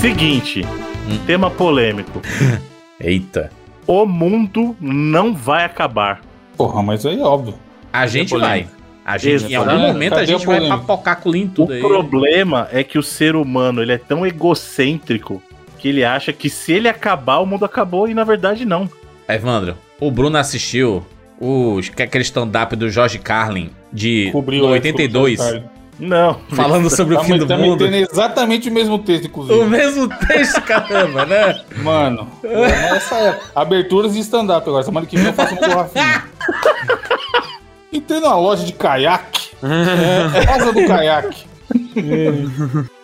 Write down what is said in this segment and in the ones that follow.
Seguinte, tema polêmico. Eita. O mundo não vai acabar. Porra, mas aí é óbvio. A gente vai. polêmica. A gente, em algum momento, a Cadê gente a vai polêmica? papocar com em O tudo aí. problema é que o ser humano ele é tão egocêntrico que ele acha que se ele acabar, o mundo acabou e na verdade não. Evandro, o Bruno assistiu o, que é aquele stand-up do Jorge Carlin de Cobriu no é, 82, cobriu, Não. falando sobre o Tá, fim mas do tá mundo. exatamente o mesmo texto, O inclusive. mesmo texto, caramba, né? Mano, essa é aberturas de stand-up agora. Semana que vem eu faço um o Rafinha. Entrei numa loja de caiaque. É, casa do caiaque.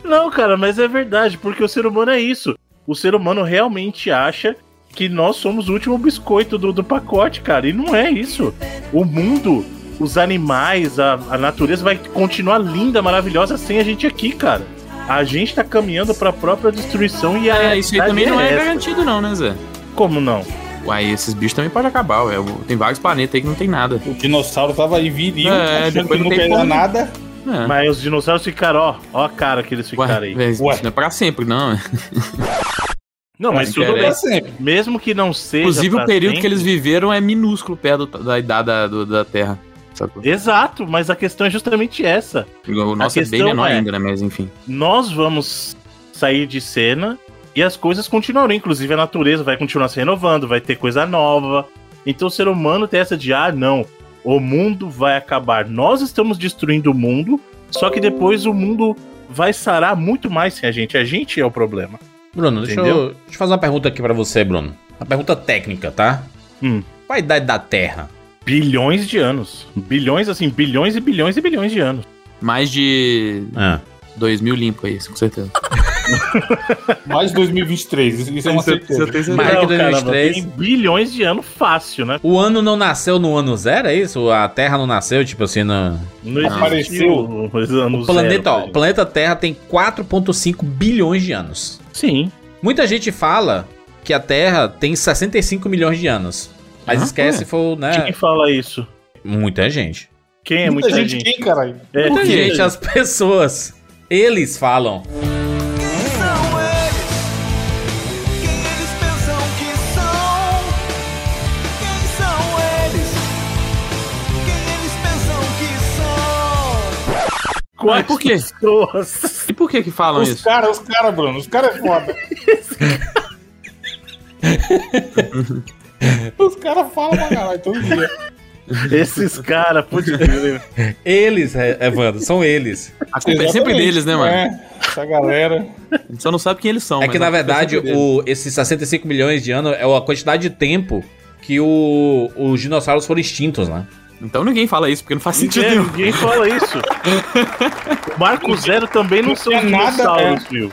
Não, cara, mas é verdade, porque o ser humano é isso. O ser humano realmente acha que nós somos o último biscoito do, do pacote, cara. E não é isso. O mundo, os animais, a, a natureza vai continuar linda, maravilhosa sem a gente aqui, cara. A gente tá caminhando pra própria destruição e a É, isso aí também não é essa. garantido, não, né, Zé? Como não? Uai, esses bichos também podem acabar, ué. Tem vários planetas aí que não tem nada. O dinossauro tava aí virinho, É, achando depois que não tem como. nada. É. Mas os dinossauros ficaram, ó, ó a cara que eles ficaram Ué, aí. Ué. não é pra sempre, não. Não, mas tudo bem. Sempre. Mesmo que não seja. Inclusive, o período sempre- que eles viveram é minúsculo perto do- da idade da, do- da Terra. Sacou? Exato, mas a questão é justamente essa. O nosso é bem menor é- ainda, né? Mas enfim. nós vamos sair de cena e as coisas continuarão. Inclusive a natureza vai continuar se renovando, vai ter coisa nova. Então o ser humano tem essa de, ah, não, o mundo vai acabar. Nós estamos destruindo o mundo, só que depois o mundo vai sarar muito mais sem a gente. A gente é o problema. Bruno, deixa eu, Entendeu? deixa eu fazer uma pergunta aqui pra você, Bruno. Uma pergunta técnica, tá? Hum. Qual a idade da Terra? Bilhões de anos. Bilhões, assim, bilhões e bilhões e bilhões de anos. Mais de Ah. 2 mil limpo aí, com certeza. Mais de 2023, isso, isso é uma certeza. Mais que Não, 2023. tem bilhões de anos fácil, né? O ano não nasceu no ano zero, é isso? A Terra não nasceu, tipo assim, no... Não Apareceu. existiu ano O planeta, zero, ó, o planeta Terra tem 4.5 bilhões de anos. Sim. Muita gente fala que a Terra tem 65 milhões de anos. Mas Ah, esquece, é. foi, né? Quem fala isso? Muita gente. Quem é Muita, muita, gente, quem, caralho? É, Muita quem? gente, as pessoas. Eles falam. são eles? Quem eles pensam que são? Quem são eles? Quem eles pensam que são? Quais Mas por quê? pessoas? E por que que falam Os isso? caras, os caras, Bruno, os caras é foda. os caras falam pra caralho todo dia. Esses caras, putz. Eles, é, Evandro, são eles. A culpa é sempre deles, né, mano? É, essa galera. A gente só não sabe quem eles são. É que, na culpa verdade, o, esses 65 milhões de anos é a quantidade de tempo que o- os dinossauros foram extintos, né? Então ninguém fala isso, porque não faz sentido Ninguém, nenhum. ninguém fala isso. O Marco Zero também não são tinha nada, dinossauros, viu?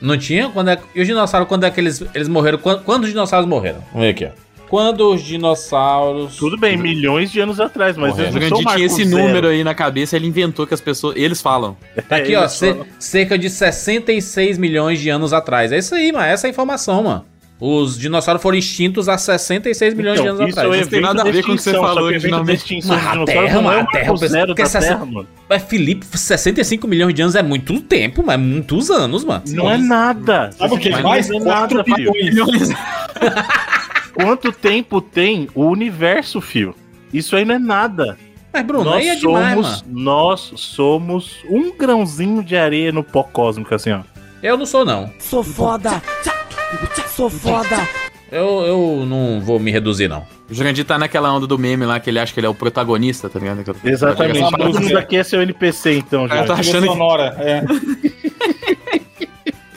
Não tinha? Quando é, e os dinossauros, quando é que eles, eles morreram? Quando, quando os dinossauros morreram? Vamos ver aqui, ó. Quando os dinossauros... Tudo bem, milhões de anos atrás, mas O eles não são tinha esse Zero. número aí na cabeça, ele inventou que as pessoas. Eles falam. Tá aqui, É, ó, falam. cerca de 66 milhões de anos atrás. É isso aí, mano. Essa é a informação, mano. Os dinossauros foram extintos há 66 milhões de Então, anos isso atrás. é Não tem nada a de ver com o que você falou de originalmente. extinção de Mas a dinossauros Terra, mano, é a Terra, o Zero da essa- Terra, mano. Mas, Felipe, 65 milhões de anos é muito tempo, mas é muitos anos, mano. Não é nada. Sabe o que mais? Não é 4 nada, filho. bilhões. Quanto tempo tem o universo, fio? Isso aí não é nada. Mas, Bruno, nós aí é demais, somos, mano. nós somos um grãozinho de areia no pó cósmico, assim, ó. Eu não sou, não. Sou foda. Sou foda. Eu, eu não vou me reduzir, não. O Jurandir tá naquela onda do meme lá que ele acha que ele é o protagonista, tá ligado? Aquela- Exatamente. Todo mundo aqui é seu NPC, então, já. tá achando que- sonora, é.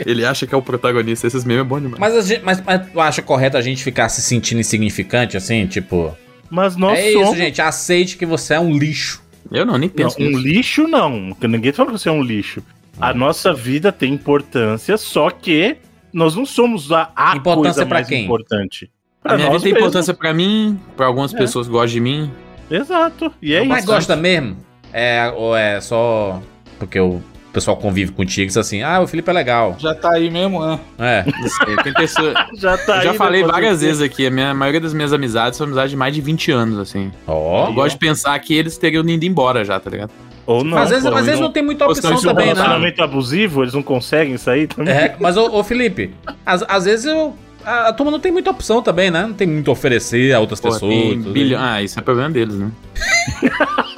Ele acha que é o protagonista. Esses memes é bom demais. Mas, a gente, mas, mas tu acha correto a gente ficar se sentindo insignificante, assim? Tipo, Mas nós é somos. isso, gente. Aceite que você é um lixo. Eu não, nem Não, penso um nisso. lixo não. porque Ninguém tá falando que você é um lixo. A nossa vida tem importância, só que nós não somos a, a Importância coisa pra mais quem? importante. A minha vida tem importância pra mim, pra algumas É. pessoas que gostam de mim. Exato. E é Mas isso. gosta mesmo? É, ou é só porque o pessoal convive contigo e diz assim, ah, o Felipe é legal. Já tá aí mesmo, né? É. Não sei, tem pessoa... Já tá Eu já aí, falei várias vezes aqui, a, minha, a maioria das minhas amizades são amizades de mais de 20 anos, assim. Ó. Eu gosto de pensar que eles teriam ido embora já, tá ligado? Ou não. às vezes, pô, às vezes não- não tem muita opção é também, né? Relacionamento abusivo, eles não conseguem sair também. É, mas, ô, ô, Felipe, às, às vezes eu, a, a turma não tem muita opção também, né? Não tem muito a oferecer a outras Pô, pessoas. bilhão- Ah, isso é problema deles, né?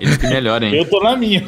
Eles que melhorem. Eu tô na minha.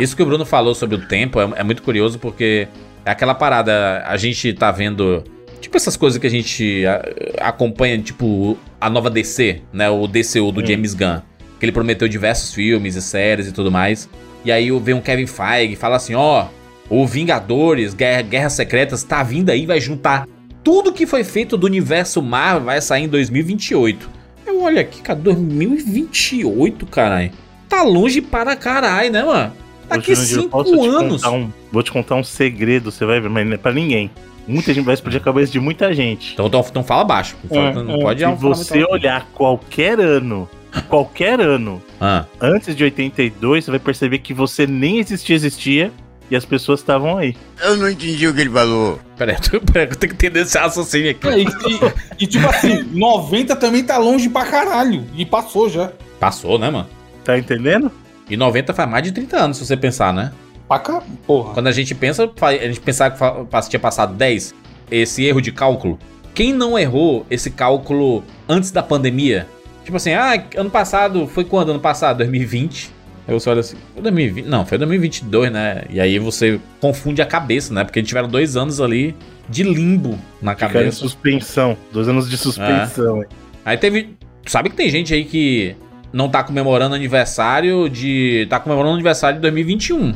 Isso que o Bruno falou sobre o tempo é, é muito curioso porque é aquela parada, a gente tá vendo. Tipo essas coisas que a gente a- acompanha, tipo a nova DC, né? O DCU do James Gunn. Que ele prometeu diversos filmes e séries e tudo mais. E aí vem um Kevin Feige e fala assim: ó, o Vingadores, Guerra, Guerras Secretas, tá vindo aí, vai juntar tudo que foi feito do universo Marvel, vai sair em 2028. Eu olho aqui, cara, 2028, caralho. Tá longe para caralho, né, mano? Daqui Jurandir, cinco anos. um- vou te contar um segredo, você vai ver, mas não é pra ninguém. Muita gente vai explodir a cabeça de muita gente. Então, então, então fala baixo. Não, fala- É, não é. pode Se você olhar qualquer ano, qualquer ano, Ah, antes de 82, você vai perceber que você nem existia, existia, e as pessoas estavam aí. Eu não entendi o que ele falou. peraí, eu- peraí, eu tenho que entender esse raciocínio aqui. É, e, e- e, tipo assim, 90 também tá longe pra caralho. E passou já. Passou, né, mano? Tá entendendo? E 90 faz mais de 30 anos, se você pensar, né? Pra cá, porra. Quando a gente pensa, a gente pensava que tinha passado 10, esse erro de cálculo. Quem não errou esse cálculo antes da pandemia? Tipo assim, ah, ano passado, foi quando ano passado? 2020? Aí você olha assim, foi 2020? Não, foi 2022, né? E aí você confunde a cabeça, né? Porque tiveram dois anos ali de limbo na Ficaram em cabeça. suspensão. Dois anos de suspensão. hein? Aí teve. Sabe que tem gente aí que não tá comemorando aniversário de. tá comemorando aniversário de 2021.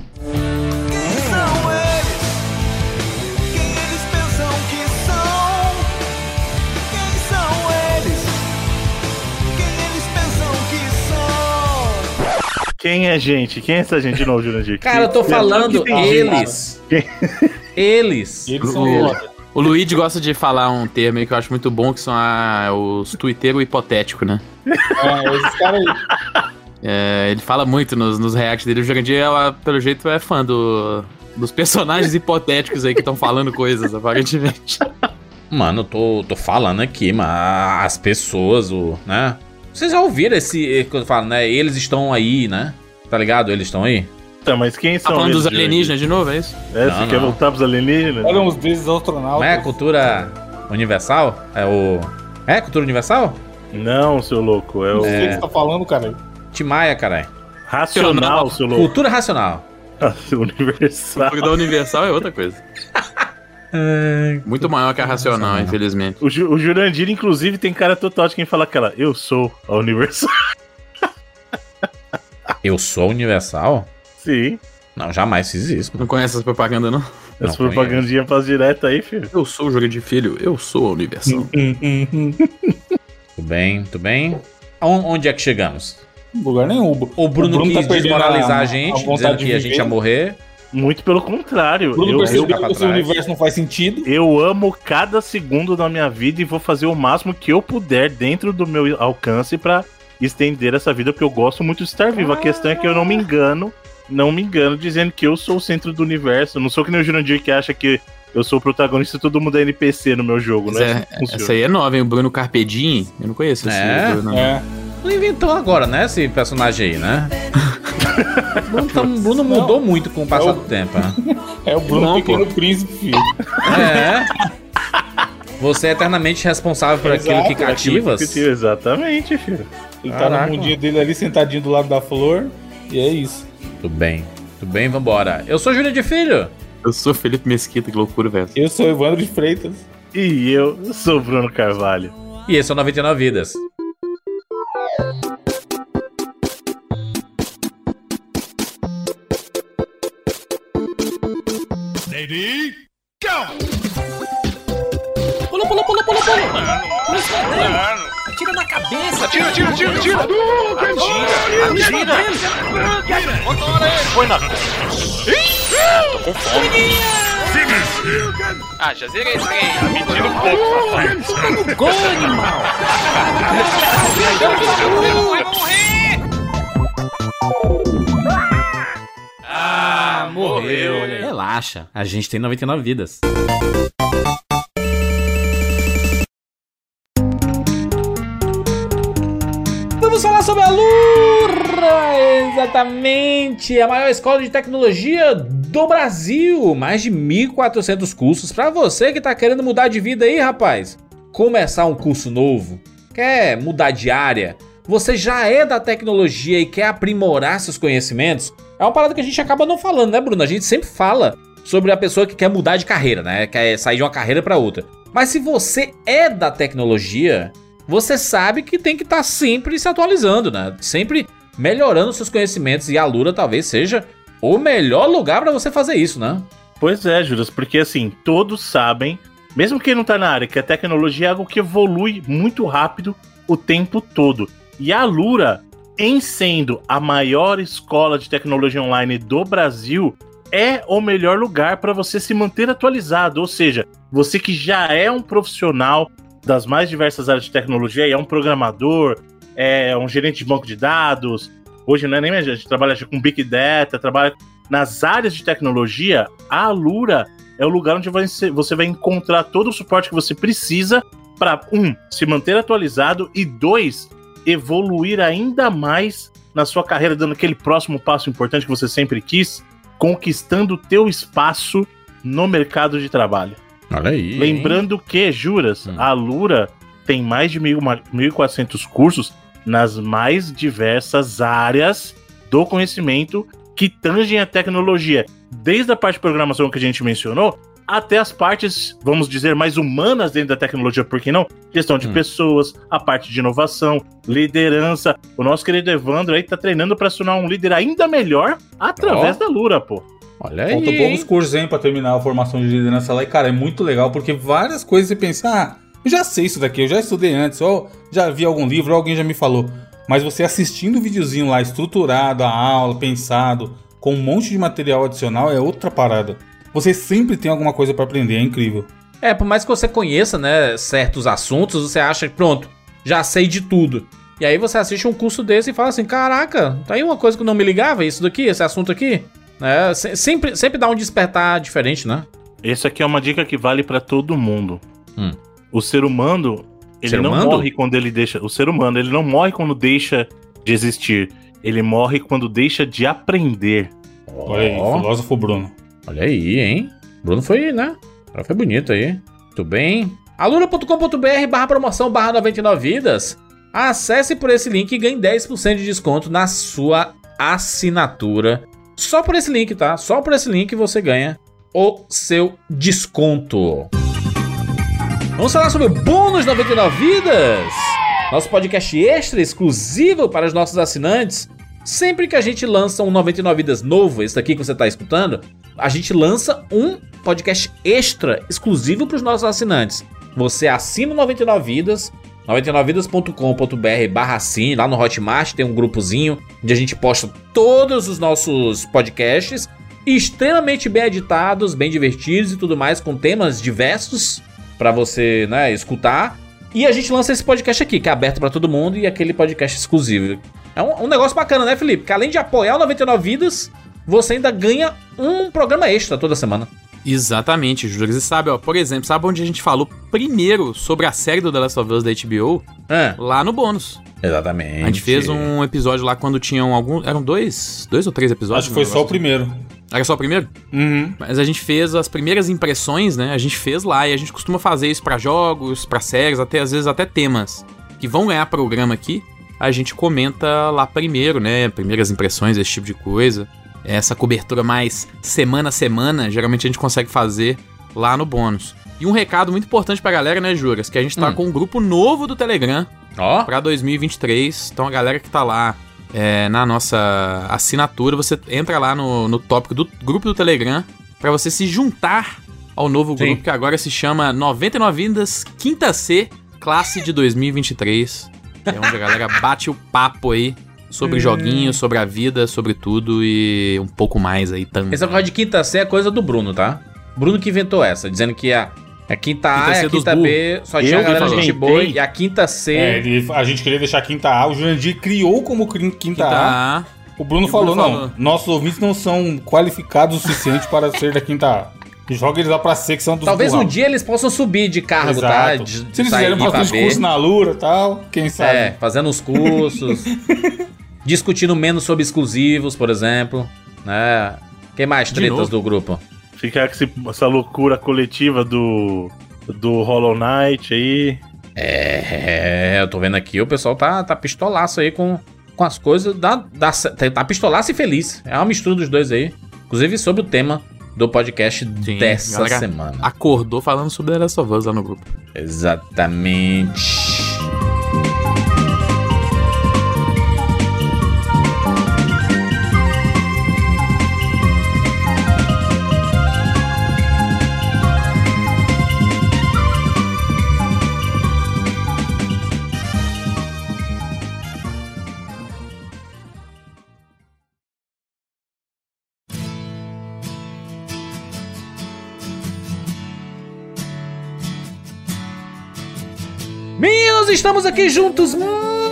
Quem é gente? Quem é essa gente de novo, Jurandir? Cara, eu tô Quem- falando gente, eles. Eles. Eles são O- foda. O Luigi gosta de falar um termo aí que eu acho muito bom, que são a- os tuiteiros hipotéticos, né? É, esses caras aí. É, ele fala muito nos, nos reacts dele. O Jurandir, ela, pelo jeito, é fã do, dos personagens hipotéticos aí que estão falando coisas, aparentemente. Mano, eu tô, tô falando aqui, mas as pessoas, o, né? Vocês já ouviram esse. Quando eu falo, né? Eles estão aí, né? Tá ligado? Eles estão aí? Tá, mas quem Tá são falando eles, dos alienígenas de novo, é isso? É, Não, você quer não. voltar pros alienígenas? Eram os deuses astronautas. Não é cultura universal? É o. É cultura universal? Não, seu louco. É o Não sei o que você tá falando, cara. Timaya, caralho. racional, seu louco. Cultura racional. Universal. Porque da Universal é outra coisa. Muito maior que a Racional, infelizmente. O, Ju- o Jurandir, inclusive, tem cara total de quem fala aquela Eu sou a Universal. Eu sou universal? Sim. Não, jamais fiz isso. Não conhece essa propaganda, não? Essa Não propagandinha faz direto aí, filho. Eu sou o jogo de filho, eu sou a Universal. Tudo bem, tudo bem. On- Onde é que chegamos? Lugar nenhum. O Bruno, O Bruno quis tá desmoralizar a, a- gente, a dizendo que a gente ia morrer. Muito pelo contrário. Eu, percebeu que o universo não faz sentido. eu amo cada segundo da minha vida e vou fazer o máximo que eu puder dentro do meu alcance pra estender essa vida, porque eu gosto muito de estar vivo. A questão é que eu não me engano, não me engano dizendo que eu sou o centro do universo. Eu não sou que nem o Jurandir que acha que eu sou o protagonista e todo mundo é NPC no meu jogo, né? é- que funciona. essa aí é nova, hein? O Bruno Carpedin. Eu não conheço esse É? Bruno. É. Não inventou agora, né? Esse personagem aí, né? Bruno, tá- Bruno mudou muito com o passar É o- do tempo, né? É o Bruno Não, Pequeno Príncipe, filho. É. Você é eternamente responsável por aquilo Exato, que Aquilo que cativas. eu- Exatamente, filho. Ele tá Caraca. no mundinho dele ali, sentadinho do lado da flor. E é isso. Tudo bem, tudo bem, vambora. Eu sou Júlio de Filho. Eu sou Felipe Mesquita, que loucura, velho. Eu sou Evandro de Freitas. E eu sou o Bruno Carvalho. E esse é o 99 Vidas. Pula, pula, pula, pula, pula. Pula escondendo. Atira na cabeça. Atira, tira, tira, tira. Atira, atira. Atira. Põe na... Tô com fome. Ah, já zerei esse aí. Mentira um pouco, safado. Gol, animal. Vai morrer! Ah, morreu. aí. Relaxa, a gente tem 99 vidas. Vamos falar sobre a lua Exatamente! A maior escola de tecnologia do Brasil. Mais de 1.400 cursos para você que tá querendo mudar de vida aí, rapaz. Começar um curso novo, quer mudar de área, você já é da tecnologia e quer aprimorar seus conhecimentos. É uma parada que a gente acaba não falando, né, Bruno? A gente sempre fala sobre a pessoa que quer mudar de carreira, né? Quer sair de uma carreira para outra. Mas se você é da tecnologia, você sabe que tem que estar tá sempre se atualizando, né? Sempre melhorando seus conhecimentos e a Lura talvez seja o melhor lugar para você fazer isso, né? Pois é, Juras, porque assim, todos sabem, mesmo quem não tá na área, que a tecnologia é algo que evolui muito rápido o tempo todo. E a Lura, em sendo a maior escola de tecnologia online do Brasil, é o melhor lugar para você se manter atualizado. Ou seja, você que já é um profissional das mais diversas áreas de tecnologia, é um programador, é um gerente de banco de dados, hoje não é nem a gente trabalha com Big Data, trabalha nas áreas de tecnologia, a Alura é o lugar onde você vai encontrar todo o suporte que você precisa para, um, se manter atualizado e, dois, evoluir ainda mais na sua carreira, dando aquele próximo passo importante que você sempre quis, conquistando o teu espaço no mercado de trabalho. Olha aí. Lembrando hein? que, juras, hum. a Alura tem mais de 1.400 cursos nas mais diversas áreas do conhecimento que tangem a tecnologia, desde a parte de programação que a gente mencionou, até as partes, vamos dizer, mais humanas dentro da tecnologia, por que não? Gestão de hum. pessoas, a parte de inovação, liderança. O nosso querido Evandro aí tá treinando para se tornar um líder ainda melhor através oh. da Lura, pô. Olha aí. Faltam poucos cursos, hein, pra terminar a formação de liderança lá. E, cara, é muito legal, porque várias coisas você pensa, ah, eu já sei isso daqui, eu já estudei antes, ou já vi algum livro, ou alguém já me falou. Mas você assistindo o videozinho lá, estruturado, a aula, pensado, com um monte de material adicional, é outra parada. Você sempre tem alguma coisa para aprender, é incrível. É, por mais que você conheça, né, certos assuntos, você acha que, pronto, já sei de tudo. E aí você assiste um curso desse e fala assim, caraca, tá aí uma coisa que não me ligava, isso daqui, esse assunto aqui. É, sempre, sempre dá um despertar diferente, né? Essa aqui é uma dica que vale para todo mundo. Hum. O ser humano, ele ser não humano? morre quando ele deixa. O ser humano, ele não morre quando deixa de existir. Ele morre quando deixa de aprender. Olha aí, filósofo Bruno. Olha aí, hein? Bruno foi, né? Foi bonito aí. Muito bem. aluna.com.br barra promoção barra 99 vidas. Acesse por esse link e ganhe 10% de desconto na sua assinatura. Só por esse link, tá? Só por esse link você ganha o seu desconto. Vamos falar sobre o Bônus 99 Vidas, nosso podcast extra exclusivo para os nossos assinantes. Sempre que a gente lança um 99 Vidas novo, esse daqui que você está escutando, a gente lança um podcast extra exclusivo para os nossos assinantes. Você assina o 99 Vidas, 99vidas.com.br barra assine, lá no Hotmart tem um grupozinho onde a gente posta todos os nossos podcasts, extremamente bem editados, bem divertidos e tudo mais, com temas diversos para você, né, escutar. E a gente lança esse podcast aqui, que é aberto para todo mundo e aquele podcast exclusivo. É um, um, negócio bacana, né, Felipe? Que além de apoiar o 99 Vidas, você ainda ganha um programa extra toda semana. Exatamente, Júlio. Você sabe, ó, por exemplo, sabe onde a gente falou primeiro sobre a série do The Last of Us da HBO? É. Lá no bônus. Exatamente. A gente fez um episódio lá quando tinham alguns. Eram dois? Dois ou três episódios? Acho que foi só o primeiro. Era só o primeiro? Uhum. Mas a gente fez as primeiras impressões, né? A gente fez lá e a gente costuma fazer isso para jogos, para séries, até às vezes até temas que vão ganhar programa aqui. A gente comenta lá primeiro, né? Primeiras impressões, esse tipo de coisa. Essa cobertura mais semana a semana, geralmente a gente consegue fazer lá no bônus. E um recado muito importante pra galera, né, Juras? Que a gente tá hum. com um grupo novo do Telegram. Oh. pra 2023. Então a galera que tá lá é, na nossa assinatura, você entra lá no, no tópico do grupo do Telegram para você se juntar ao novo Sim. grupo que agora se chama 99 Vindas Quinta C Classe de 2023. É onde a galera bate o papo aí sobre hum. joguinhos, sobre a vida, sobre tudo e um pouco mais aí também. Essa coisa de quinta C é coisa do Bruno, tá? Bruno que inventou essa, dizendo que a a quinta A e a quinta B só tinha a galera gente boa e a quinta C. É, ele, a gente queria deixar a quinta A, o Jurandir criou como quinta, quinta A. A. O Bruno falou, Bruno não, falou. nossos ouvintes não são qualificados o suficiente para ser da quinta A. Joga eles lá pra C, que são dos Talvez um dia eles possam subir de cargo, tá? Exato. tá? De, Se eles fizerem bastante curso na Lura e tal, quem sabe. É, fazendo os cursos. Discutindo menos sobre exclusivos, por exemplo. Né? Quem mais tretas do grupo? Ficar com essa loucura coletiva do, do Hollow Knight aí. É, eu tô vendo aqui, o pessoal tá, tá pistolaço aí com, com as coisas. Da, da, tá pistolaço e feliz. É uma mistura dos dois aí. Inclusive sobre o tema do podcast Sim, dessa semana. Acordou falando sobre The Last of Us lá no grupo. Exatamente. Estamos aqui juntos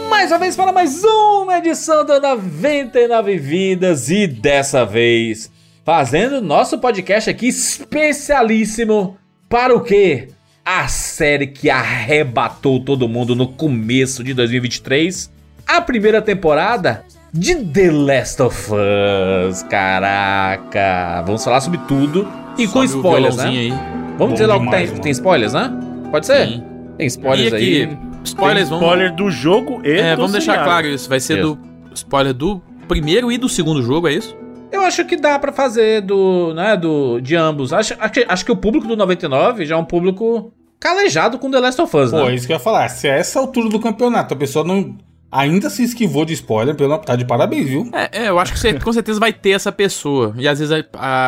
mais uma vez para mais uma edição da 99 Vidas e dessa vez fazendo nosso podcast aqui especialíssimo para o quê? A série que arrebatou todo mundo no começo de 2023, a primeira temporada de The Last of Us. Caraca, vamos falar sobre tudo e com Sobe o spoilers, né? aí. Vamos Bom dizer logo que tem, tem spoilers, né? Pode ser? Sim. Tem spoilers E aí. aqui, spoilers, vamos... spoiler do jogo e É, do vamos deixar seriado. claro isso. Vai ser Isso. do spoiler do primeiro e do segundo jogo, é isso? Eu acho que dá pra fazer do, né, do de ambos. Acho, acho, que- acho que o público do 99 já é um público calejado com The Last of Us, Pô, é né? isso que eu ia falar. Se a essa altura do campeonato a pessoa não ainda se esquivou de spoiler, pelo tá de parabéns, viu? É, é, eu acho que você com certeza vai ter essa pessoa. E às vezes, a,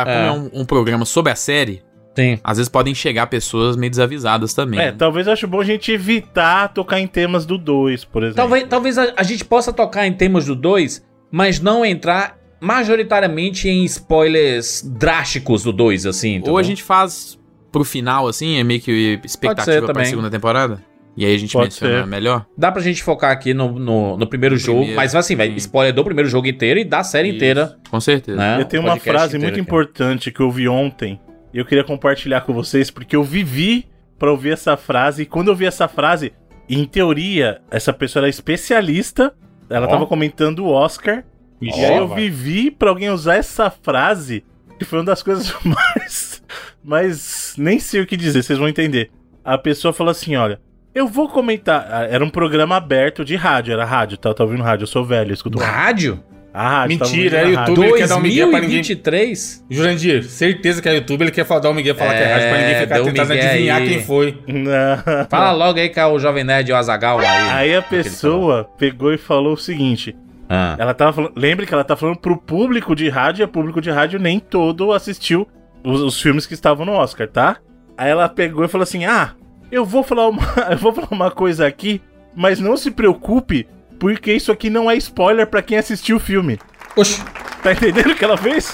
a- como É. é um, um programa sobre a série, Sim. às vezes podem chegar pessoas meio desavisadas também. É, né? talvez eu acho bom a gente evitar tocar em temas do 2, por exemplo. Talvez, talvez a, a gente possa tocar em temas do 2, mas não entrar majoritariamente em spoilers drásticos do 2, assim. Ou entendeu? a gente faz pro final, assim, é meio que expectativa pra segunda temporada. E aí a gente Pode menciona ser. melhor. Dá pra gente focar aqui no, no, no primeiro No jogo, primeiro, mas assim, vai spoiler do primeiro jogo inteiro e da série inteira, Isso, Com certeza. né? Eu tenho uma frase inteiro muito aqui. importante que eu vi ontem eu queria compartilhar com vocês porque eu vivi pra ouvir essa frase e quando eu vi essa frase, em teoria, essa pessoa era especialista, ela Ó. tava comentando o Oscar Vixe, e aí eu vivi pra alguém usar essa frase que foi uma das coisas mais mas nem sei o que dizer, vocês vão entender. A pessoa falou assim, olha, eu vou comentar, ah, era um programa aberto de rádio, era rádio, tá, tá ouvindo rádio, eu sou velho, eu escuto rádio. Rádio? A rádio, tava Mentira, é. YouTube. Ele quer dar um migué pra ninguém. 2023? Jurandir, certeza que é YouTube, ele quer falar, dar um migué falar que é rádio pra ninguém É, ficar tentando adivinhar aí. quem foi. Não. Fala logo aí que é o Jovem Nerd e o Azagal aí. Aí a pessoa pegou e falou o seguinte: Ah. ela tava falando, lembre que ela tá falando pro público de rádio, e o público de rádio nem todo assistiu os, os filmes que estavam no Oscar, tá? Aí ela pegou e falou assim: "Ah, eu vou falar uma, eu vou falar uma coisa aqui, mas não se preocupe, porque isso aqui não é spoiler pra quem assistiu o filme." Oxe, Tá entendendo o que ela fez?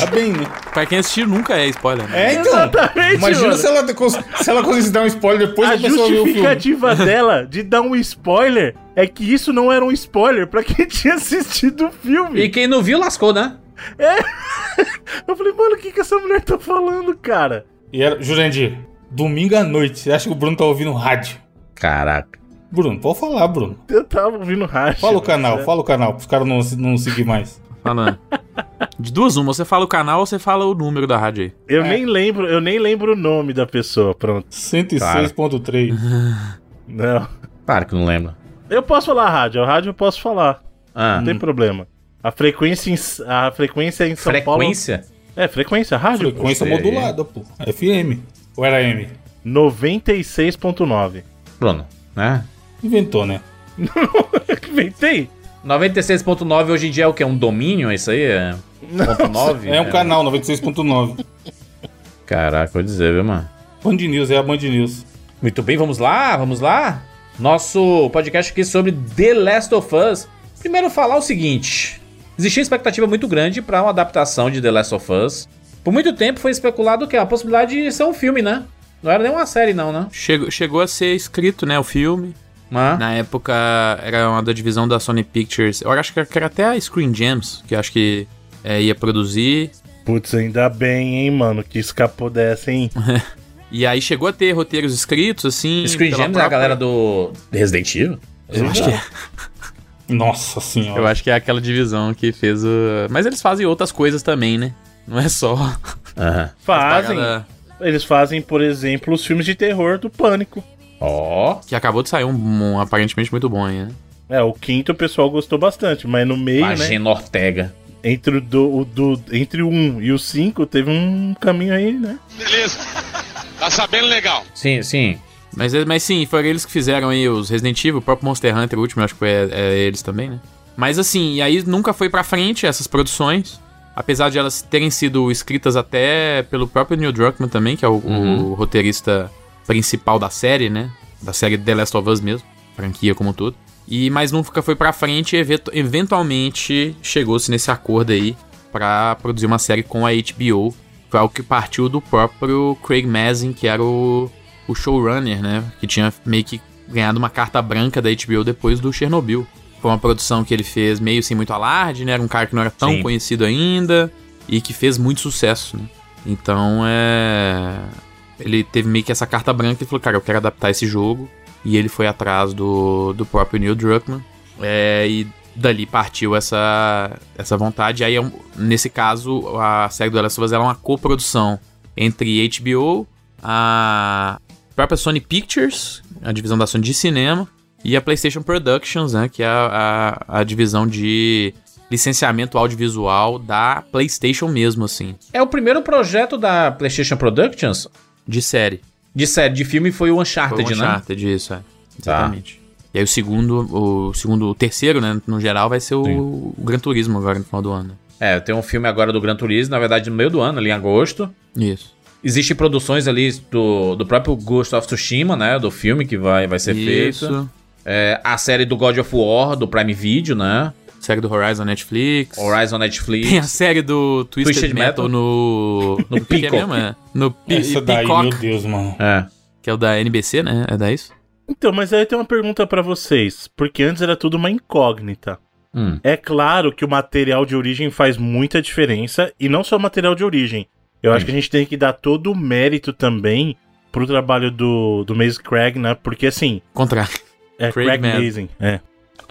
tá bem, né? Pra quem assistiu, nunca é spoiler. né? É, então. Exatamente, Imagina mano. se ela, cons- se ela conseguisse dar um spoiler depois a da pessoa ver o filme. justificativa dela de dar um spoiler é que isso não era um spoiler pra quem tinha assistido o filme. E quem não viu, lascou, né? Eu falei, mano, o que, que essa mulher tá falando, cara? E era, Jurandir, domingo à noite, você acha que o Bruno tá ouvindo rádio? Caraca. Bruno, pode falar, Bruno. Eu tava ouvindo rádio. Fala o canal, é- fala o canal, pros caras não, não seguir mais. Falando. De duas, uma. Você fala o canal ou você fala o número da rádio aí. Eu É. nem lembro, eu nem lembro o nome da pessoa, pronto. 106.3. Não. Claro que não lembro. Eu posso falar rádio, a rádio eu posso falar. Ah. Não tem problema. A frequência em, a frequência em São Frequência? Paulo. É, frequência, rádio. Frequência modulada, pô. FM. Ou era M? 96.9. Bruno, né? Inventou, né? Inventei? 96.9 hoje em dia é o quê? Um domínio? Isso aí? É ponto 9? É um canal, 96.9. Caraca, vou dizer, viu, mano? Band News, é a Band News. Muito bem, vamos lá, vamos lá. Nosso podcast aqui sobre The Last of Us. Primeiro falar o seguinte: existia expectativa muito grande para uma adaptação de The Last of Us. Por muito tempo foi especulado que a possibilidade de ser um filme, né? Não era nem uma série, não, né? Chegou, chegou a ser escrito, né, o filme. Na época era uma da divisão da Sony Pictures. Eu acho que era até a Screen Gems, que eu acho que é, ia produzir. Putz, ainda bem, hein, mano, que escapou dessa, hein? E aí chegou a ter roteiros escritos, assim. Screen Gems é a própria- galera do Resident Evil? Eu acho que é. Nossa senhora. Eu acho que é aquela divisão que fez o. Mas eles fazem outras coisas também, né? Não é só. Aham. Fazem. Eles fazem, por exemplo, os filmes de terror do Pânico. Ó. Que acabou de sair um, um aparentemente muito bom aí, né? É, o quinto o pessoal gostou bastante, mas no meio, né? Magena Ortega. Entre o, do, o do- entre o 1 e o 5 teve um caminho aí, né? Beleza. Tá sabendo legal. Sim, sim. Mas, mas sim, foram eles que fizeram aí os Resident Evil, o próprio Monster Hunter, o último, acho que foi é, é eles também, né? Mas assim, e aí nunca foi pra frente essas produções. Apesar de elas terem sido escritas até pelo próprio Neil Druckmann também, que é o, o roteirista principal da série, né? Da série The Last of Us mesmo, franquia como um todo. E, mas nunca foi pra frente e eventu- eventualmente chegou-se nesse acordo aí pra produzir uma série com a HBO. Foi algo que partiu do próprio Craig Mazin, que era o, o showrunner, né? Que tinha meio que ganhado uma carta branca da HBO depois do Chernobyl. Foi uma produção que ele fez meio sem muito alarde, né? Era um cara que não era tão Sim. conhecido ainda e que fez muito sucesso, né? Então é. Ele teve meio que essa carta branca e falou: Cara, eu quero adaptar esse jogo. E ele foi atrás do, do próprio Neil Druckmann. É, e dali partiu essa, essa vontade. Aí, é nesse caso, a série do The Last of Us é uma coprodução entre HBO, a própria Sony Pictures, a divisão da Sony de cinema, e a PlayStation Productions, né, que é a, a, a divisão de licenciamento audiovisual da PlayStation mesmo, assim, É o primeiro projeto da PlayStation Productions de série. de série de filme foi o Foi Uncharted, o né? Uncharted, isso, é. Exatamente. E aí o segundo, o segundo, o terceiro, né, no geral, vai ser o, o Gran Turismo agora no final do ano. É, tem um filme agora do Gran Turismo, na verdade no meio do ano, ali em agosto. Isso. Existem produções ali do, do próprio Ghost of Tsushima, né? Do filme que vai, vai ser feito. Isso. É, a série do God of War, do Prime Video, né? Série do Horizon Netflix. Horizon Tem a Netflix. série do Twisted, Twisted Metal, Metal. no. No que é Peacock. mesmo? É. No Essa daí, Peacock, meu Deus, mano. É. que é o da NBC, né? É da isso? Então, mas aí tem uma pergunta pra vocês, porque antes era tudo uma incógnita. Hum. É claro que o material de origem faz muita diferença, e não só o material de origem. Eu acho que a gente tem que dar todo o mérito também pro trabalho do, do Maze Craig, né? Porque assim, Contrário. é Craig Craig. Mazin, é.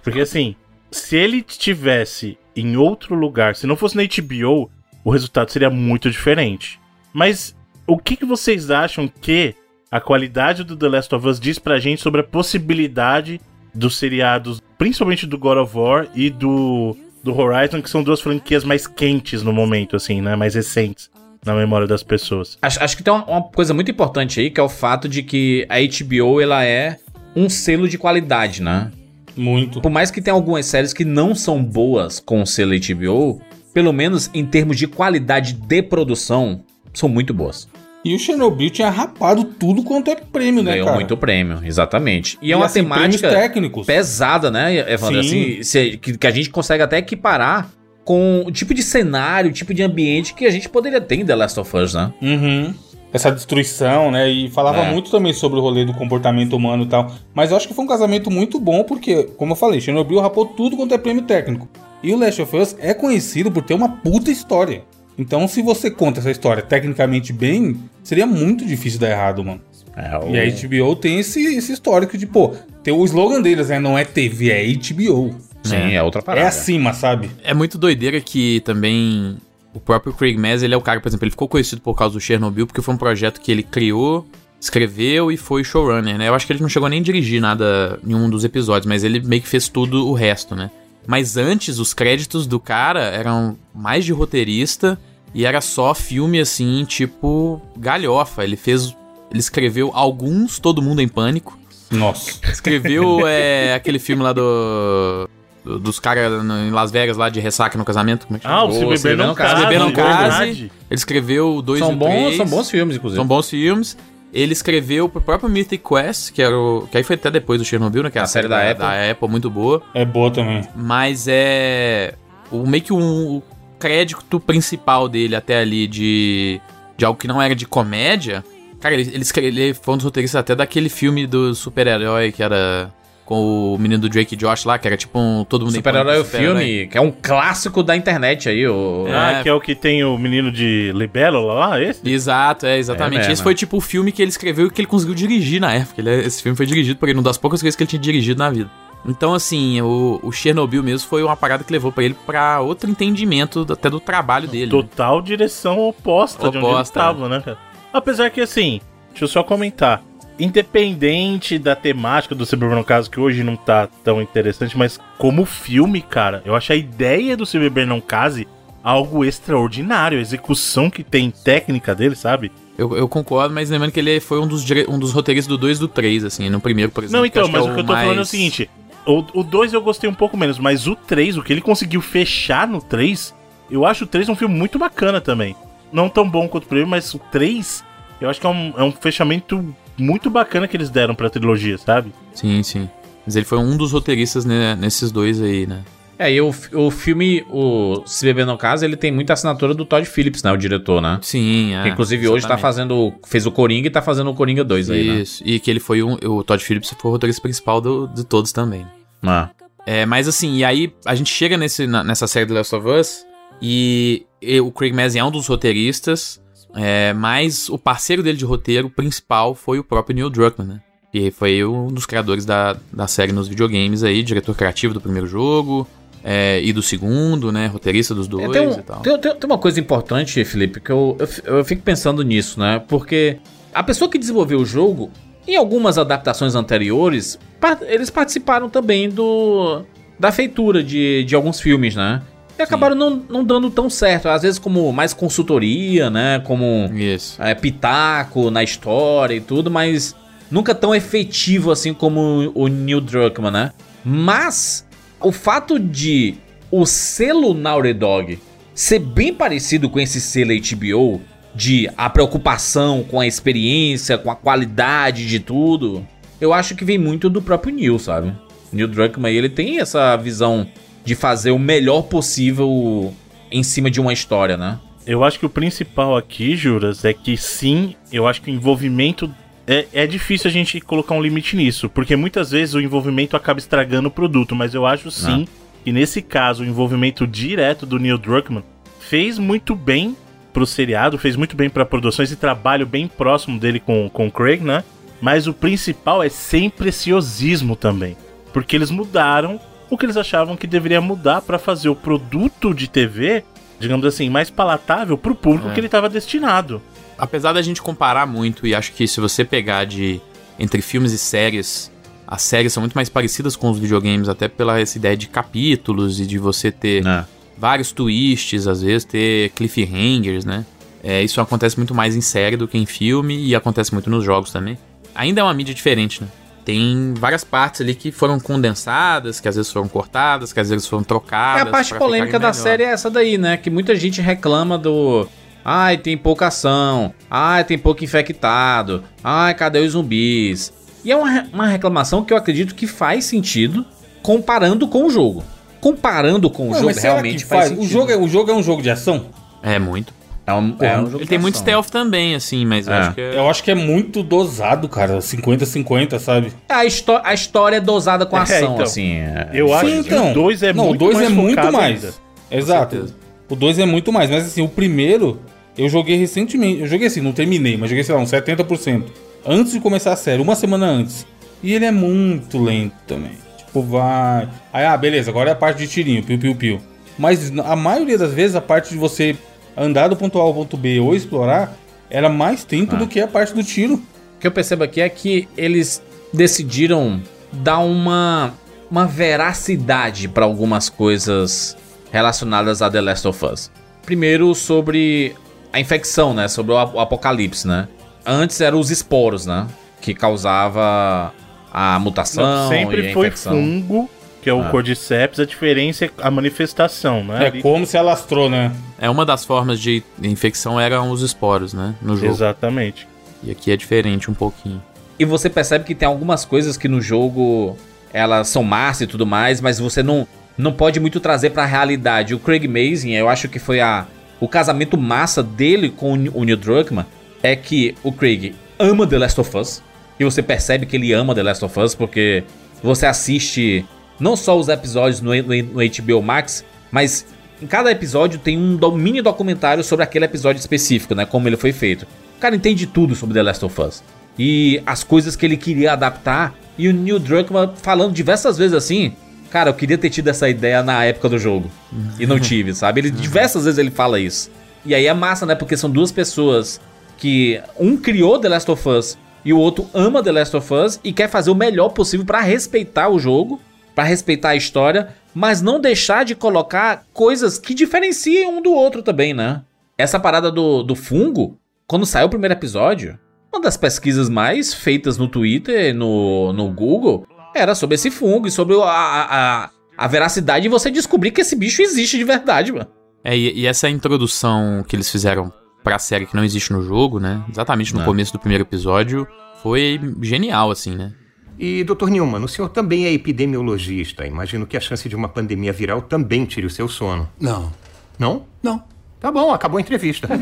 Porque assim, se ele estivesse em outro lugar, se não fosse na HBO, o resultado seria muito diferente. Mas o que, que vocês acham que a qualidade do The Last of Us diz pra gente sobre a possibilidade dos seriados, principalmente do God of War e do, do Horizon, que são duas franquias mais quentes no momento, assim, né? Mais recentes na memória das pessoas. Acho, acho que tem uma, uma coisa muito importante aí, que é o fato de que a HBO, ela é um selo de qualidade, né? Muito. Por mais que tenha algumas séries que não são boas com o selo HBO, pelo menos em termos de qualidade de produção, são muito boas. E o Chernobyl tinha rapado tudo quanto é prêmio, né, Ganhou cara? muito prêmio, exatamente. E, é E, uma assim, temática pesada, né, Evandro? Sim. Assim, que a gente consegue até equiparar com o tipo de cenário, o tipo de ambiente que a gente poderia ter em The Last of Us, né? Uhum. Essa destruição, né? E falava É. muito também sobre o rolê do comportamento humano e tal. Mas eu acho que foi um casamento muito bom, porque, como eu falei, Chernobyl rapou tudo quanto é prêmio técnico. E o Last of Us é conhecido por ter uma puta história. Então, se você conta essa história tecnicamente bem, seria muito difícil dar errado, mano. É, o- E a HBO tem esse, esse histórico de, pô, tem o slogan deles, né? Não é TV, é HBO. Sim, é outra parada. É acima, sabe? É muito doideira que também o próprio Craig Mazin, ele é o cara, por exemplo, ele ficou conhecido por causa do Chernobyl, porque foi um projeto que ele criou, escreveu e foi showrunner, né? Eu acho que ele não chegou nem a dirigir nada em um dos episódios, mas ele meio que fez tudo o resto, né? Mas antes, os créditos do cara eram mais de roteirista e era só filme assim, tipo galhofa. Ele fez. Ele escreveu alguns Todo Mundo em Pânico. Nossa. Escreveu é, aquele filme lá do. Do- dos caras em Las Vegas lá de ressaca no casamento. Como é que chama? Ah, o Se Beber Não Case. Se Beber Não é Case. Ele escreveu o 2 e São o bons, 3. são bons filmes, inclusive. São bons filmes. Ele escreveu pro próprio Mythic Quest, que era o. Que aí foi até depois do Chernobyl, né? Que é a, A série da Apple. Da Apple, muito boa. É boa também. Mas é. O, meio que um, o crédito principal dele até ali de. De algo que não era de comédia. Cara, ele, ele, ele foi um dos roteiristas até daquele filme do super-herói que era. Com o menino do Drake e Josh lá, que era tipo um. Todo mundo Super-Herói é o filme, que é um clássico da internet aí. O... Ah, É. que é o que tem o menino de Libélula lá, esse? Exato, é, exatamente. É mesmo. Esse foi tipo o filme que ele escreveu e que ele conseguiu dirigir na época. Ele- esse filme foi dirigido por ele, uma das poucas coisas que ele tinha dirigido na vida. Então, assim, o, o Chernobyl mesmo foi uma parada que levou pra ele pra outro entendimento do- até do trabalho dele. né? Total direção oposta, de onde ele Oposta, estava, né, cara? Apesar que, assim, deixa eu só comentar. Independente da temática do Cyberpunk, no caso, que hoje não tá tão interessante, mas como filme, cara, eu acho a ideia do Cyberpunk não case algo extraordinário. A execução que tem técnica dele, sabe? Eu, eu concordo, mas lembrando que ele foi um dos, um dos roteiristas do 2 e do 3, assim, no primeiro, por exemplo. Não, então, acho mas é o que eu tô falando é o mais- seguinte: o 2 eu gostei um pouco menos, mas o 3, o que ele conseguiu fechar no 3, eu acho o 3 um filme muito bacana também. Não tão bom quanto o primeiro, mas o 3, eu acho que é um, é um fechamento muito bacana que eles deram pra trilogia, sabe? Sim, sim. Mas ele foi um dos roteiristas né, nesses dois aí, né? É, e o, o filme, o Se Beber no Caso, ele tem muita assinatura do Todd Phillips, né? O diretor, né? Sim, é. Que, inclusive hoje tá exatamente. fazendo. Fez o Coringa e tá fazendo o Coringa 2 aí, né? Isso, e que ele foi um. O Todd Phillips foi o roteirista principal do, de todos também. Ah. É, mas assim, e aí a gente chega nesse, na- nessa série do Last of Us e, e o Craig Mazin é um dos roteiristas, é, mas o parceiro dele de roteiro principal foi o próprio Neil Druckmann, né? Que foi um dos criadores da, da série nos videogames aí, diretor criativo do primeiro jogo é, e do segundo, né? Roteirista dos dois É, tem, um- e tal. tem- tem- tem uma coisa importante, Felipe, que eu, eu, eu fico pensando nisso, né? Porque a pessoa que desenvolveu o jogo, em algumas adaptações anteriores, eles participaram também do da feitura de, de alguns filmes, né? E acabaram não, não dando tão certo. Às vezes como mais consultoria, né? Como Isso. é, pitaco na história e tudo, mas nunca tão efetivo assim como o Neil Druckmann, né? Mas o fato de o selo Naughty Dog ser bem parecido com esse selo HBO, de a preocupação com a experiência, com a qualidade de tudo, eu acho que vem muito do próprio Neil, sabe? Neil Druckmann, ele tem essa visão de fazer o melhor possível em cima de uma história, né? Eu acho que o principal aqui, Juras, é que sim, eu acho que o envolvimento. É, é difícil a gente colocar um limite nisso, porque muitas vezes o envolvimento acaba estragando o produto, mas eu acho sim que nesse caso o envolvimento direto do Neil Druckmann fez muito bem pro seriado, fez muito bem pra produção, esse trabalho bem próximo dele com, com o Craig, né? Mas o principal é sempre esse osismo também, porque eles mudaram o que eles achavam que deveria mudar pra fazer o produto de TV digamos assim, mais palatável pro público É. que ele estava destinado. Apesar da gente comparar muito, e acho que se você pegar de entre filmes e séries, as séries são muito mais parecidas com os videogames, até pela essa ideia de capítulos e de você ter Né? vários twists, às vezes ter cliffhangers, né? É, isso acontece muito mais em série do que em filme e acontece muito nos jogos também. Ainda é uma mídia diferente, né? Tem várias partes ali que foram condensadas, que às vezes foram cortadas, que às vezes foram É trocadas. a parte polêmica da série é essa daí, né? Que muita gente reclama do. Ai, tem pouca ação. Ai, tem pouco infectado. Ai, cadê os zumbis? E é uma, re- uma reclamação que eu acredito que faz sentido comparando com o jogo. Comparando com o Não, jogo, realmente faz faz? O sentido. jogo, é, o jogo é um jogo de ação? É muito. É um, é um jogo Ele tem muito stealth também, assim, mas eu É. acho que é... Eu acho que é muito dosado, cara. 50-50, sabe? A, histó a história é dosada com É, ação, então. assim. é- Eu acho Sim, que o 2 é Não, muito o 2 mais é muito mais. ainda. Exato. O 2 é muito mais. Mas assim, o primeiro, eu joguei recentemente. Eu joguei assim, não terminei, mas joguei, sei lá, uns 70%. Antes de começar a série, uma semana antes. E ele é muito lento também. Tipo, vai. Aí, ah, beleza, agora é a parte de tirinho, piu, piu, piu. Mas a maioria das vezes, a parte de você andar do ponto A ao ponto B ou explorar, era mais tempo Ah. do que a parte do tiro. O que eu percebo aqui é que eles decidiram dar uma, uma veracidade para algumas coisas relacionadas a The Last of Us. Primeiro sobre a infecção, né? Sobre o ap- o apocalipse, né? Antes eram os esporos, né? Que causava a mutação Não, e sempre a foi infecção. fungo, que é o Ah. Cordyceps, a diferença é a manifestação, né? É Ali- como se alastrou, né? É uma das formas de infecção eram os esporos, né? No jogo. Exatamente. E aqui é diferente um pouquinho. E você percebe que tem algumas coisas que no jogo elas são massa e tudo mais, mas você não, não pode muito trazer pra realidade. O Craig Mazin, eu acho que foi a, o casamento massa dele com o Neil Druckmann, é que o Craig ama The Last of Us, e você percebe que ele ama The Last of Us, porque você assiste não só os episódios no, no, HBO Max, mas em cada episódio tem um mini documentário sobre aquele episódio específico, né? Como ele foi feito. O cara entende tudo sobre The Last of Us. E as coisas que ele queria adaptar E o Neil Druckmann falando diversas vezes assim. Cara, eu queria ter tido essa ideia na época do jogo. E não tive, sabe? Ele diversas vezes ele fala isso. E aí é massa, né? Porque são duas pessoas que um criou The Last of Us e o outro ama The Last of Us e quer fazer o melhor possível pra respeitar o jogo, pra respeitar a história, mas não deixar de colocar coisas que diferenciem um do outro também, né? Essa parada do, do fungo, quando saiu o primeiro episódio, uma das pesquisas mais feitas no Twitter, no, no Google, era sobre esse fungo e sobre a, a, a veracidade de você descobrir que esse bicho existe de verdade, mano. É, e, e essa introdução que eles fizeram pra série que não existe no jogo, né? Exatamente no É. começo do primeiro episódio, foi genial, assim, né? E, Dr. Newman, o senhor também é epidemiologista. Imagino que a chance de uma pandemia viral também tire o seu sono. Não, Não? não. Tá bom, acabou a entrevista.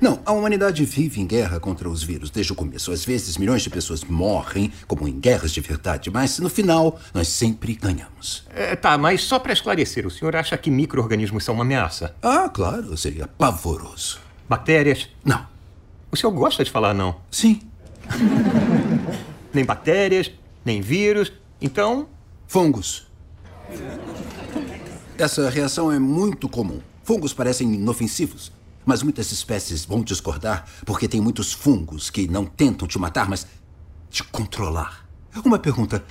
Não, a humanidade vive em guerra contra os vírus desde o começo. Às vezes, milhões de pessoas morrem, como em guerras de verdade, mas no final, nós sempre ganhamos. É, tá, mas só pra esclarecer, o senhor acha que micro-organismos são uma ameaça? Ah, claro, seria pavoroso. Bactérias? Não. O senhor gosta de falar não? Sim, Nem bactérias, nem vírus. Então, fungos. Essa reação é muito comum. Fungos parecem inofensivos, mas muitas espécies vão discordar porque tem muitos fungos que não tentam te matar, mas te controlar. Uma pergunta: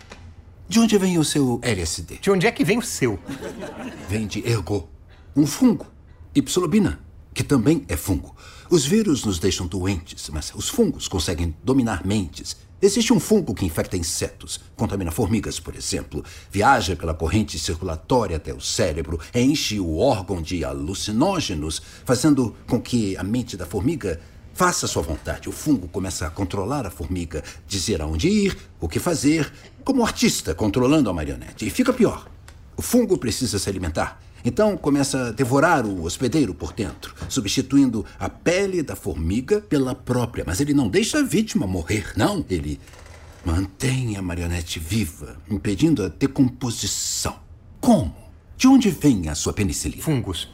de onde vem o seu LSD? de onde é que vem o seu? Vem de ergo, um fungo. E psilobina, que também é fungo. Os vírus nos deixam doentes, mas os fungos conseguem dominar mentes. Existe um fungo que infecta insetos, contamina formigas, por exemplo, viaja pela corrente circulatória até o cérebro, enche o órgão de alucinógenos, fazendo com que a mente da formiga faça sua vontade. O fungo começa a controlar a formiga, dizer aonde ir, o que fazer, como um artista controlando a marionete. E fica pior. O fungo precisa se alimentar. Então começa a devorar o hospedeiro por dentro, substituindo a pele da formiga pela própria. Mas ele não deixa a vítima morrer, não. Ele mantém a marionete viva, impedindo a decomposição. Como? De onde vem a sua penicilina? Fungos.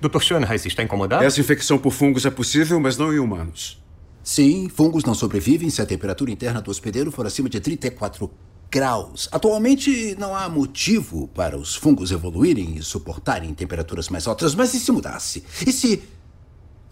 Dr. Schoenheis está incomodado? Essa infecção por fungos é possível, mas não em humanos. Sim, fungos não sobrevivem se a temperatura interna do hospedeiro for acima de 34 graus. Atualmente não há motivo para os fungos evoluírem e suportarem temperaturas mais altas, mas e se mudasse? E se,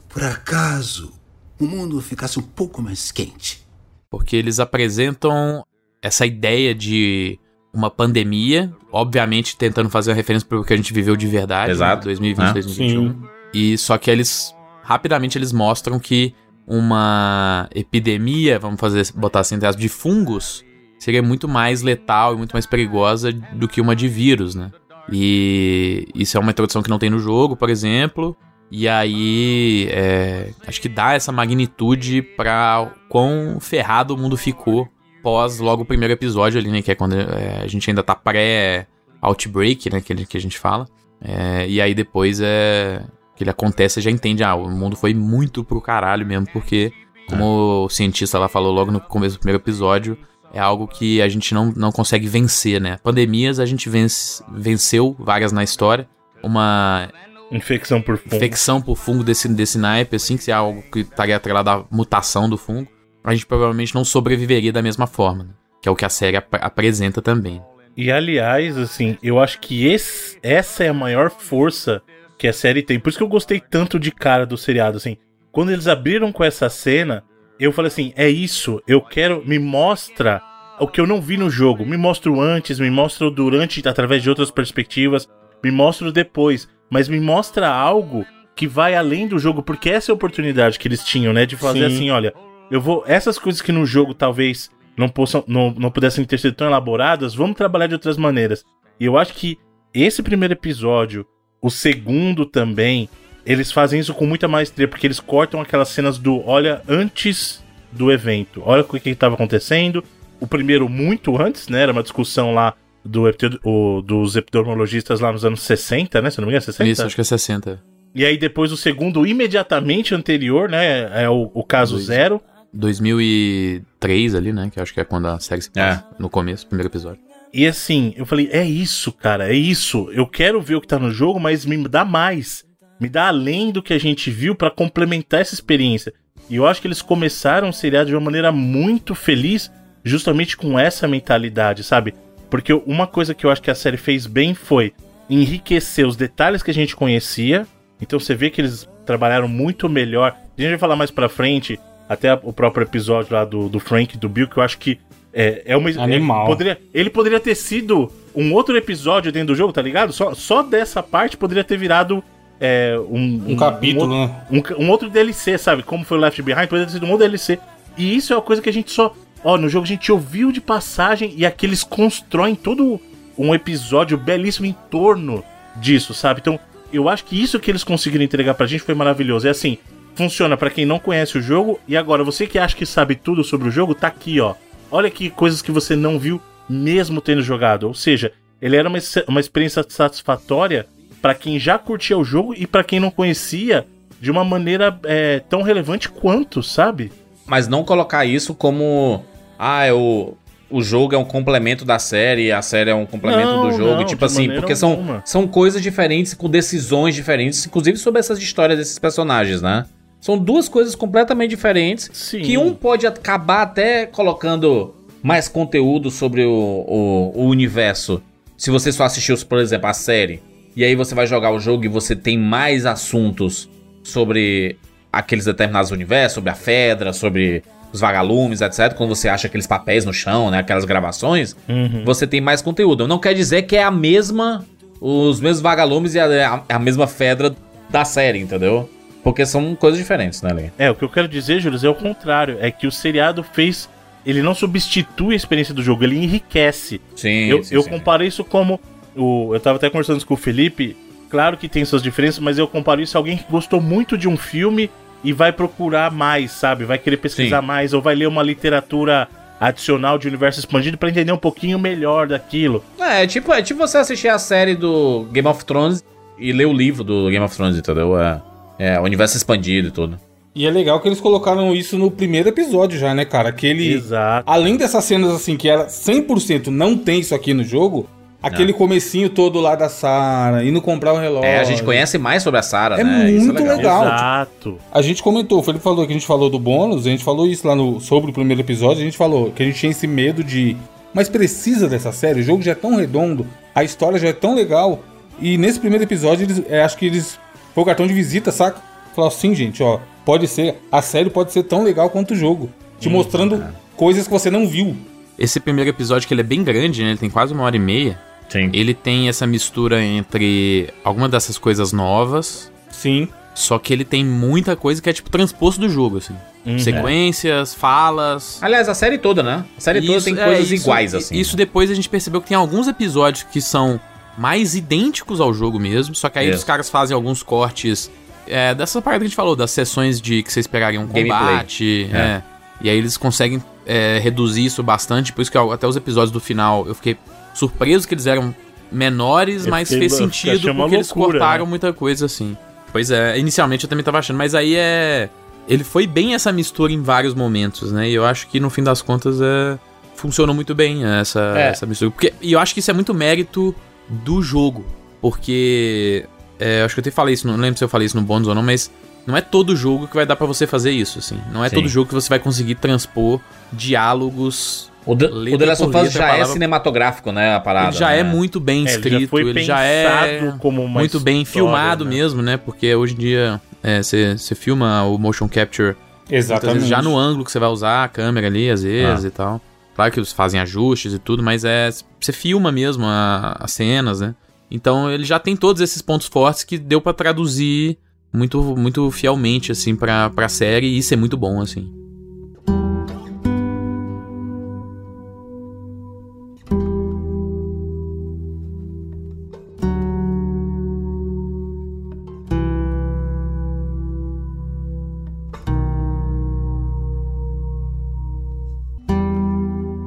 por acaso, o mundo ficasse um pouco mais quente? Porque eles apresentam essa ideia de uma pandemia, obviamente tentando fazer uma referência para o que a gente viveu de verdade, Exato. né, 2020, É. 2021. E só que eles rapidamente eles mostram que uma epidemia, vamos fazer botar assim, de fungos seria muito mais letal e muito mais perigosa do que uma de vírus, né? E isso é uma introdução que não tem no jogo, por exemplo. E aí, é, acho que dá essa magnitude pra quão ferrado o mundo ficou pós logo o primeiro episódio ali, né? Que é quando é, a gente ainda tá pré-outbreak, né? Que, que a gente fala. É, e aí depois é. Que ele acontece, você já entende, ah, o mundo foi muito pro caralho mesmo, porque, como o cientista lá falou logo no começo do primeiro episódio, é algo que a gente não, não consegue vencer, né? Pandemias a gente vence, venceu várias na história. Uma Infecção por fungo. infecção por fungo desse, desse naipe, assim, que é algo que estaria atrelado à mutação do fungo, a gente provavelmente não sobreviveria da mesma forma, né? Que é o que a série ap- apresenta também. E aliás, assim, eu acho que esse- essa é a maior força que a série tem. Por isso que eu gostei tanto de cara do seriado, assim. Quando eles abriram com essa cena, eu falei assim: é isso, eu quero. Me mostra o que eu não vi no jogo. Me mostra o antes, me mostra o durante, através de outras perspectivas. Me mostra o depois. Mas me mostra algo que vai além do jogo, porque essa é a oportunidade que eles tinham, né? De fazer Sim. assim: olha, eu vou. Essas coisas que no jogo talvez não, possam, não, não pudessem ter sido tão elaboradas, vamos trabalhar de outras maneiras. E eu acho que esse primeiro episódio, o segundo também, eles fazem isso com muita maestria, porque eles cortam aquelas cenas do olha antes do evento, olha o que estava acontecendo. O primeiro, muito antes, né? Era uma discussão lá do, o- dos epidemiologistas lá nos anos 60, né? Se não me engano, 60? Isso, acho que é 60. E aí depois o segundo, imediatamente anterior, né? É o, o caso Dois. zero. 2003 ali, né? Que eu acho que é quando a série se passa. No começo, primeiro episódio. E assim, eu falei, é isso, cara, é isso. Eu quero ver o que tá no jogo, mas me dá mais. Me dá além do que a gente viu pra complementar essa experiência. E eu acho que eles começaram o seriado de uma maneira muito feliz, justamente com essa mentalidade, sabe? Porque uma coisa que eu acho que a série fez bem foi enriquecer os detalhes que a gente conhecia. Então você vê que eles trabalharam muito melhor. A gente vai falar mais pra frente, até o próprio episódio lá do, do Frank e do Bill, que eu acho que é, é uma. Animal. é- poderia, ele poderia ter sido um outro episódio dentro do jogo, tá ligado? Só, só dessa parte poderia ter virado. É, um, Um capítulo, um, né? um, um outro DLC, sabe? Como foi o Left Behind, poderia ter sido um outro DLC. E isso é uma coisa que a gente só. Ó, no jogo a gente ouviu de passagem e aqui eles constroem todo um episódio belíssimo em torno disso, sabe? Então, eu acho que isso que eles conseguiram entregar pra gente foi maravilhoso. É assim, funciona pra quem não conhece o jogo e agora você que acha que sabe tudo sobre o jogo, tá aqui, ó. Olha aqui coisas que você não viu mesmo tendo jogado. Ou seja, ele era uma, uma experiência satisfatória pra quem já curtia o jogo e pra quem não conhecia de uma maneira é, tão relevante quanto, sabe? Mas não colocar isso como. Ah, é o, o jogo é um complemento da série, a série é um complemento Não, do jogo. não, tipo assim, porque são, são coisas diferentes, com decisões diferentes, inclusive sobre essas histórias desses personagens, né? São duas coisas completamente diferentes. Sim. Que um pode acabar até colocando mais conteúdo sobre o, o, o universo. Se você só assistiu, por exemplo, a série, e aí você vai jogar o jogo e você tem mais assuntos sobre aqueles determinados universos, sobre a Fedra, sobre os vagalumes, etc. Quando você acha aqueles papéis no chão, né? Aquelas gravações, Uhum. você tem mais conteúdo. Não quer dizer que é a mesma. Os mesmos vagalumes e a, a, a mesma Fedra da série, entendeu? Porque são coisas diferentes, né, Lê? É, o que eu quero dizer, Júlio, é o contrário. É que o seriado fez. Ele não substitui a experiência do jogo, ele enriquece. Sim, eu sim, eu sim. comparo isso como. O, eu tava até conversando isso com o Felipe. Claro que tem suas diferenças, mas eu comparo isso a alguém que gostou muito de um filme e vai procurar mais, sabe? Vai querer pesquisar Sim. mais, ou vai ler uma literatura adicional de universo expandido pra entender um pouquinho melhor daquilo. É, é tipo, é tipo você assistir a série do Game of Thrones e ler o livro do Game of Thrones, entendeu? É, é o universo expandido e tudo. E é legal que eles colocaram isso no primeiro episódio já, né, cara? Que ele. Exato. Além dessas cenas assim, que era 100% não tem isso aqui no jogo, aquele comecinho todo lá da Sarah, indo comprar o relógio. É, a gente conhece mais sobre a Sarah, É né? muito legal. Exato. A gente comentou, o Felipe falou que a gente falou do bônus, a gente falou isso lá no, sobre o primeiro episódio, a gente falou que a gente tinha esse medo de. Mas precisa dessa série, o jogo já é tão redondo, a história já é tão legal. E nesse primeiro episódio, eles, é, acho que eles. Foi o cartão de visita, saca? Falaram assim, gente, ó, pode ser. A série pode ser tão legal quanto o jogo. Te mostrando coisas que você não viu. Esse primeiro episódio, que ele é bem grande, né? Ele tem quase uma hora e meia. Sim. Ele tem essa mistura entre alguma dessas coisas novas. Sim. Só que ele tem muita coisa que é tipo transposto do jogo, assim. Uhum. Sequências, falas. Aliás, a série toda, né? A série toda Isso, tem é, coisas isso- iguais, assim. Isso depois a gente percebeu que tem alguns episódios que são mais idênticos ao jogo mesmo, só que aí Isso. os caras fazem alguns cortes é, dessa parte que a gente falou, das sessões de que vocês pegariam um combate, É. é. E aí eles conseguem é, reduzir isso bastante, por isso que até os episódios do final eu fiquei surpreso que eles eram menores, Eu mas fiquei- fez sentido porque eles loucura, cortaram né? muita coisa assim. Pois é, inicialmente eu também tava achando, mas aí é. Ele foi bem essa mistura em vários momentos, né? E eu acho que no fim das contas é. Funcionou muito bem essa, É. essa mistura. Porque, e eu acho que isso é muito mérito do jogo. Porque. é, acho que eu até falei isso, não lembro se eu falei isso no bônus ou não, mas não é todo jogo que vai dar pra você fazer isso, assim. Não é Sim. todo jogo que você vai conseguir transpor diálogos. O, The- letra o The Last of Us já é palavra- cinematográfico, né? A parada. Ele já né? é muito bem É, ele já escrito, foi ele já é como uma muito bem história, filmado né? mesmo, né? Porque hoje em dia é, você você filma o motion capture Exatamente. vezes já no ângulo que você vai usar a câmera ali, às vezes Ah. e tal. Claro que eles fazem ajustes e tudo, mas é você filma mesmo as cenas, né? Então ele já tem todos esses pontos fortes que deu pra traduzir muito muito fielmente assim pra, pra série e isso é muito bom assim.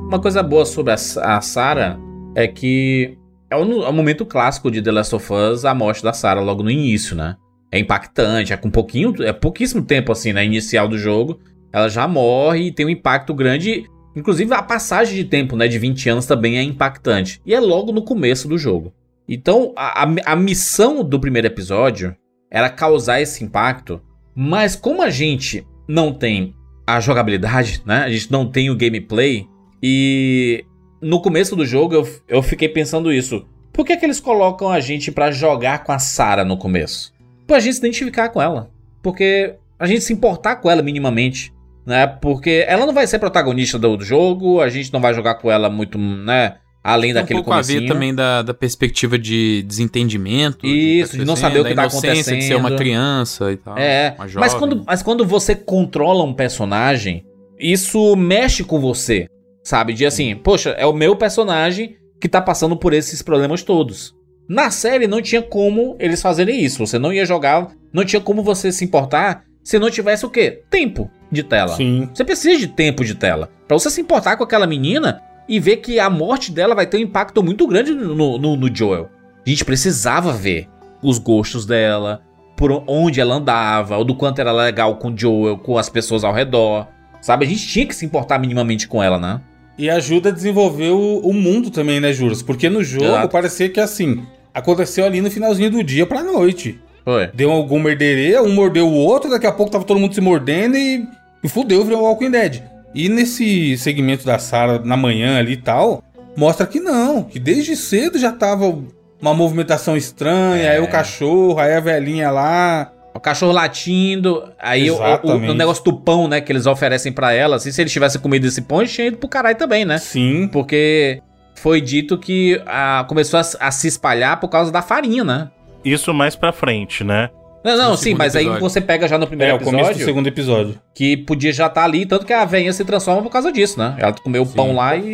Uma coisa boa sobre a, a Sarah é que é o, é momento clássico de The Last of Us, a morte da Sarah logo no início, né? É impactante, é com pouquinho, é pouquíssimo tempo assim, né, inicial do jogo, ela já morre e tem um impacto grande, inclusive a passagem de tempo, né, de 20 anos também é impactante. E é logo no começo do jogo. Então, a, a, a missão do primeiro episódio era causar esse impacto, mas como a gente não tem a jogabilidade, né? A gente não tem o gameplay. E no começo do jogo eu, eu fiquei pensando isso. Por que, que eles colocam a gente pra jogar com a Sarah no começo? Pra gente se identificar com ela. Porque a gente se importar com ela minimamente. Né? Porque ela não vai ser protagonista do, do jogo, a gente não vai jogar com ela muito, né? Além Tem daquele um pouco a ver também da, da perspectiva de desentendimento. Isso, de não saber o que tá De ser uma acontecendo. criança e tal. É, uma mas quando, mas quando você controla um personagem, isso mexe com você, sabe? De assim, poxa, é o meu personagem que tá passando por esses problemas todos. Na série não tinha como eles fazerem isso. Você não ia jogar, não tinha como você se importar se não tivesse o quê? Tempo de tela. Sim. Você precisa de tempo de tela. Pra você se importar com aquela menina e ver que a morte dela vai ter um impacto muito grande no, no, no Joel. A gente precisava ver os gostos dela, por onde ela andava, ou do quanto era legal com o Joel, com as pessoas ao redor. Sabe? A gente tinha que se importar minimamente com ela, né? E ajuda a desenvolver o, o mundo também, né, Juras? Porque no jogo Exato. parecia que assim, aconteceu ali no finalzinho do dia pra noite. Foi. Deu algum merdereia, um mordeu o outro, daqui a pouco tava todo mundo se mordendo e, e fudeu, virou Walking Dead. E nesse segmento da Sarah na manhã ali e tal, mostra que não, que desde cedo já tava uma movimentação estranha, aí o cachorro, aí a velhinha lá. O cachorro latindo, aí o, o- o, negócio do pão, né, que eles oferecem pra ela. Assim, se eles tivessem comido esse pão, eles tinham ido pro caralho também, né? Sim. Porque foi dito que ah, começou a, a se espalhar por causa da farinha, né? Isso mais pra frente, né? Não, não, No sim, mas aí episódio. você pega já no primeiro É, o começo do episódio segundo episódio. que podia já estar ali, tanto que a velhinha se transforma por causa disso, né? Ela comeu o pão lá e.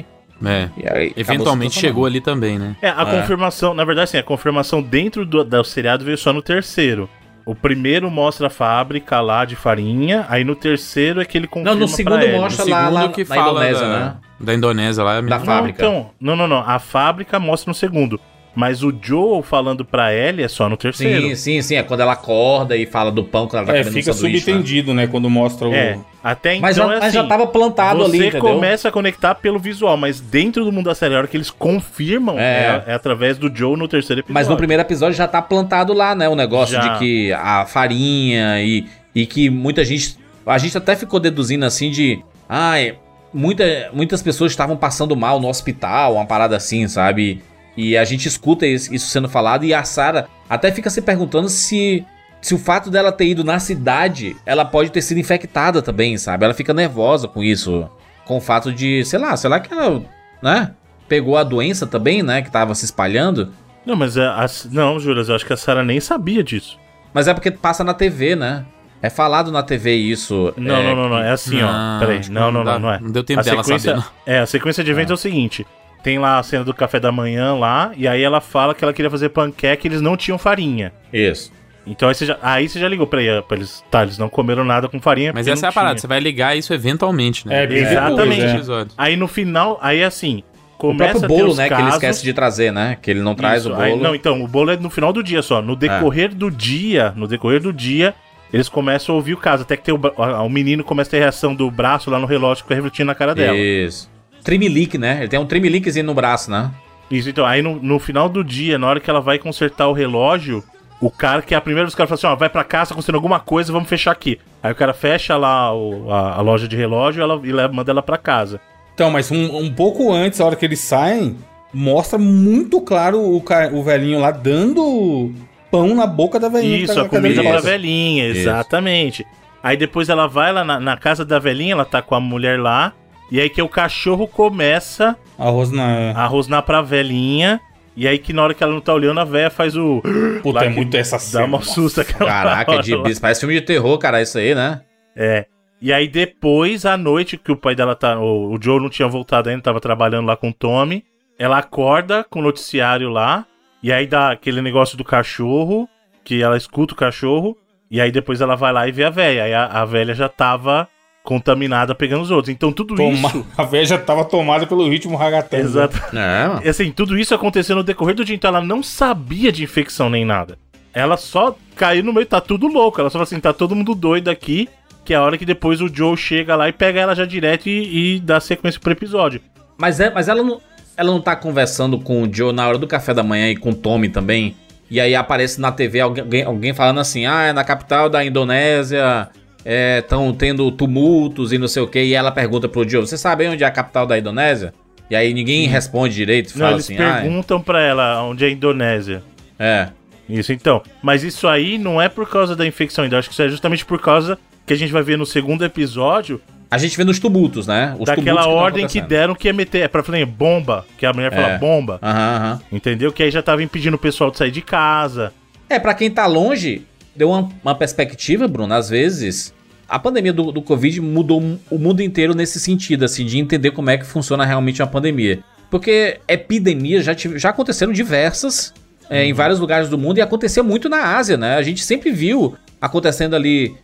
e- É. e aí Eventualmente chegou ali também, né? É, a É. confirmação, na verdade, sim, a confirmação dentro do, do seriado veio só no terceiro. O primeiro mostra a fábrica lá de farinha, aí no terceiro é que ele confirma Não, no pra segundo Ellie. mostra lá, segundo lá que na fala Indonésia, da, né? da Indonésia lá. é Da mesmo. fábrica. Não, então, não, não, não. A fábrica mostra no segundo. Mas o Joel falando pra Ellie é só no terceiro. Sim, sim, sim. É quando ela acorda e fala do pão que ela tá É, comendo fica sanduíche, né? subentendido, né? Quando mostra o. É, até então Mas já- é mas assim, já tava plantado você ali, entendeu? começa a conectar pelo visual, mas dentro do mundo da série, a hora que eles confirmam, É. é, é através do Joe no terceiro episódio. Mas no primeiro episódio já tá plantado lá, né? O negócio Já. de que a farinha e, e que muita gente. A gente até ficou deduzindo assim de. Ai, muita, muitas pessoas estavam passando mal no hospital, uma parada assim, sabe? E a gente escuta isso sendo falado e a Sarah até fica se perguntando se. Se o fato dela ter ido na cidade, ela pode ter sido infectada também, sabe? Ela fica nervosa com isso. Com o fato de, sei lá, sei lá que ela, né? Pegou a doença também, né? Que tava se espalhando. Não, mas é, a- não, Juras, eu acho que a Sarah nem sabia disso. Mas é porque passa na TV, né? É falado na TV isso. Não, é, não, não, não. É assim, Não, ó. Peraí. acho que Não, não não, não, não é. não deu tempo a dela sequência, saber, É, a sequência de eventos é o seguinte: tem lá a cena do café da manhã lá, e aí ela fala que ela queria fazer panqueca e eles não tinham farinha. Isso. Então aí você já, aí você já ligou pra, pra eles. Tá, eles não comeram nada com farinha. Mas essa é a parada, tinha. você vai ligar isso eventualmente, né? É, bem Exatamente. é. Aí no final, aí assim. O Começa próprio a ter bolo, né? Que ele casos- esquece de trazer, né? Que ele não traz Isso, o aí- bolo. não, então, o bolo é no final do dia só. No decorrer do dia, no decorrer do dia, eles começam a ouvir o caso. Até que tem o, o menino começa a ter reação do braço lá no relógio que fica refletindo na cara dela. Isso. Trimelique, né? Ele tem um trimeliquezinho no braço, né? Isso, então, aí no, no final do dia, na hora que ela vai consertar o relógio, o cara, que é a primeira vez que o cara fala assim, ó, vai pra casa, tá acontecendo alguma coisa, vamos fechar aqui. Aí o cara fecha lá o- a, a loja de relógio e, ela, e leva, manda ela pra casa. Então, mas um, um pouco antes, a hora que eles saem, mostra muito claro o, o velhinho lá dando pão na boca da velhinha. que Isso, tá a comida rodas. velhinha, Isso. exatamente. Aí depois ela vai lá na, na casa da velhinha, ela tá com a mulher lá, e aí que o cachorro começa Arroz na. a rosnar pra velhinha, e aí que na hora que ela não tá olhando, a velha faz o... Puta, lá é muito essa Dá cena. uma susto aquela Caraca, é de, parece filme de terror, cara, isso aí, né? É. E aí depois, à noite, que o pai dela tá. O, o Joe não tinha voltado ainda, tava trabalhando lá com o Tommy. Ela acorda com o noticiário lá. E aí dá aquele negócio do cachorro. Que ela escuta o cachorro. E aí depois ela vai lá e vê a velha. Aí a, a velha já tava contaminada pegando os outros. Então tudo Toma- isso. A velha já tava tomada pelo ritmo ragatanga. Exato. É. E assim, tudo isso aconteceu no decorrer do dia, então ela não sabia de infecção nem nada. Ela só caiu no meio, tá tudo louco. Ela só falou assim: tá todo mundo doido aqui. Que é a hora que depois o Joe chega lá e pega ela já direto e, e dá sequência pro episódio. Mas, é, mas ela, não, ela não tá conversando com o Joe na hora do café da manhã e com o Tommy também. E aí aparece na TV alguém, alguém falando assim: ah, é na capital da Indonésia. Estão tendo tumultos e não sei o que, e ela pergunta pro Joe, você sabe onde é a capital da Indonésia? E aí ninguém responde direito, Não, fala eles assim, ah, perguntam pra ela onde é a Indonésia. é. Isso então. Mas isso aí não é por causa da infecção ainda. Acho que isso é justamente por causa que a gente vai ver no segundo episódio A gente vê nos tumultos, né? Os tumultos daquela que tão ordem que deram que ia meter. É pra falar bomba, que a mulher fala É. bomba. Aham, aham. Entendeu? Que aí já tava impedindo o pessoal de sair de casa. É, pra quem tá longe, deu uma, uma perspectiva, Bruno, às vezes. A pandemia do, do Covid mudou o mundo inteiro nesse sentido, assim, de entender como é que funciona realmente uma pandemia. Porque epidemias já, já aconteceram diversas é, em vários lugares do mundo e aconteceu muito na Ásia, né? A gente sempre viu acontecendo ali,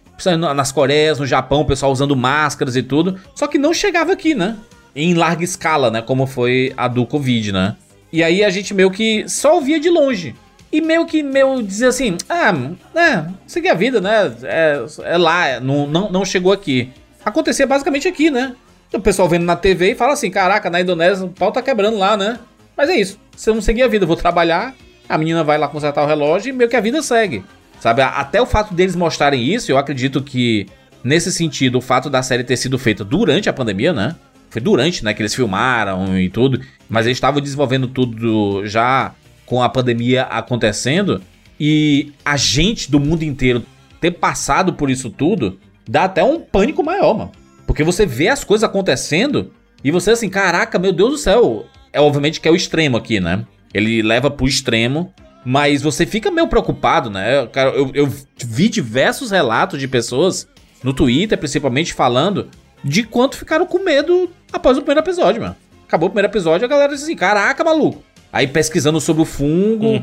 nas Coreias, no Japão, o pessoal usando máscaras e tudo. Só que não chegava aqui, né? Em larga escala, né? Como foi a do Covid, né? E aí a gente meio que só ouvia de longe. E meio que meio dizer assim, ah, é, seguir a vida, né? É, é lá, é, não, não, não chegou aqui. Acontecia basicamente aqui, né? O pessoal vendo na TV e fala assim, caraca, na Indonésia o pau tá quebrando lá, né? Mas é isso. Se eu não seguir a vida, eu vou trabalhar, a menina vai lá consertar o relógio e meio que a vida segue. Sabe? Até o fato deles mostrarem isso, eu acredito que, nesse sentido, o fato da série ter sido feita durante a pandemia, né? Foi durante, né, que eles filmaram e tudo. Mas eles estavam desenvolvendo tudo já com a pandemia acontecendo. E a gente do mundo inteiro ter passado por isso tudo dá até um pânico maior, mano. Porque você vê as coisas acontecendo e você assim, caraca, meu Deus do céu. É obviamente que é o extremo aqui, né? Ele leva pro extremo, mas você fica meio preocupado, né? Cara, eu, eu vi diversos relatos de pessoas no Twitter, principalmente, falando de quanto ficaram com medo após o primeiro episódio, mano. Acabou o primeiro episódio, a galera disse assim, caraca, maluco. Aí pesquisando sobre o fungo,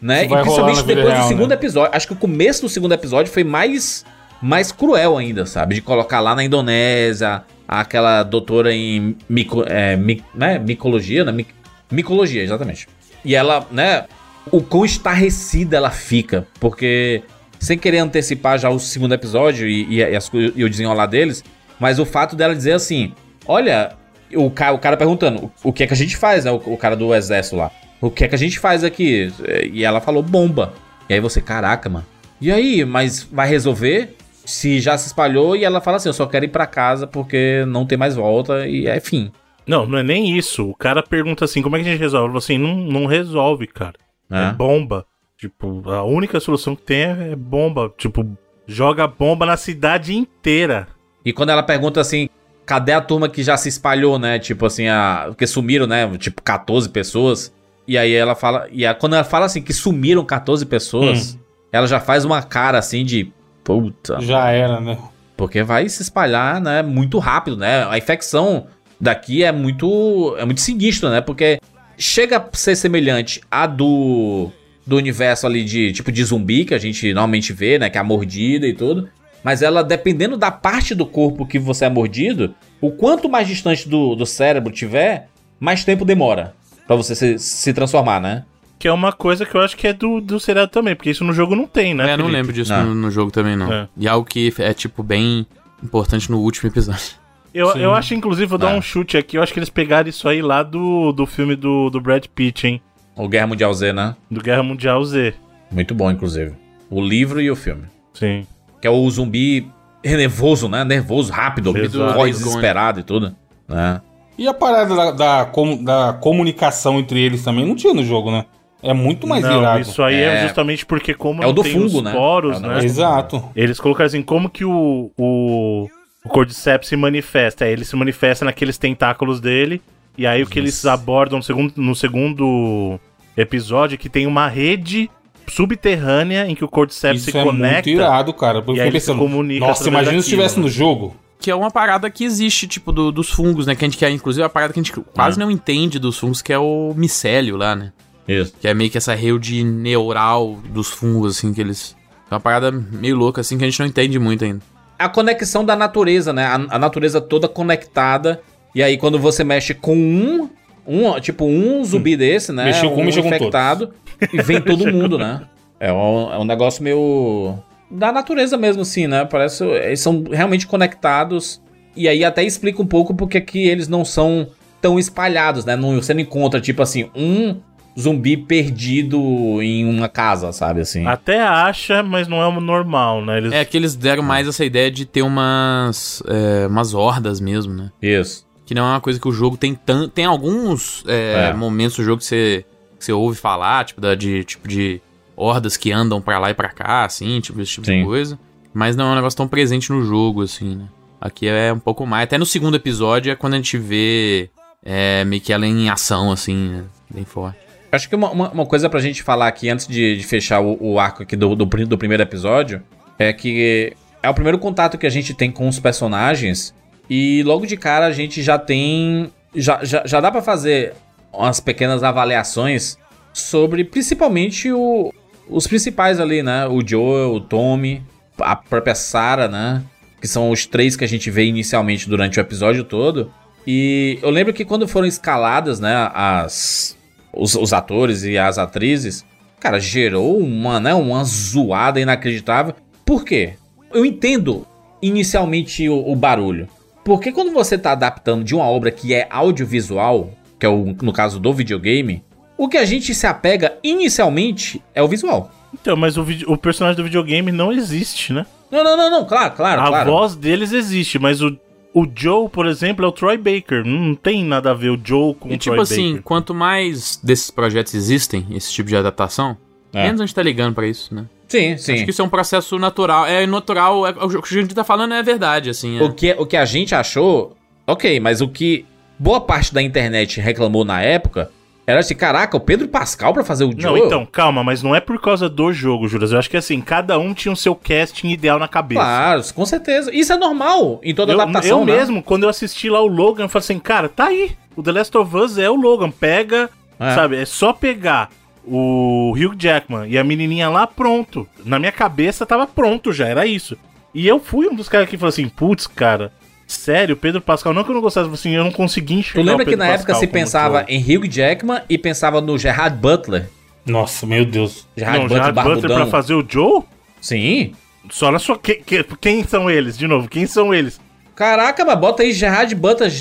né? Isso e principalmente depois do real, segundo né? episódio. Acho que o começo do segundo episódio foi mais, mais cruel ainda, sabe? De colocar lá na Indonésia aquela doutora em mico, é, mi- né? micologia, né? Mic- micologia, exatamente. E ela, né? O quão estarrecida ela fica, porque sem querer antecipar já o segundo episódio e, e, as e o desenrolar deles, mas o fato dela dizer assim: olha, o, ca, o cara perguntando o, o que é que a gente faz, né? O, o cara do exército lá. O que é que a gente faz aqui? E ela falou bomba. E aí você, caraca, mano. E aí, mas vai resolver? Se já se espalhou e ela fala assim: eu só quero ir pra casa porque não tem mais volta e é fim. Não, não é nem isso. O cara pergunta assim, como é que a gente resolve? Assim, não, não resolve, cara. É. É. bomba. Tipo, a única solução que tem é bomba. Tipo, joga bomba na cidade inteira. E quando ela pergunta assim, cadê a turma que já se espalhou, né? Tipo assim, a, porque sumiram, né? Tipo, 14 pessoas. E aí ela fala. E a- quando ela fala assim que sumiram 14 pessoas, ela já faz uma cara assim de. Puta. Já era, né? Porque vai se espalhar, né? Muito rápido, né? A infecção daqui é muito. É muito sinistro, né? Porque chega a ser semelhante à do. Do universo ali de tipo de zumbi que a gente normalmente vê, né? Que é a mordida e tudo. Mas ela, dependendo da parte do corpo que você é mordido, o quanto mais distante do, do cérebro tiver, mais tempo demora pra você se, se transformar, né? Que é uma coisa que eu acho que é do, do seriado também, porque isso no jogo não tem, né? É, não lembro disso Não. no, no jogo também, não. É. E algo que é, tipo, bem importante no último episódio. Eu, Sim. eu acho, inclusive, vou dar É. um chute aqui. Eu acho que eles pegaram isso aí lá do, do filme do, do Brad Pitt, hein? O Guerra Mundial Z, né? Do Guerra Mundial Z. Muito bom, inclusive. O livro e o filme. Sim. Que é o zumbi nervoso, né? Nervoso, rápido, Exato. corre desesperado e tudo. Né? E a parada da, da, com- da comunicação entre eles também não tinha no jogo, né? É muito mais não, virado. isso aí é, É. justamente porque como É o não do tem fungo, os né? poros, É o né? Exato. Eles colocaram assim, como que o, o, o Cordyceps se manifesta? Ele se manifesta naqueles tentáculos dele, e aí o que eles abordam no segundo, no segundo episódio é que tem uma rede subterrânea em que o Cordyceps Isso se é conecta. muito irado, cara. Eu e fiquei aí ele se pensando, comunica nossa, imagina se estivesse no jogo. Que é uma parada que existe, tipo, do- dos fungos, né? Que a gente quer, inclusive, é uma parada que a gente quase não entende dos fungos, que é o micélio lá, né? Isso. Que é meio que essa rede neural dos fungos, assim, que eles. É uma parada meio louca, assim, que a gente não entende muito ainda. A conexão da natureza, né? A, a natureza toda conectada. E aí, quando você mexe com um. um tipo, um zumbi desse, né? Mexeu com um, um mexeu com infectado. E vem todo mundo, né? É um, é um negócio meio. Da natureza mesmo, assim, né? Parece. Eles são realmente conectados. E aí até explica um pouco porque que eles não são tão espalhados, né? Não, você não encontra, tipo assim, um zumbi perdido em uma casa, sabe assim? Até acha, mas não é o normal, né? Eles... É que eles deram mais essa ideia de ter umas. É, umas hordas mesmo, né? Isso. Que não é uma coisa que o jogo tem tanto. Tem alguns é, É. momentos do jogo que você, que você ouve falar, tipo, da, de, tipo, de hordas que andam pra lá e pra cá, assim, tipo, esse tipo Sim. de coisa. Mas não é um negócio tão presente no jogo, assim, né? Aqui é um pouco mais. Até no segundo episódio é quando a gente vê é, meio que ela em ação, assim, né? Bem forte. Acho que uma, uma, uma coisa pra gente falar aqui antes de, de fechar o, o arco aqui do, do, do primeiro episódio é que é o primeiro contato que a gente tem com os personagens e logo de cara a gente já tem. Já, já, já dá pra fazer umas pequenas avaliações sobre principalmente o, os principais ali, né? O Joel, o Tommy, a própria Sarah, né? Que são os três que a gente vê inicialmente durante o episódio todo. E eu lembro que quando foram escaladas, né, as, os, os atores e as atrizes, cara, gerou uma, né, uma zoada inacreditável. Por quê? Eu entendo inicialmente o, o barulho. Porque quando você tá adaptando de uma obra que é audiovisual, que é o, no caso do videogame, o que a gente se apega inicialmente é o visual. Então, mas o, o personagem do videogame não existe, né? Não, não, não, não, claro, claro, a claro. voz deles existe, mas o, o Joe, por exemplo, é o Troy Baker. Não tem nada a ver o Joe com E o tipo Troy assim, Baker. quanto mais desses projetos existem, esse tipo de adaptação, É. menos a gente tá ligando pra isso, né? Sim, sim. Acho que isso é um processo natural. É natural, é, o que a gente tá falando é verdade, assim. é. O que, o que a gente achou, ok, mas o que boa parte da internet reclamou na época era assim: caraca, o Pedro Pascal pra fazer o Não, Joe? então, calma, mas não é por causa do jogo, Juras. Eu acho que assim, cada um tinha o seu casting ideal na cabeça. Claro, com certeza. Isso é normal em toda eu, adaptação. eu né? mesmo, quando eu assisti lá o Logan, eu falei assim, cara, tá aí. O The Last of Us é o Logan. Pega, É. sabe? É só pegar o Hugh Jackman e a menininha lá, pronto. Na minha cabeça tava pronto já, era isso. E eu fui um dos caras que falou assim, putz, cara, sério, Pedro Pascal, não que eu não gostasse, assim, eu não consegui enxergar Tu lembra que na época Pascal se como pensava em Hugh Jackman e pensava no Gerard Butler? Nossa, meu Deus. Gerard Não, Butler Gerard Butler pra fazer o Joe? Sim. Só na sua... que- que- quem são eles? De novo, quem são eles? Caraca, mas bota aí Gerard Butler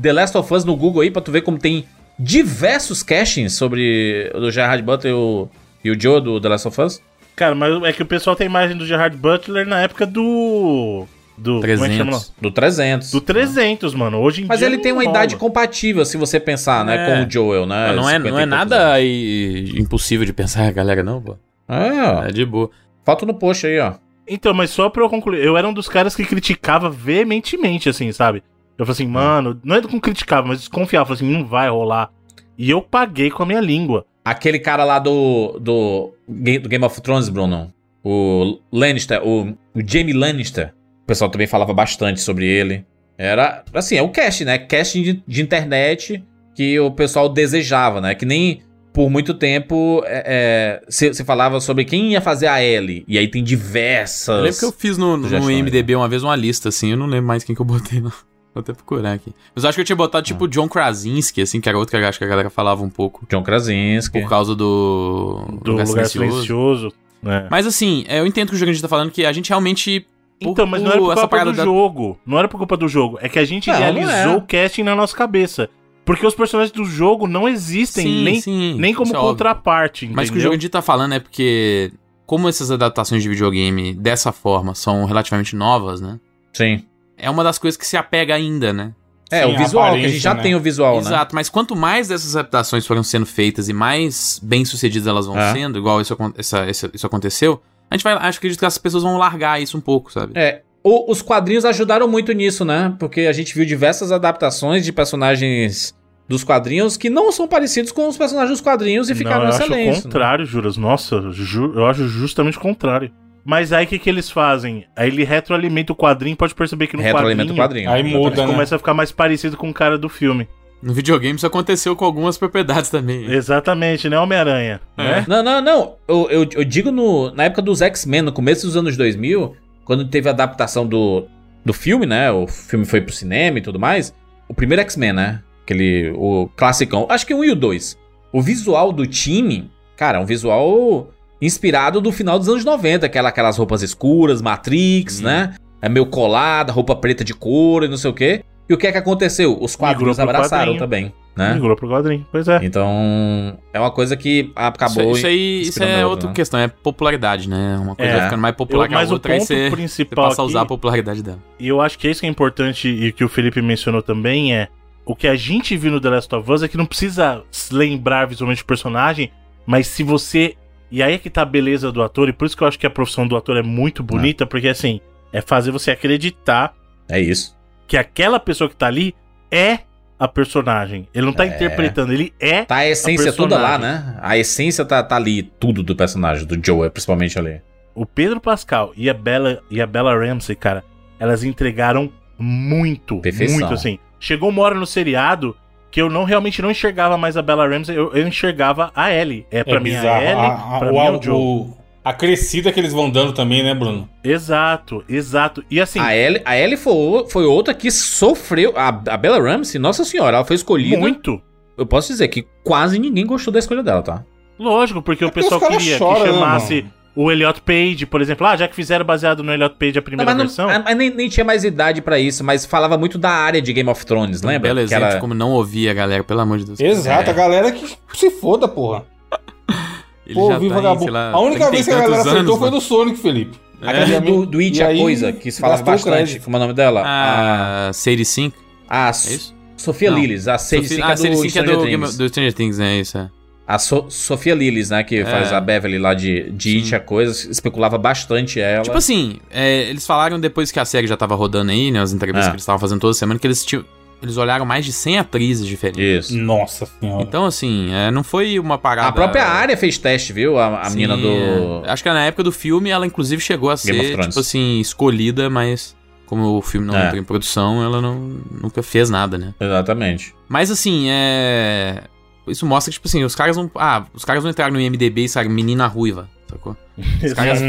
The Last of Us no Google aí pra tu ver como tem diversos castings sobre o Gerard Butler e o, e o Joe do The Last of Us. Cara, mas é que o pessoal tem imagem do Gerard Butler na época do... Do... Como é que chama lá? 300. Do 300. Do 300, mano. Hoje em Mas dia ele não tem uma rola. idade compatível, se você pensar, né, É. com o Joel, né? não, é, 50 não é nada aí impossível de pensar galera, não, pô. É, É de boa. foto no post aí, ó. Então, mas só pra eu concluir, eu era um dos caras que criticava veementemente, assim, sabe? Eu falei assim, mano, não é com criticava, mas desconfiava, falei assim, não vai rolar. E eu paguei com a minha língua. Aquele cara lá do, do, do Game of Thrones, Bruno. O Lannister, o, o Jamie Lannister. O pessoal também falava bastante sobre ele. Era, assim, é o cast, né? Casting de, de internet que o pessoal desejava, né? Que nem por muito tempo é, é, se, se falava sobre quem ia fazer a Ellie. E aí tem diversas. Eu lembro que eu fiz no, no sugestões, IMDB uma vez uma lista, assim, eu não lembro mais quem que eu botei, não. Vou até procurar aqui. Mas eu acho que eu tinha botado, tipo, John Krasinski, assim, que era outro que eu acho que a galera falava um pouco. John Krasinski. Por causa do... Do Lugar, Silencioso. né? Mas assim, é, eu entendo que o jogo a gente tá falando que a gente realmente... Então, mas não era por culpa do da- jogo. Não era por culpa do jogo. É que a gente Não, não realizou é. o casting na nossa cabeça. Porque os personagens do jogo não existem Sim, nem, sim, nem como isso é contraparte, entendeu? Mas o que o jogo a gente tá falando é porque... Como essas adaptações de videogame dessa forma são relativamente novas, né? Sim. É uma das coisas que se apega ainda, né? É, Sim, o visual, que a gente já né? tem o visual, né? Exato, mas quanto mais dessas adaptações foram sendo feitas e mais bem sucedidas elas vão É. sendo, igual isso, isso aconteceu, a gente vai, acho que acredito que as pessoas vão largar isso um pouco, sabe? É, o- os quadrinhos ajudaram muito nisso, né? Porque a gente viu diversas adaptações de personagens dos quadrinhos que não são parecidos com os personagens dos quadrinhos e ficaram não, eu acho o excelentes. né? contrário, Juras. Nossa, ju- eu acho justamente o contrário. Mas aí o que, que eles fazem? Aí ele retroalimenta o quadrinho, pode perceber que no Retroalimenta quadrinho, o quadrinho. Aí muda, né? começa a ficar mais parecido com o cara do filme. No videogame isso aconteceu com algumas propriedades também. Exatamente, né, Homem-Aranha? É. Né? Não, não, não. Eu, eu, eu digo no, na época dos X-Men, no começo dos anos 2000, quando teve a adaptação do, do filme, né? O filme foi pro cinema e tudo mais. O primeiro X-Men, né? Aquele, o classicão. Acho que 1 e o 2. O visual do time, cara, é um visual inspirado do final dos anos 90. Aquela, aquelas roupas escuras, Matrix, né? É meio colada, roupa preta de couro e não sei o quê. E o que é que aconteceu? Os quadrinhos abraçaram quadrinho. também, né? Migrou pro quadrinho, pois é. Então, é uma coisa que acabou. Isso, isso aí isso é outra né? questão, é popularidade, né? Uma coisa É. vai ficando mais popular Eu- que a mas o outra, aí ponto você, você principal passa a usar a popularidade dela. E eu acho que é isso que é importante e que o Felipe mencionou também é o que a gente viu no The Last of Us é que não precisa se lembrar visualmente do personagem, mas se você. E aí é que tá a beleza do ator, e por isso que eu acho que a profissão do ator é muito bonita, porque assim, é fazer você acreditar É isso. Que aquela pessoa que tá ali é a personagem. Ele não tá É. interpretando, ele é. Tá a essência toda lá, né? A essência tá, tá ali, tudo do personagem, do Joe, principalmente ali. O Pedro Pascal e a Bella e a Bella Ramsey, cara, elas entregaram muito, Perfeição. muito assim. Chegou uma hora no seriado que eu não realmente não enxergava mais a Bella Ramsey, eu, eu enxergava a Ellie. É pra é mim bizarro. a Ellie, A- a- pra o, mim é o o- Joe. o- a crescida que eles vão dando também, né, Bruno? Exato, exato. E assim, A Ellie, a Ellie foi, o- foi outra que sofreu. A, a Bella Ramsey, nossa senhora, ela foi escolhida. muito. Eu posso dizer que quase ninguém gostou da escolha dela, tá? Lógico, porque o porque pessoal queria choram, que né, chamasse o Elliot Page, por exemplo. Ah, já que fizeram baseado no Elliot Page a Não, primeira mas não- versão. ah, mas nem, nem tinha mais idade pra isso, mas falava muito da área de Game of Thrones, Um lembra? belo exemplo de como não ouvir a galera, pelo amor de Deus. Exato, É. a galera que se foda, porra. Ele Pô, já vi tá em, vagabundo. sei lá, a única 30 vez que a galera tantos acertou anos, foi mano. do Sonic, Felipe. Aquela do, do It, E a aí, coisa, que se o bastante. Como é o nome dela? A Sadie Sink, A, a é So- isso? Sofia. Lillis, a Sadie Sink ah, é Sadie do Sink é Stranger do, Game Things. of- do Stranger Things, né? Isso é. A So- Sofia Lillis, né, que É. faz a Beverly lá de, de It, a coisa, especulava bastante ela. Tipo assim, é, eles falaram depois que a série já tava rodando aí, né? As entrevistas É. que eles estavam fazendo toda semana, que eles tinham. Eles olharam mais de 100 atrizes diferentes. Isso. Nossa senhora. Então, assim, é, não foi uma parada. A própria área fez teste, viu? A, a Sim, menina do. é. Acho que na época do filme ela, inclusive, chegou a ser, tipo assim, escolhida, mas como o filme não É. entrou em produção, ela não, nunca fez nada, né? Exatamente. Mas assim, é. Isso mostra que, tipo assim, os caras não. Ah, os caras não entraram no IMDB e sabe, menina ruiva, sacou? Os caras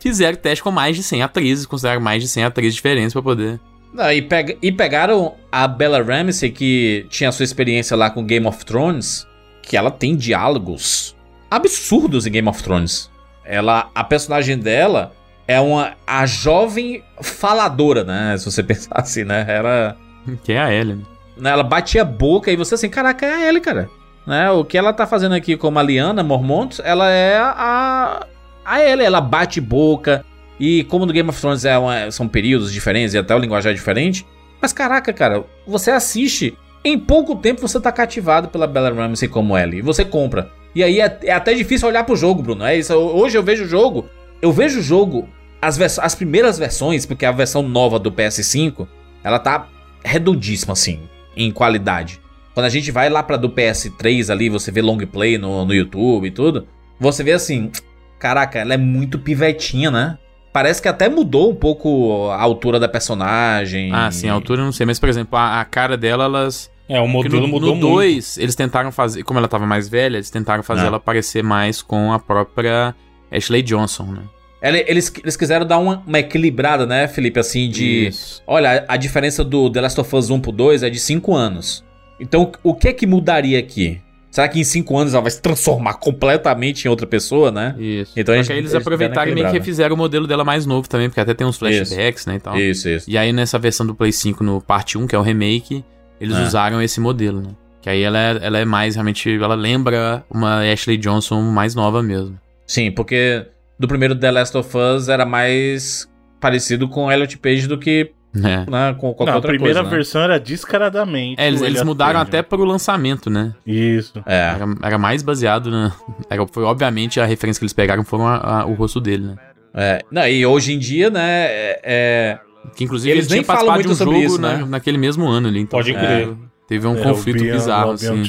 fizeram teste com mais de 100 atrizes, consideraram mais de 100 atrizes diferentes pra poder. Não, e, pega- e pegaram a Bella Ramsey, que tinha sua experiência lá com Game of Thrones, que ela tem diálogos absurdos em Game of Thrones. Ela, a personagem dela é uma a jovem faladora, né? Se você pensar assim, né? Era, Que é a Ellie, né? né, ela batia a boca e você assim, caraca, é a Ellie, cara. Né? O que ela tá fazendo aqui como a Liana Mormont, ela é a a Ellie, ela bate boca. E como no Game of Thrones é uma- são períodos diferentes e até o linguajar é diferente. Mas caraca, cara, você assiste, em pouco tempo você tá cativado pela Bella Ramsey como Ellie. E você compra. E aí é, é até difícil olhar pro jogo, Bruno. É isso. Hoje eu vejo o jogo. Eu vejo o jogo, as, as primeiras versões, porque a versão nova do PS5, ela tá redondíssima, assim, em qualidade. Quando a gente vai lá pra do PS3 ali, você vê long play no, no YouTube e tudo, você vê assim, caraca, ela é muito pivetinha, né? Parece que até mudou um pouco a altura da personagem. Ah, sim, a altura eu não sei, mas por exemplo, a, a cara dela, elas. É, o modelo no, mudou no muito. 2, eles tentaram fazer. Como ela tava mais velha, eles tentaram fazer Ah. ela parecer mais com a própria Ashley Johnson, né? Eles, eles quiseram dar uma, uma equilibrada, né, Felipe? Assim, de. Isso. Olha, a diferença do The Last of Us 1 pro 2 é de 5 anos. Então, o que é que mudaria aqui? Será que em 5 anos ela vai se transformar completamente em outra pessoa, né? Isso. Então, Só eles- que aí eles aproveitaram e meio que refizeram o modelo dela mais novo também, porque até tem uns flashbacks, né, e tal. Isso, isso. E aí nessa versão do Play 5 no parte 1, que é o remake, eles Ah. usaram esse modelo, né? Que aí ela é, ela é mais, realmente, ela lembra uma Ashley Johnson mais nova mesmo. Sim, porque do primeiro The Last of Us era mais parecido com Elliot Page do que É. né, com qualquer Não, a primeira coisa. né? versão era descaradamente. É, eles, eles mudaram até pro lançamento, né? Isso. É. Era, era mais baseado na. Era, foi, obviamente, a referência que eles pegaram foram a- a- o rosto dele, né? é. Não, e hoje em dia, né, é- é, Que inclusive Eles ele nem tinha falam participado de um muito sobre jogo isso, na- né? naquele mesmo ano ali. Então, Pode é, crer. Teve um É, conflito Beyond- bizarro, assim.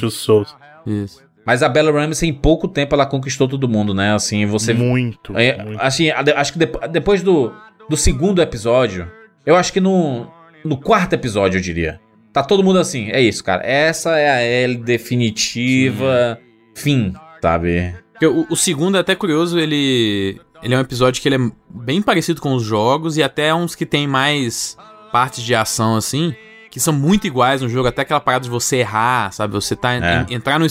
Isso. Mas a Bella Ramsey, em pouco tempo, ela conquistou todo mundo, né? Assim, você. Muito, É, muito. Assim, acho que depo- depois do, do segundo episódio, eu acho que no, no quarto episódio, eu diria. Tá todo mundo assim, é isso, cara. Essa é a L definitiva. Fim, sabe? O, o segundo é até curioso, ele. Ele é um episódio que ele é bem parecido com os jogos e até uns que tem mais partes de ação, assim, que são muito iguais no jogo, até aquela parada de você errar, sabe? Você tá É. en- entrar no,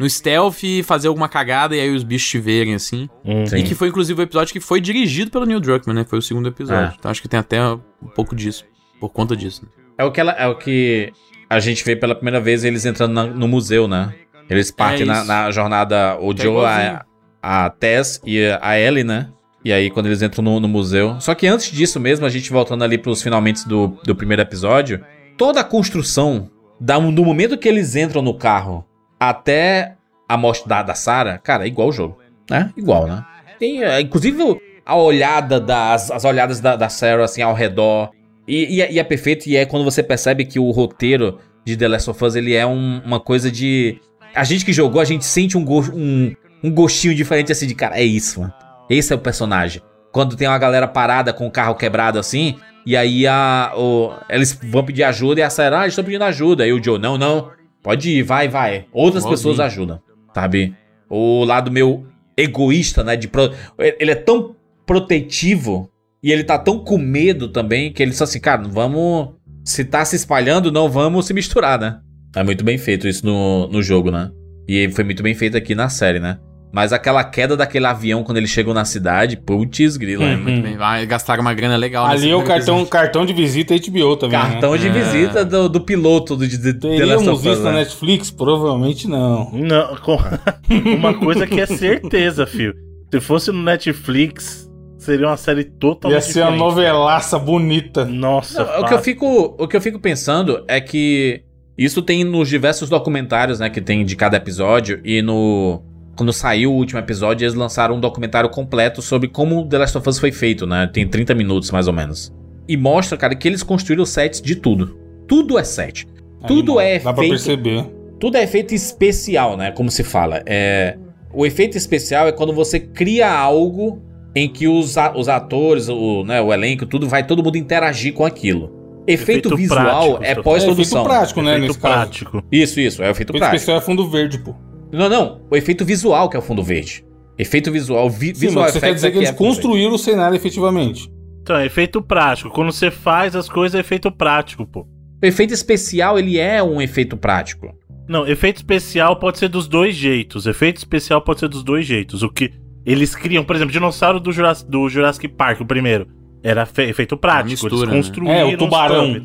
no stealth e fazer alguma cagada e aí os bichos te verem, assim. Hum. Sim. E que foi inclusive o episódio que foi dirigido pelo Neil Druckmann, né? Foi o segundo episódio. É. Então acho que tem até um pouco disso. Por conta disso. né? É o que ela. É o que. a gente vê pela primeira vez eles entrando na- no museu, né? Eles partem na, isso. na jornada, o Tá Joe, a, a Tess e a Ellie, né? E aí, quando eles entram no, no museu. Só que antes disso mesmo, a gente voltando ali pros finalmente do, do primeiro episódio, toda a construção da, do momento que eles entram no carro até a morte da, da Sarah, cara, é igual o jogo. Né? Igual, né? Tem, é, inclusive, a olhada das as olhadas da, da Sarah assim ao redor. E, e é- e é perfeito, e é quando você percebe que o roteiro de The Last of Us ele é um- uma coisa de. A gente que jogou, a gente sente um, go- um, um gostinho diferente assim de cara. É isso, mano. Esse é o personagem. Quando tem uma galera parada com o carro quebrado assim, e aí a, o- eles vão pedir ajuda e a Sarah, ah, eles estão pedindo ajuda. Aí o Joe, não, não, pode ir, vai, vai. Outras Igualzinho. pessoas ajudam, sabe? O lado meu egoísta, né? De pro- Ele é tão protetivo e ele tá tão com medo também que ele só assim, cara, não vamos. Se tá se espalhando, não vamos se misturar, né? É muito bem feito isso no, no jogo, né? E foi muito bem feito aqui na série, né? Mas aquela queda daquele avião quando eles chegam na cidade, putz, grila, é Uhum. muito Bem, vai, gastaram uma grana legal Ali é o cartão, cartão de visita HBO também. Cartão né? de É. visita do, do piloto do, de, Teríamos visto na né? Netflix? Provavelmente não. Não, com- uma coisa que é certeza, filho. Se fosse no Netflix, seria uma série totalmente Ia ser uma novelaça bonita. Nossa, Não, o, que eu fico, o que eu fico pensando é que isso tem nos diversos documentários, né, que tem de cada episódio e no quando saiu o último episódio, eles lançaram um documentário completo sobre como The Last of Us foi feito, né? Tem 30 minutos mais ou menos. E mostra, cara, que eles construíram sets de tudo. Tudo é set. Tudo Aí, é Dá pra feito perceber. tudo é efeito especial, né? Como se fala. É, o efeito especial é quando você cria algo em que os, a- os atores, o, né, o elenco, tudo vai todo mundo interagir com aquilo. Efeito, Efeito visual prático, é tô- É efeito pós-produção. prático, né? Efeito Nesse caso. prático. isso, isso, é o efeito Efeito prático. especial é fundo verde, pô. Não, não, o efeito visual que é o fundo verde. Efeito visual, vi, Sim, visual mas você quer dizer é que eles é fundo verde. construíram o cenário efetivamente. Então, é efeito prático. Quando você faz as coisas, é efeito prático, pô. O efeito especial, ele é um efeito prático. Não, efeito especial pode ser dos dois jeitos. Efeito especial pode ser dos dois jeitos. O que eles criam, por exemplo, dinossauro do Jurassic, do Jurassic Park, o primeiro, era fe- efeito prático. mistura, né? eles construíram É, o tubarão. né?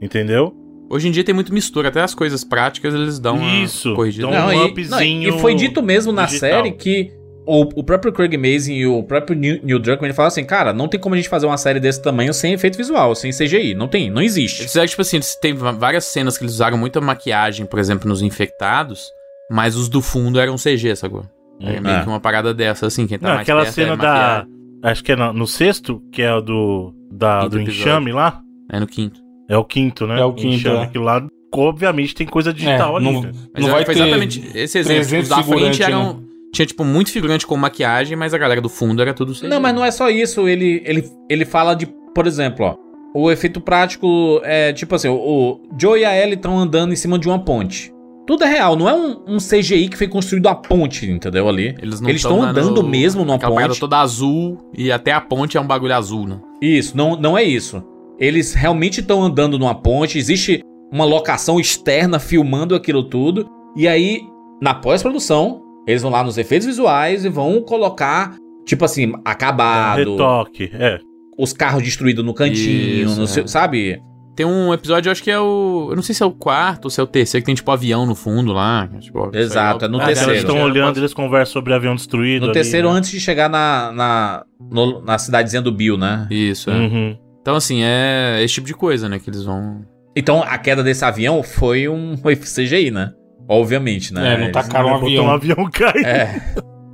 Entendeu? Hoje em dia tem muito mistura, até as coisas práticas eles dão uma Isso. corrigida. Não, um e, upzinho não, e foi dito mesmo na digital. série que o, o próprio Craig Mazin e o próprio Neil, Druckmann ele fala assim, cara, não tem como a gente fazer uma série desse tamanho sem efeito visual, sem CGI. Não tem, não existe. Eles fizeram, tipo assim, eles- tem várias cenas que eles usaram muita maquiagem, por exemplo, nos infectados, mas os do fundo eram CG, sacou? É meio É. que uma parada dessa, assim, quem tá Não, mais aquela perto é cena da. maquiagem. Acho que é no, no sexto, que é o do. Da, Quinto do episódio. enxame lá. É no quinto. É o quinto, né? É o quinto, Enxame, é. aquilo lá, obviamente, tem coisa digital É, ali. não- né? Mas Não é- vai foi ter exatamente esse exemplo. 300 Os da frente né? eram... Tinha, tipo, muito figurante com maquiagem, mas a galera do fundo era tudo CG. Não, mas não é só isso. Ele, ele, ele fala de, por exemplo, ó. O efeito prático é tipo assim: o, o Joe e a Ellie estão andando em cima de uma ponte. Tudo é real, não é um, um CGI que foi construído a ponte, entendeu? Ali. Eles não Eles tão estão andando dando mesmo numa ponte. toda azul e até a ponte é um bagulho azul, né? Isso, não, não é isso. Eles realmente estão andando numa ponte, existe uma locação externa filmando aquilo tudo. E aí, na pós-produção, eles vão lá nos efeitos visuais e vão colocar, tipo assim, acabado, Retoque, é. os carros destruídos no cantinho, Isso, no é. seu- sabe? Tem um episódio, eu acho que é o. Eu não sei se é o quarto ou se é o terceiro, que tem tipo avião no fundo lá. Tipo, Exato, é no Ah, terceiro. Eles estão olhando, eles conversam sobre avião destruído. No ali, terceiro, né? antes de chegar na, na, no- na cidadezinha do Bill, né? Isso, é. Uhum. Então, assim, é esse tipo de coisa, né? Que eles vão. Então, a queda desse avião foi um CGI, né? Obviamente, né? É, não tacaram um avião. um avião cair. É.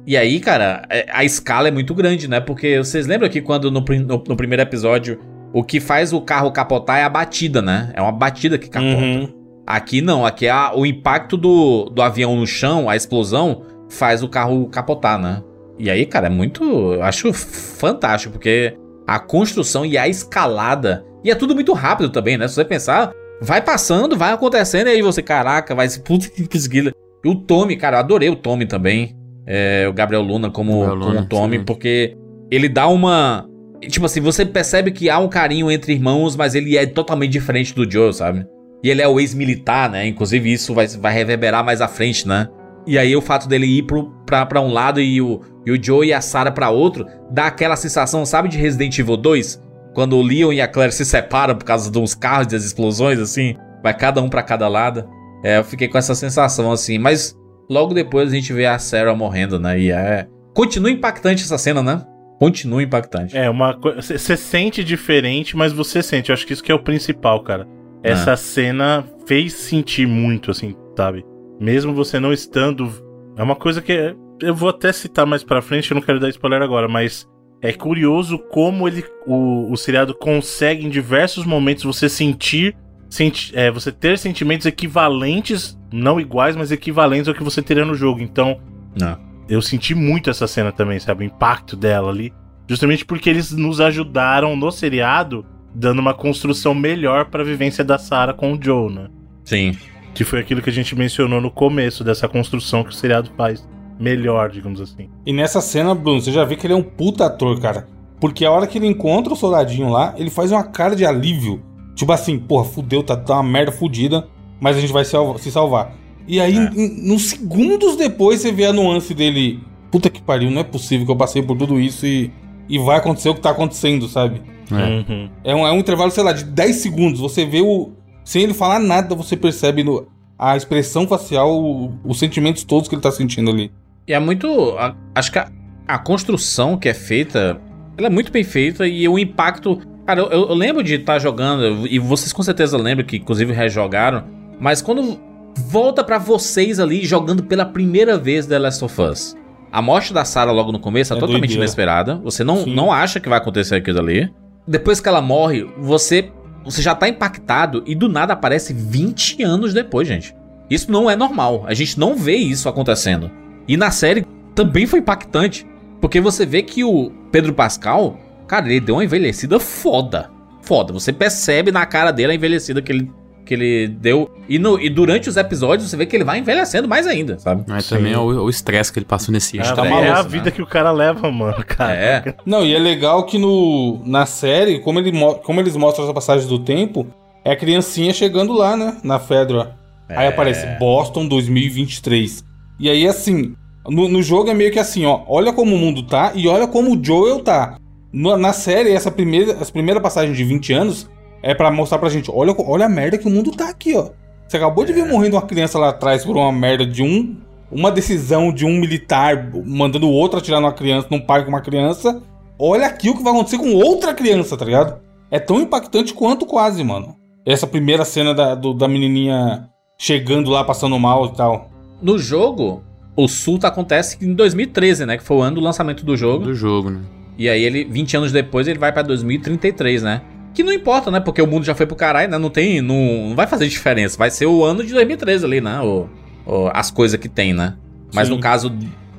E aí, cara, é- a escala é muito grande, né? Porque vocês lembram que quando no, no- no primeiro episódio o que faz o carro capotar é a batida, né? É uma batida que capota. Uhum. Aqui não, aqui é a- o impacto do, do avião no chão, a explosão, faz o carro capotar, né? E aí, cara, é muito. Eu acho fantástico, porque a construção e a escalada. E é tudo muito rápido também, né? Se você pensar, vai passando, vai acontecendo, e aí você, caraca, vai se. Putz, que pesguila. E o Tommy, cara, eu adorei o Tommy também. É, o Gabriel Luna como, Gabriel Luna, como Tommy, sim. porque ele dá uma. Tipo assim, você percebe que há um carinho entre irmãos, mas ele é totalmente diferente do Joe, sabe? E ele é o ex-militar, né? Inclusive, isso vai, vai reverberar mais à frente, né? E aí, o fato dele ir pro, pra, pra um lado e o, e o Joe e a Sarah pra outro, dá aquela sensação, sabe, de Resident Evil 2? Quando o Leon e a Claire se separam por causa dos carros e das explosões, assim. vai cada um pra cada lado. É, eu fiquei com essa sensação assim, mas logo depois a gente vê a Sarah morrendo, né? E é. Continua impactante essa cena, né? Continua impactante. É, uma coisa. Você sente diferente, mas você sente. Eu acho que isso que é o principal, cara. Essa cena fez sentir muito, assim, sabe? Mesmo você não estando. É uma coisa que. Eu vou até citar mais pra frente, eu não quero dar spoiler agora, mas é curioso como ele, o, o seriado consegue em diversos momentos você sentir, senti, é, você ter sentimentos equivalentes, não iguais, mas equivalentes ao que você teria no jogo. Então, Não. eu senti muito essa cena também, sabe? O impacto dela ali. Justamente porque eles nos ajudaram no seriado, dando uma construção melhor pra vivência da Sarah com o Joe, né? Sim. Que foi aquilo que a gente mencionou no começo dessa construção que o seriado faz melhor, digamos assim. E nessa cena, Bruno, você já vê que ele é um puta ator, cara. Porque a hora que ele encontra o soldadinho lá, ele faz uma cara de alívio. Tipo assim, porra, fudeu, tá, tá uma merda fudida, mas a gente vai se, se salvar. E aí, em- nos segundos depois, você vê a nuance dele. Puta que pariu, não é possível que eu passei por tudo isso e, e vai acontecer o que tá acontecendo, sabe? Uhum. É um, é um intervalo, sei lá, de 10 segundos. Você vê o. Sem ele falar nada, você percebe no- a expressão facial, o- os sentimentos todos que ele tá sentindo ali. E é muito. a- acho que a, a construção que é feita, ela é muito bem feita e o impacto. Cara, eu, eu lembro de estar jogando, e vocês com certeza lembram que inclusive rejogaram, mas quando volta pra vocês ali jogando pela primeira vez The Last of Us. A morte da Sarah logo no começo é, É totalmente doideira. inesperada. Você não, Sim. não acha que vai acontecer aquilo ali. Depois que ela morre, você, você já tá impactado e do nada aparece 20 anos depois, gente. Isso não é normal. A gente não vê isso acontecendo. E na série também foi impactante. Porque você vê que o Pedro Pascal, cara, ele deu uma envelhecida foda. Foda. Você percebe na cara dele a envelhecida que ele, que ele deu. E, no, e durante os episódios você vê que ele vai envelhecendo mais ainda, sabe? Mas também é o o estresse que ele passou nesse ano. tá maluco, é a né? vida que o cara leva, mano, cara. É. Não, e é legal que no, na série, como, ele, mo- como eles mostram essa passagem do tempo, é a criancinha chegando lá, né? Na Fedra. Aí É. aparece Boston 2023. E aí, assim, no, no jogo é meio que assim, ó. Olha como o mundo tá e olha como o Joel tá. No- na série, essa primeira, essa primeira passagem de 20 anos é pra mostrar pra gente: olha, olha a merda que o mundo tá aqui, ó. Você acabou de ver morrendo uma criança lá atrás por uma merda de um. Uma decisão de um militar mandando o outro atirar numa criança, num pai com uma criança. Olha aqui o que vai acontecer com outra criança, tá ligado? É tão impactante quanto quase, mano. Essa primeira cena da, do- da menininha chegando lá, passando mal e tal. No jogo, o surto acontece em 2013, né? Que foi o ano do lançamento do jogo. Do jogo, né? E aí ele, 20 anos depois, ele vai pra 2033, né? Que não importa, né? Porque o mundo já foi pro caralho, né? Não tem. Não, não vai fazer diferença. Vai ser o ano de 2013 ali, né? O, o- as coisas que tem, né? Mas Sim. no caso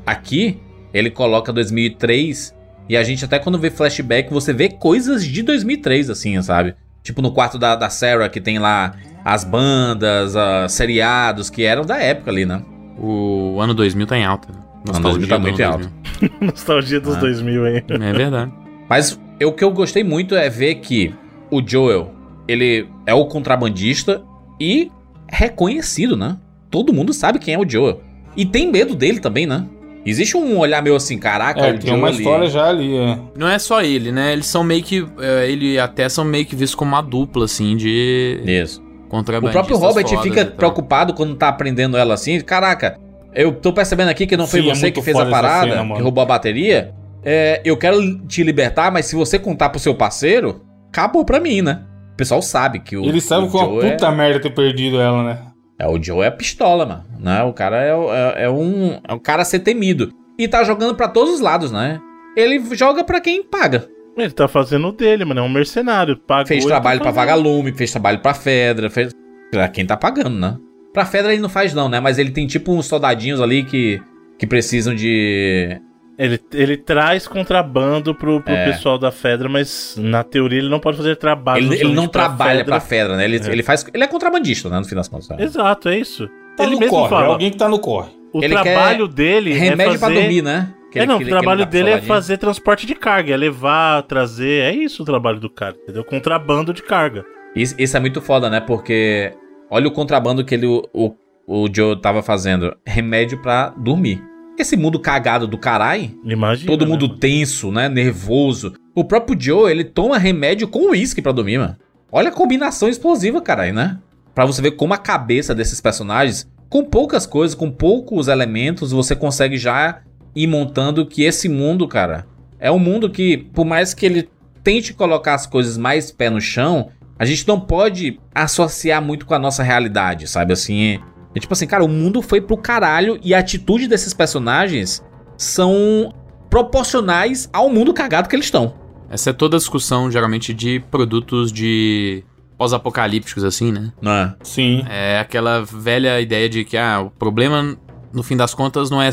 aqui, ele coloca 2003. E a gente, até quando vê flashback, você vê coisas de 2003, assim, sabe? Tipo no quarto da, da Sarah, que tem lá as bandas, os seriados que eram da época ali, né? O ano 2000 tá em alta. né? ano 2000 tá do muito em alta. 2000. Nostalgia dos Ah. 2000 aí. É verdade. Mas eu- o que eu gostei muito é ver que o Joel, ele é o contrabandista e reconhecido, né? Todo mundo sabe quem é o Joel. E tem medo dele também, né? Existe um olhar meio assim, caraca, É, o tem Joel uma ali- história já ali, é. Não é só ele, né? Eles são meio que. é, ele até são meio que vistos como uma dupla, assim, de Isso. O próprio Robert fodas fica e tal. preocupado quando tá aprendendo ela assim. Caraca, eu tô percebendo aqui que não foi Sim, é você muito que fez a parada, cena, que roubou a bateria. É, eu quero te libertar, mas se você contar pro seu parceiro, acabou pra mim, né? O pessoal sabe que o. Ele sabe o que é é- puta merda ter perdido ela, né? É, o Joe é pistola, mano. Né? O cara é, é, é um, é um cara a ser temido. E tá jogando pra todos os lados, né? Ele joga pra quem paga. Ele tá fazendo o dele, mano. É um mercenário. Pagou, Fez trabalho tá pra vagalume, fez trabalho pra Fedra, fez. Pra quem tá pagando, né? Pra Fedra ele não faz, não, né? Mas ele tem tipo uns soldadinhos ali que, que precisam de. Ele, ele traz contrabando pro, pro É. pessoal da Fedra, mas na teoria ele não pode fazer trabalho. Ele, ele não trabalha pra Fedra. Fedra, né? Ele, É. ele faz. Ele é contrabandista, né? No fim das contas. né? Exato, é isso. Tá ele no mesmo corre, é fala. alguém que tá no corre. O Ele trabalho quer dele Remédio é fazer... pra dormir, né? É, não, que o trabalho dele é fazer transporte de carga, é levar, trazer, é isso o trabalho do cara, entendeu? Contrabando de carga. Isso, isso é muito foda, né? Porque olha o contrabando que ele, o, o, Joe tava fazendo. Remédio pra dormir. Esse mundo cagado do caralho. Imagina. Todo né, mundo mano? tenso, né? Nervoso. O próprio Joe, ele toma remédio com uísque pra dormir, mano. Olha a combinação explosiva, caralho, né? Pra você ver como a cabeça desses personagens, com poucas coisas, com poucos elementos, você consegue já ir montando que esse mundo, cara, é um mundo que, por mais que ele tente colocar as coisas mais pé no chão, a gente não pode associar muito com a nossa realidade, sabe? Assim, é tipo assim, cara, o mundo foi pro caralho e a atitude desses personagens são proporcionais ao mundo cagado que eles estão. Essa é toda a discussão, geralmente, de produtos de pós-apocalípticos, assim, né? Não é? Sim. É aquela velha ideia de que, ah, o problema, no fim das contas, não é.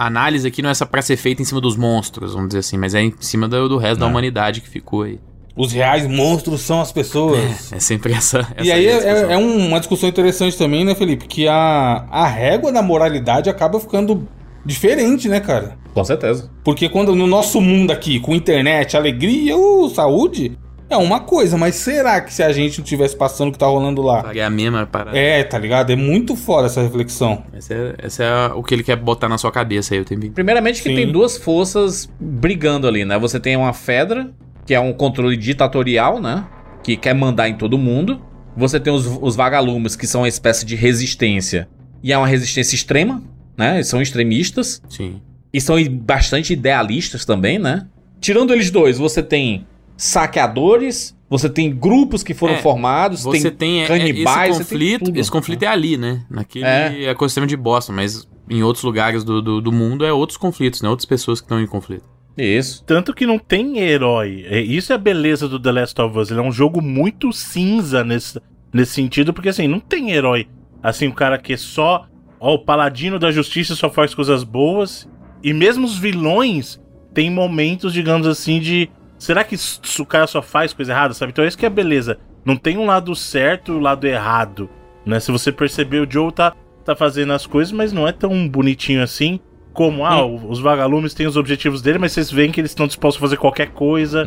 A análise aqui não é pra ser feita em cima dos monstros, vamos dizer assim, mas é em cima do, do resto da É. humanidade que ficou aí. Os reais monstros são as pessoas. É sempre essa. essa E aí a é, é um- uma discussão interessante também, né, Felipe? Que a, a régua da moralidade acaba ficando diferente, né, cara? Com certeza. Porque quando no nosso mundo aqui, com internet, alegria, uh, saúde, é uma coisa, mas será que se a gente não tivesse passando o que tá rolando lá? É a mesma parada. É, tá ligado? É muito fora essa reflexão. Essa é, essa é o que ele quer botar na sua cabeça aí o tempo inteiro. Primeiramente que Sim. tem duas forças brigando ali, né? Você tem uma Fedra, que é um controle ditatorial, né? Que quer mandar em todo mundo. Você tem os, os vagalumes, que são uma espécie de resistência. E é uma resistência extrema, né? Eles são extremistas. Sim. E são bastante idealistas também, né? Tirando eles dois, você tem saqueadores, você tem grupos que foram É, formados, Você tem tem, é, canibais, esse você tem conflito. tudo. esse conflito é ali, né? Naquele É. ecossistema de Boston, mas em outros lugares do, do, do mundo é outros conflitos, né? Outras pessoas que estão em conflito. Isso. Tanto que não tem herói. É, Isso é a beleza do The Last of Us. Ele é um jogo muito cinza nesse, nesse sentido, porque assim, não tem herói. Assim, o cara que é só. Ó, o paladino da justiça só faz coisas boas. E mesmo os vilões têm momentos, digamos assim, de. Será que o cara só faz coisa errada, sabe? Então é isso que é a beleza. Não tem um lado certo e um lado errado. Né? Se você perceber, o Joe tá, tá fazendo as coisas, mas não é tão bonitinho assim. Como, ah, o- os vagalumes têm os objetivos dele, mas vocês veem que eles estão dispostos a fazer qualquer coisa.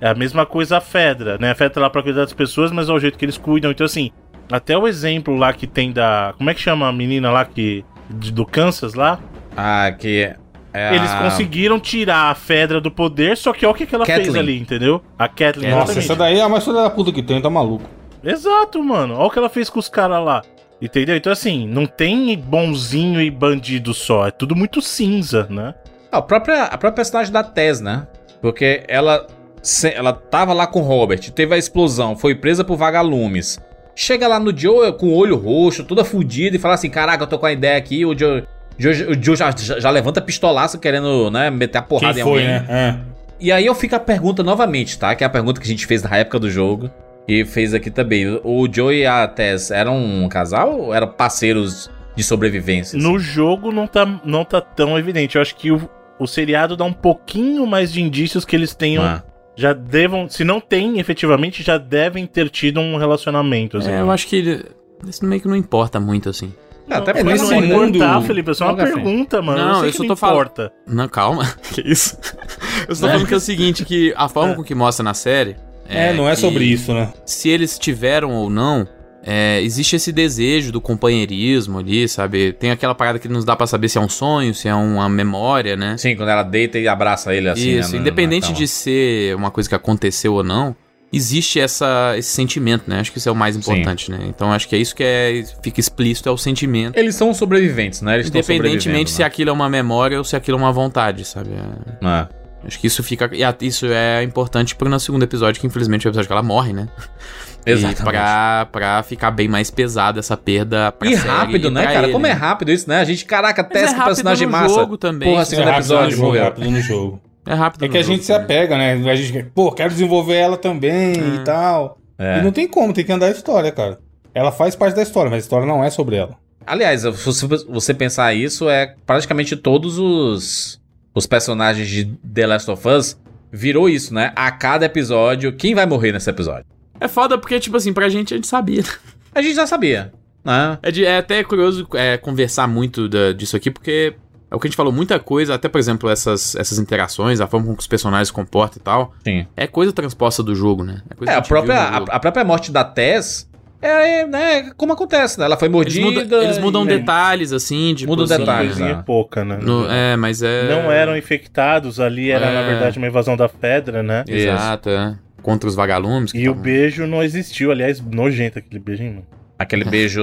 É. É a mesma coisa a Fedra, né? A Fedra tá lá pra cuidar das pessoas, mas é o jeito que eles cuidam. Então, assim, até o exemplo lá que tem da. Como é que chama a menina lá que. do Kansas lá? Ah, que é Eles a- conseguiram tirar a Fedra do poder, só que olha o que, que ela fez Kathleen. ali, entendeu? A Kathleen. Nossa, exatamente. essa daí é a mais filha da puta que tem, tá maluco. Exato, mano. Olha o que ela fez com os caras lá. Entendeu? Então, assim, não tem bonzinho e bandido só. É tudo muito cinza, né? Ah, a própria, a própria personagem da Tess, né? Porque ela, se- ela tava lá com o Robert, teve a explosão, foi presa por vagalumes. Chega lá no Joe com o olho roxo, toda fudida, e fala assim: Caraca, eu tô com a ideia aqui. O Joe- o Joe já, já- levanta pistolaço querendo, né, meter a porrada Quem em foi, alguém. né? E aí eu fico a pergunta novamente, tá? Que é a pergunta que a gente fez na época do jogo. E fez aqui também. O Joe e a Tess eram um casal ou eram parceiros de sobrevivência? No jogo não tá, não tá tão evidente. Eu acho que o, o seriado dá um pouquinho mais de indícios que eles tenham. Ah. Já devam. Se não tem, efetivamente, já devem ter tido um relacionamento. assim. É, eu acho que isso meio que não importa muito, assim. Não, até é, porque não nesse é mundo- importar, Felipe. É só uma pergunta, mano. Não, eu, eu só tô falando-. Não, calma. que isso? Eu estou falando que é o seguinte, que a forma com que mostra na série... É, não é sobre isso, né? Se eles tiveram ou não, é, existe esse desejo do companheirismo ali, sabe? Tem aquela parada que nos dá pra saber se é um sonho, se é uma memória, né? Sim, quando ela deita e abraça ele assim. Isso, né, independente de ser uma coisa que aconteceu ou não, existe essa, esse sentimento, né? Acho que isso é o mais importante, né? Então acho que é isso que é, fica explícito, é o sentimento. Eles são sobreviventes, né? Eles estão Independentemente se né? aquilo é uma memória ou se aquilo é uma vontade, sabe? É- É. Acho que isso fica. e a- Isso é importante pro no segundo episódio, que infelizmente é o episódio que ela morre, né? Exatamente. E pra, pra ficar bem mais pesada essa perda pra E série rápido, e né, pra cara? ele, Como é rápido isso, né? A gente, caraca, Mas testa é personagem no massa. jogo também. Porra, segundo é episódio, no jogo, morreu. rápido no jogo. É rápido É que a jogo gente se apega, né? A gente, pô, quero desenvolver ela também e tal. É. E não tem como, tem que andar a história, cara. Ela faz parte da história, mas a história não é sobre ela. Aliás, se você- você pensar isso, é praticamente todos os, os personagens de The Last of Us virou isso, né? A cada episódio, quem vai morrer nesse episódio? É foda porque, tipo assim, pra gente a gente sabia. A gente já sabia, né? É, de- é até curioso é, conversar muito da- disso aqui, porque é o que a gente falou, muita coisa, até por exemplo, essas, essas interações, a forma como que os personagens se comportam e tal. Sim. É coisa transposta do jogo, né? coisa É, que a própria, a, a própria morte da Tess é, né, como acontece, né? Ela foi Eles mordida. mudam, eles mudam e- detalhes, assim, tipo. Mudam assim, detalhes, Coisinha né? pouca, né? no- é, mas é. Não eram infectados, ali era, na É. verdade, uma invasão da Fedra, né? Exato, é. Contra os vagalumes. que E o tavam- beijo não existiu, aliás, nojento aquele beijo, hein, mano? Aquele beijo.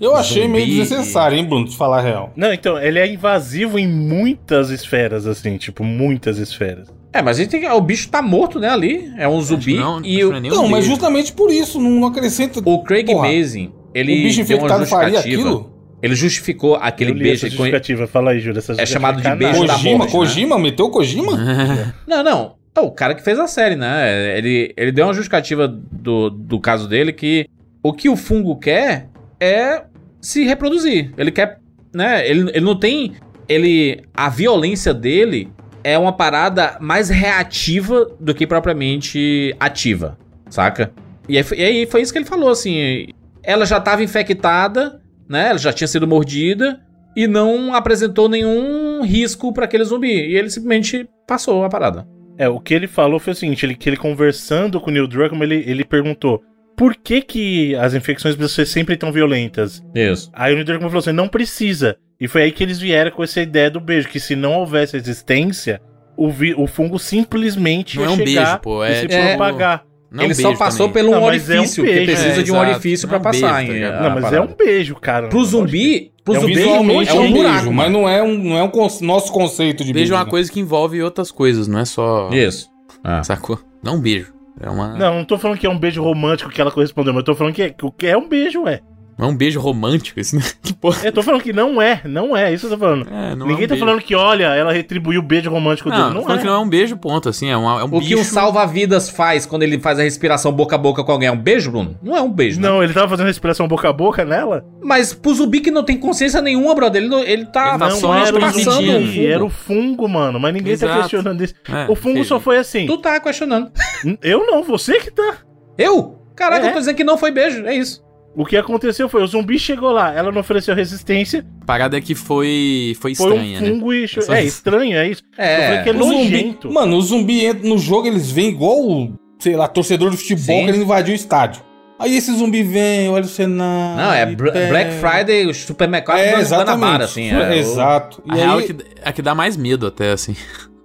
Eu achei meio Zumbi desnecessário, hein, Bruno, de falar a real. Não, então, ele é invasivo em muitas esferas, assim, tipo, muitas esferas. É, mas a gente tem que- o bicho tá morto, né, ali. É um zumbi. não, e o, não é Não, mas justamente por isso, não, não acrescenta. o Craig Porra, Mazin, ele o bicho deu uma infectado faria justificativa. aquilo? Ele justificou aquele beijo essa justificativa. Fala aí, Júlia. Essa É chamado de justificativa beijo da Kojima, morte, né? Kojima, meteu o Kojima? Não, não. É o cara que fez a série, né? Ele, ele deu uma justificativa do, do caso dele que o que o fungo quer é se reproduzir. Ele quer, né? Ele, ele não tem. Ele. A violência dele é uma parada mais reativa do que propriamente ativa, saca? E aí, foi- e aí foi isso que ele falou, assim. Ela já tava infectada, né? Ela já tinha sido mordida e não apresentou nenhum risco pra aquele zumbi. E ele simplesmente passou a parada. É, o que ele falou foi o seguinte, ele, que ele conversando com o Neil Druckmann, ele, ele perguntou por que que as infecções precisam ser sempre tão violentas? Isso. Aí o Neil Druckmann falou assim, não precisa. E foi aí que eles vieram com essa ideia do beijo, que se não houvesse existência, o, vi- o fungo simplesmente Não ia é um chegar beijo, pô, é e se tipo- propagar. Não ele um beijo só passou também. pelo um Não, é um orifício, porque beijo, precisa é, de um exato. orifício Não é pra um passar. beijo, tá Não, mas parada. é um beijo, cara. Pro zumbi, pro É um zumbi é um beijo, buraco. mas não é um, não é um con- nosso conceito de Beijo é uma né? coisa que envolve outras coisas, não é só. Isso. Ah. Sacou? Não um beijo. É uma. Não, não tô falando que é um beijo romântico que ela correspondeu, mas eu tô falando que é, que é um beijo, é. Não é um beijo romântico, isso, né? Que porra. Eu tô falando que não é, não é, isso eu tô falando. É, não Ninguém é um tá beijo. falando que, olha, ela retribuiu o beijo romântico Não, dele. tô Não falando é. que não é um beijo, ponto, assim, é, uma, é um O que bicho. um salva-vidas faz quando ele faz a respiração boca a boca com alguém é um beijo, Bruno? Não é um beijo, né? Não, ele tava fazendo respiração boca a boca nela? Mas pro zumbi que não tem consciência nenhuma, brother, ele, não- ele tá Ele tá não só era o um zumbi, era o fungo, mano. Mas ninguém tá Exato. questionando isso. É, o fungo filho. só foi assim. Tu tá questionando. Eu não, você que tá. Eu? Caraca, É. eu tô dizendo que não foi beijo, é isso. O que aconteceu foi, o zumbi chegou lá, ela não ofereceu resistência, A parada é que foi. Foi foi estranha, um né? fungo e... Só É isso. estranho, é isso. Eu falei É. que é O zumbi, nojento. mano, o zumbi entra no jogo, eles vêm igual, sei lá, torcedor de futebol Sim. querendo invadir o estádio. Aí esse zumbi vem, olha o cenário. Não, é Br- pega. Black Friday, o supermercado É, do exatamente. Guanabara, assim. É, o- Exato. A E real aí, é que, é que dá mais medo até, assim.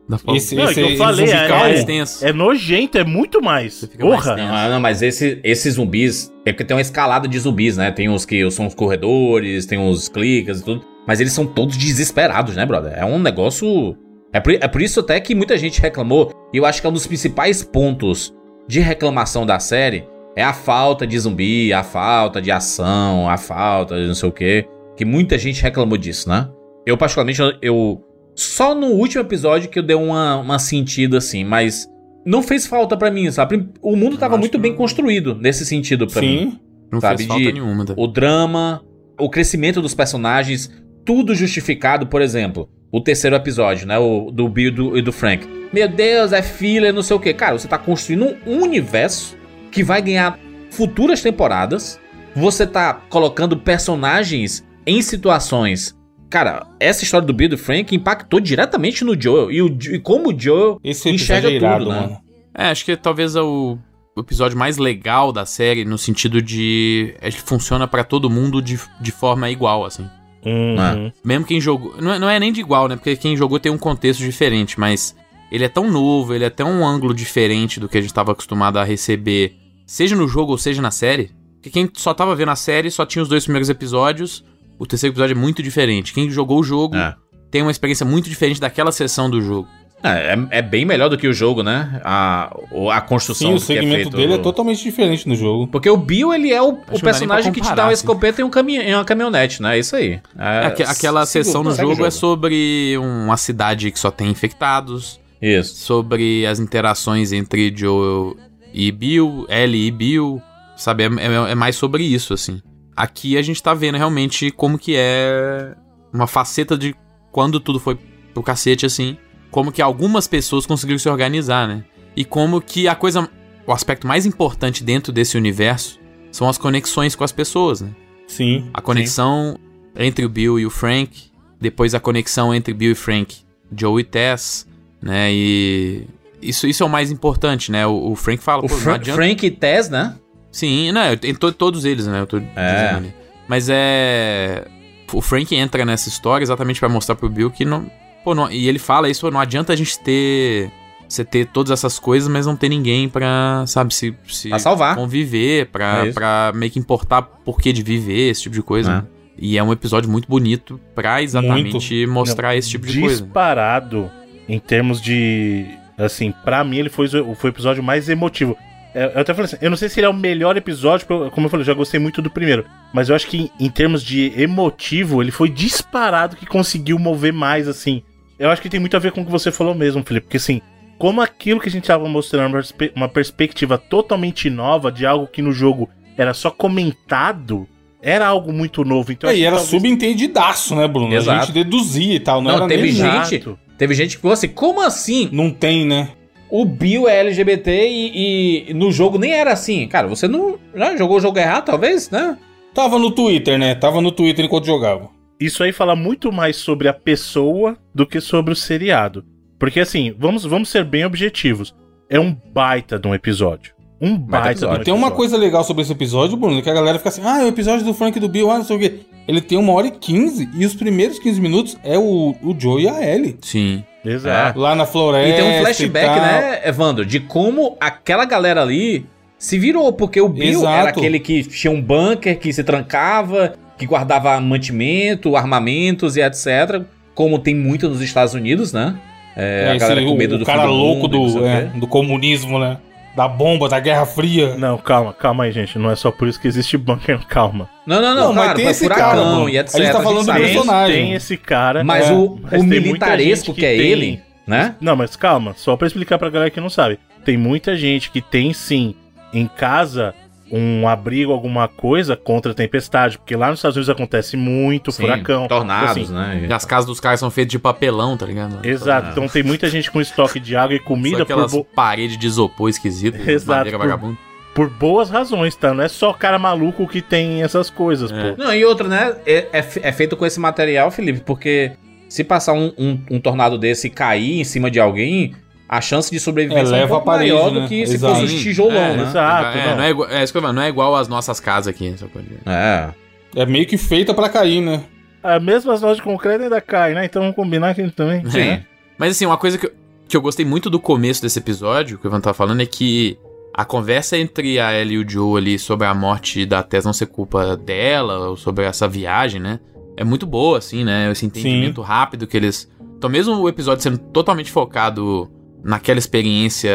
Da forma. esse, Não, é esse, eu falei, zumbi é- mais tenso. É nojento, é muito mais. Mais Porra. tenso. Não, não, mas esse- esses zumbis. É porque tem uma escalada de zumbis, né? Tem os que são os corredores, tem os clicas e tudo. Mas eles são todos desesperados, né, brother? É um negócio. É por, é por isso até que muita gente reclamou. E eu acho que é um dos principais pontos de reclamação da série é a falta de zumbi, a falta de ação, a falta de não sei o quê. Que muita gente reclamou disso, né? Eu, particularmente, eu. Só no último episódio que eu dei uma, uma sentida assim, mas não fez falta pra mim, sabe? O mundo tava muito bem não. construído nesse sentido pra mim. Sim. Não sabe, fez falta de- nenhuma. Tá? O drama, o crescimento dos personagens, tudo justificado, por exemplo, o terceiro episódio, né? O do Bill e do, e do Frank. Meu Deus, é filler, não sei o que. Cara, você tá construindo um universo que vai ganhar futuras temporadas. Você tá colocando personagens em situações. Cara, essa história do Bill e do Frank impactou diretamente no Joel. E, o, e como o Joel Esse enxerga é irado, tudo, né? mano. É, acho que talvez é o, o episódio mais legal da série, no sentido de. Ele funciona pra todo mundo de, de forma igual, assim. Uhum. Mesmo quem jogou. Não é, não é nem de igual, né? Porque quem jogou tem um contexto diferente, mas ele é tão novo, ele é até um ângulo diferente do que a gente estava acostumado a receber, seja no jogo ou seja na série. Porque quem só tava vendo a série só tinha os dois primeiros episódios, o terceiro episódio é muito diferente. Quem jogou o jogo É. tem uma experiência muito diferente daquela sessão do jogo. É, é- é bem melhor do que o jogo, né? A, a construção Sim, o é segmento feito. dele é totalmente diferente no jogo. Porque o Bill, ele é o, o personagem que te dá uma assim. escopeta e um caminhão, uma caminhonete, né? É isso aí. É, Aque- aquela sessão no segue o jogo, é sobre uma cidade que só tem infectados, Isso. sobre as interações entre Joel e Bill, Ellie e Bill, sabe? É, é- é mais sobre isso, assim. Aqui a gente tá vendo realmente como que é uma faceta de quando tudo foi pro cacete, assim, como que algumas pessoas conseguiram se organizar, né? E como que a coisa, o aspecto mais importante dentro desse universo são as conexões com as pessoas, né? Sim. A conexão entre o Bill e o Frank, depois a conexão entre Bill e Frank, Joe e Tess, né? E isso, isso é o mais importante, né? O, o Frank fala, O Fra adianta... Frank e Tess, né? Sim, não, em to- todos eles, né? Eu tô dizendo ali. Mas é. O Frank entra nessa história exatamente pra mostrar pro Bill que não. Pô, não, e ele fala isso, não adianta a gente ter você ter todas essas coisas, mas não ter ninguém pra, sabe, se, se Pra salvar. conviver, pra, É pra meio que importar por que de viver, esse tipo de coisa. É. né? E é um episódio muito bonito pra exatamente mostrar esse tipo de coisa. disparado em termos de. Assim, pra mim ele foi, foi o episódio mais emotivo. É, Eu até falei assim, eu não sei se ele é o melhor episódio, como eu falei, eu já gostei muito do primeiro. Mas eu acho que em, em termos de emotivo, ele foi disparado que conseguiu mover mais, assim. Eu acho que tem muito a ver com o que você falou mesmo, Felipe. Porque assim, como aquilo que a gente tava mostrando, uma perspe- uma perspectiva totalmente nova de algo que no jogo era só comentado, era algo muito novo. Então, É, e era talvez- subentendido, né, Bruno? A Exato. gente deduzia e tal, não, Não, era teve nem gente- Exato. Teve gente que falou assim, como assim? Não tem, né? O Bill é LGBT e, e no jogo nem era assim. Cara, você não já jogou o jogo errado, talvez, né? Tava no Twitter, né? Tava no Twitter enquanto jogava. isso aí fala muito mais sobre a pessoa do que sobre o seriado. Porque assim, vamos, vamos ser bem objetivos. É um baita de um episódio. Um baita, de um episódio. Tem uma episódio. coisa legal sobre esse episódio, Bruno, que a galera fica assim, ah, é o episódio do Frank e do Bill, ah, não sei o quê. Ele tem uma hora e quinze, e os primeiros 15 minutos é o, o Joe e a Ellie. Sim. Exato. Lá na floresta E tem um flashback, né, Evandro, de como aquela galera ali se virou, porque o Bill Exato. era aquele que tinha um bunker, que se trancava, que guardava mantimento, armamentos e etc. Como tem muito nos Estados Unidos, né? É, É, a galera com o, medo o do cara fim do louco mundo, do, o é, do comunismo, né? Da bomba, da Guerra Fria. Não, calma, calma aí, gente. Não é só por isso que existe bunker, calma. Não, não, não, Não, mas claro, tem foi esse furacão cara, Bruno. e etc. A gente tá falando do. Tem, personagem. tem esse cara. Mas É, o, mas o tem militaresco que, que é tem- ele, né? Não, mas calma, só pra explicar pra galera que não sabe. Tem muita gente que tem sim em casa um abrigo, alguma coisa contra a tempestade, porque lá nos Estados Unidos acontece muito Sim, furacão. Tornados, assim, né? E as casas dos caras são feitas de papelão, tá ligado? Exato, então tem muita gente com estoque de água e Só comida por, aquelas bo- paredes de isopor esquisito, Exato, por- por boas razões, tá? Não é só cara maluco que tem essas coisas, É. pô. Não, e outra, né? É, é é feito com esse material, Felipe, porque se passar um, um- um tornado desse e cair em cima de alguém, a chance de sobrevivência é, um leva pouco parede, maior né? do que se Exato. fosse os tijolão, É, né? Exato, é, não. não é, igual, é isso que eu falo, não é igual às nossas casas aqui. Coisa. É. É meio que feita pra cair, né? Ah, mesmo as lojas de concreto ainda caem, né? Então vamos combinar que também. É. Mas assim, uma coisa que eu, que eu gostei muito do começo desse episódio, que o Ivan tava falando, é que a conversa entre a Ellie e o Joe ali sobre a morte da Tess não ser culpa dela, ou sobre essa viagem, né? É muito boa, assim, né? Esse entendimento rápido que eles. Então, mesmo o episódio sendo totalmente focado naquela experiência,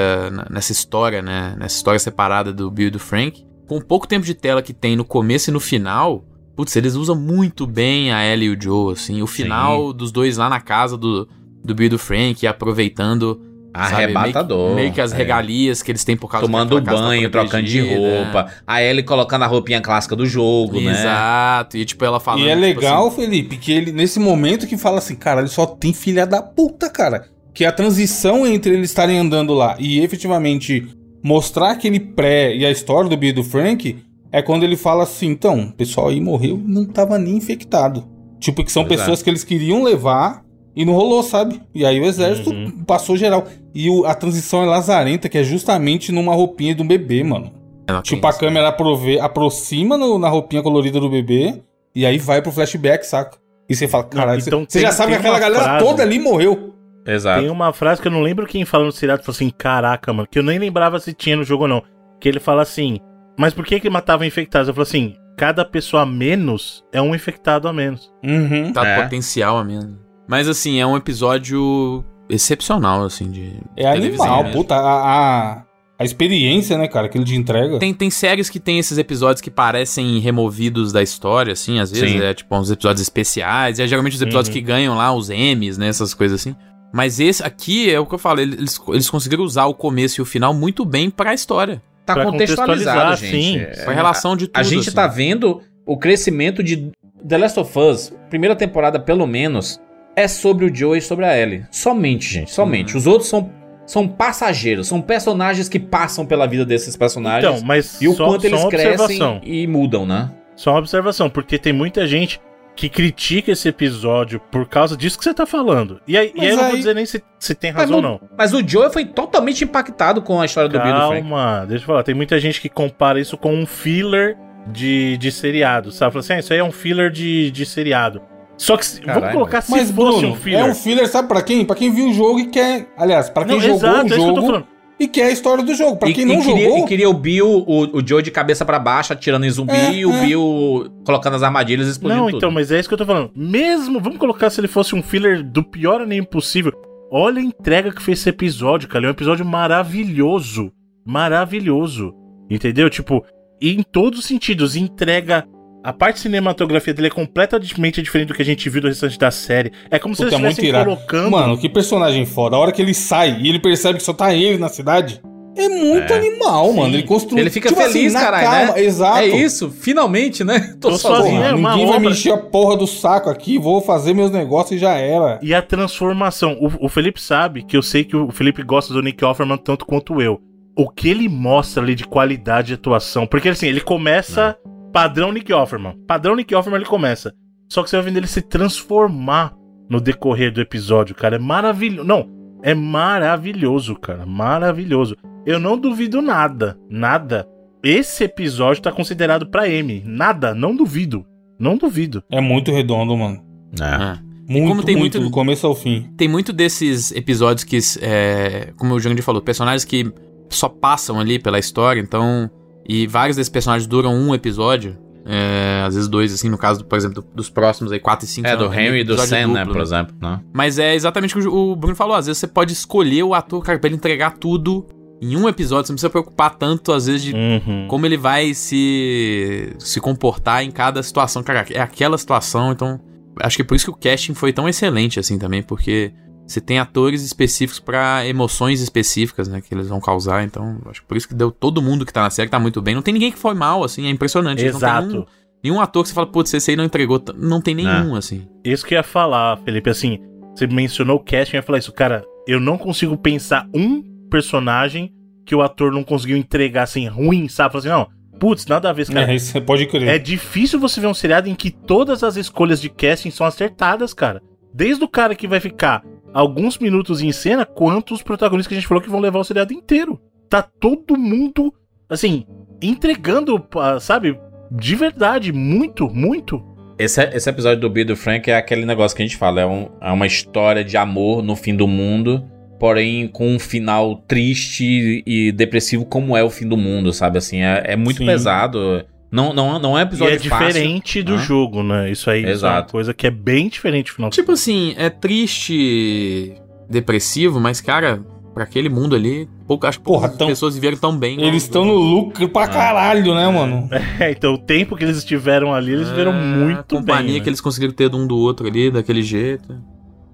nessa história, né? Nessa história separada do Bill e do Frank, com o pouco tempo de tela que tem no começo e no final, putz, eles usam muito bem a Ellie e o Joe, assim. O final dos dois lá na casa do, do Bill e do Frank, aproveitando. sabe, Arrebatador. Meio que, meio que as É. regalias que eles têm por causa Tomando casa tá banho, trocando de roupa. A Ellie colocando a roupinha clássica do jogo, né? Exato. E tipo, ela falando. e é tipo legal, assim, Felipe, que ele, nesse momento que fala assim, cara, ele só tem filha da puta, cara. Que a transição entre eles estarem andando lá e efetivamente mostrar aquele pré e a história do Bill e do Frank é quando ele fala assim, então, o pessoal aí morreu e não tava nem infectado. Tipo, que são é. pessoas que eles queriam levar e não rolou, sabe? E aí o exército Uhum. passou geral. E o- a transição é lazarenta, que é justamente numa roupinha de um bebê, mano. ela Tipo, a isso. câmera aprove- aproxima no- na roupinha colorida do bebê e aí vai pro flashback, saca? E você fala, caralho, você- então você tem- já sabe que aquela galera frase- toda ali morreu. Exato. Tem uma frase que eu não lembro quem falou no seriado, falou assim, caraca, mano, que eu nem lembrava se tinha no jogo ou não. Que ele fala assim, mas por que que matava infectados? Eu falo assim, cada pessoa a menos é um infectado a menos. Uhum. Tá É. potencial a mesmo. Mas assim, é um episódio excepcional, assim, de. É animal, mesmo. puta. A, a, a experiência, né, cara, que ele te entrega. Tem, tem séries que tem esses episódios que parecem removidos da história, assim, às vezes Sim. é tipo uns episódios especiais, e é geralmente os episódios Uhum. que ganham lá os Emmys, né, essas coisas assim. Mas esse aqui é o que eu falo, eles, eles conseguiram usar o começo e o final muito bem pra história. Tá Pra contextualizado, gente. sim. É, Pra relação de tudo. A gente assim. tá vendo o crescimento de The Last of Us, primeira temporada pelo menos, é sobre o Joe e sobre a Ellie. Somente, gente, somente. Os outros são, são passageiros, são personagens que passam pela vida desses personagens. Então, mas e o só, quanto só eles crescem observação. e mudam, né? Só uma observação, porque tem muita gente que critica esse episódio por causa disso que você tá falando. E aí, e aí eu não vou dizer nem se, se tem razão ou no- não. mas o Joe foi totalmente impactado com a história do Bill do Frank. Calma, deixa eu falar. Tem muita gente que compara isso com um filler de, de seriado, sabe? Fala assim, ah, isso aí é um filler de, de seriado. Só que se- vamos Caralho. colocar se Mas, fosse Bruno, um filler. é um filler, sabe pra quem? Pra quem viu o jogo e quer. Aliás, pra quem Não, jogou exato, o é isso que e quer a história do jogo. Pra E, quem não e queria, jogou. e queria o Bill, o, o Joe de cabeça pra baixo, atirando em zumbi, É, e o é. Bill colocando as armadilhas e explodindo Não, tudo. então, mas é isso que eu tô falando. Mesmo, vamos colocar se ele fosse um filler do pior anime possível. Olha a entrega que fez esse episódio, cara. É um episódio maravilhoso. Maravilhoso. Entendeu? Tipo, e em todos os sentidos, entrega. A parte de cinematografia dele é completamente diferente do que a gente viu do restante da série. É como se Puta, eles é estivessem irado. colocando. Mano, que personagem foda. A hora que ele sai e ele percebe que só tá ele na cidade. É muito É. animal, Sim. mano. Ele construiu. Ele fica tipo assim, feliz, na caralho, calma, né? Exato. É isso, finalmente, né? Tô, Tô sozinho. Porra, É uma ninguém vai me obra- encher a porra do saco aqui, vou fazer meus negócios e já era. E a transformação. O, o Felipe sabe que eu sei que o Felipe gosta do Nick Offerman tanto quanto eu. O que ele mostra ali de qualidade de atuação. Porque assim, ele começa padrão Nick Offerman. Padrão Nick Offerman ele começa. Só que você vai vendo ele se transformar no decorrer do episódio, cara. É maravilhoso. Não, é maravilhoso, cara. Maravilhoso. Eu não duvido nada. Nada. Esse episódio tá considerado pra M. Nada, não duvido. Não duvido. É muito redondo, mano. É. Ah. Muito, como tem muito, muito- do começo ao fim. Tem muito desses episódios que, é, como o Jandy falou, personagens que só passam ali pela história, então. E vários desses personagens duram um episódio. é, às vezes dois, assim, no caso, por exemplo, do- dos próximos aí, 4 e 5. É, do Henry e do Sam, né, por exemplo. exemplo. Né? Mas é exatamente o que o Bruno falou. Às vezes você pode escolher o ator, cara, pra ele entregar tudo em um episódio. Você não precisa preocupar tanto, às vezes, de Uhum. como ele vai se, se comportar em cada situação. Cara, é aquela situação, então. Acho que por isso que o casting foi tão excelente, assim, também, porque você tem atores específicos pra emoções específicas, né, que eles vão causar. Então, acho que por isso que deu todo mundo que tá na série tá muito bem. Não tem ninguém que foi mal, assim, é impressionante. Não tem Exato. nenhum, nenhum ator que você fala, putz, esse aí não entregou. Não tem nenhum, assim. Isso que eu ia falar, Felipe, assim, você mencionou o casting, eu ia falar isso, cara, eu não consigo pensar um personagem que o ator não conseguiu entregar, assim, ruim, sabe? Falar assim, não, putz, nada a ver, esse cara. É, isso você pode crer. É difícil você ver um seriado em que todas as escolhas de casting são acertadas, cara. Desde o cara que vai ficar alguns minutos em cena, quanto os protagonistas que a gente falou que vão levar o seriado inteiro. Tá todo mundo, assim, entregando, ah, sabe, de verdade, muito, muito. Esse, esse episódio do Bill do Frank é aquele negócio que a gente fala, é, um- é uma história de amor no fim do mundo, porém com um final triste e depressivo como é o fim do mundo, sabe? Assim, é, é muito Sim. pesado. Não, não, não é um E episódio é diferente do Hã? jogo, né? Isso aí isso é uma Exato. coisa que é bem diferente no final. Tipo assim, é triste, depressivo, mas, cara, pra aquele mundo ali, pouco, acho que Porra, tão- pessoas viveram tão bem. Eles estão no lucro pra caralho, né, mano? É, então o tempo que eles estiveram ali, eles viveram É, muito a companhia bem. que né? eles conseguiram ter de um do outro ali, daquele jeito.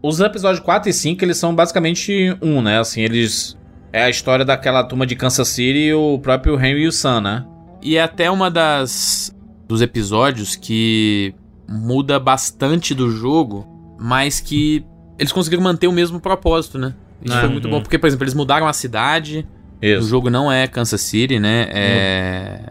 Os episódios 4 e 5, eles são basicamente um, né? Assim, eles. É a história daquela turma de Kansas City e o próprio Henry e o Sam, né? E é até uma das dos episódios que muda bastante do jogo, mas que eles conseguiram manter o mesmo propósito, né? Isso Ah, foi muito uhum. bom, porque, por exemplo, eles mudaram a cidade. O Isso. jogo não é Kansas City, né? É.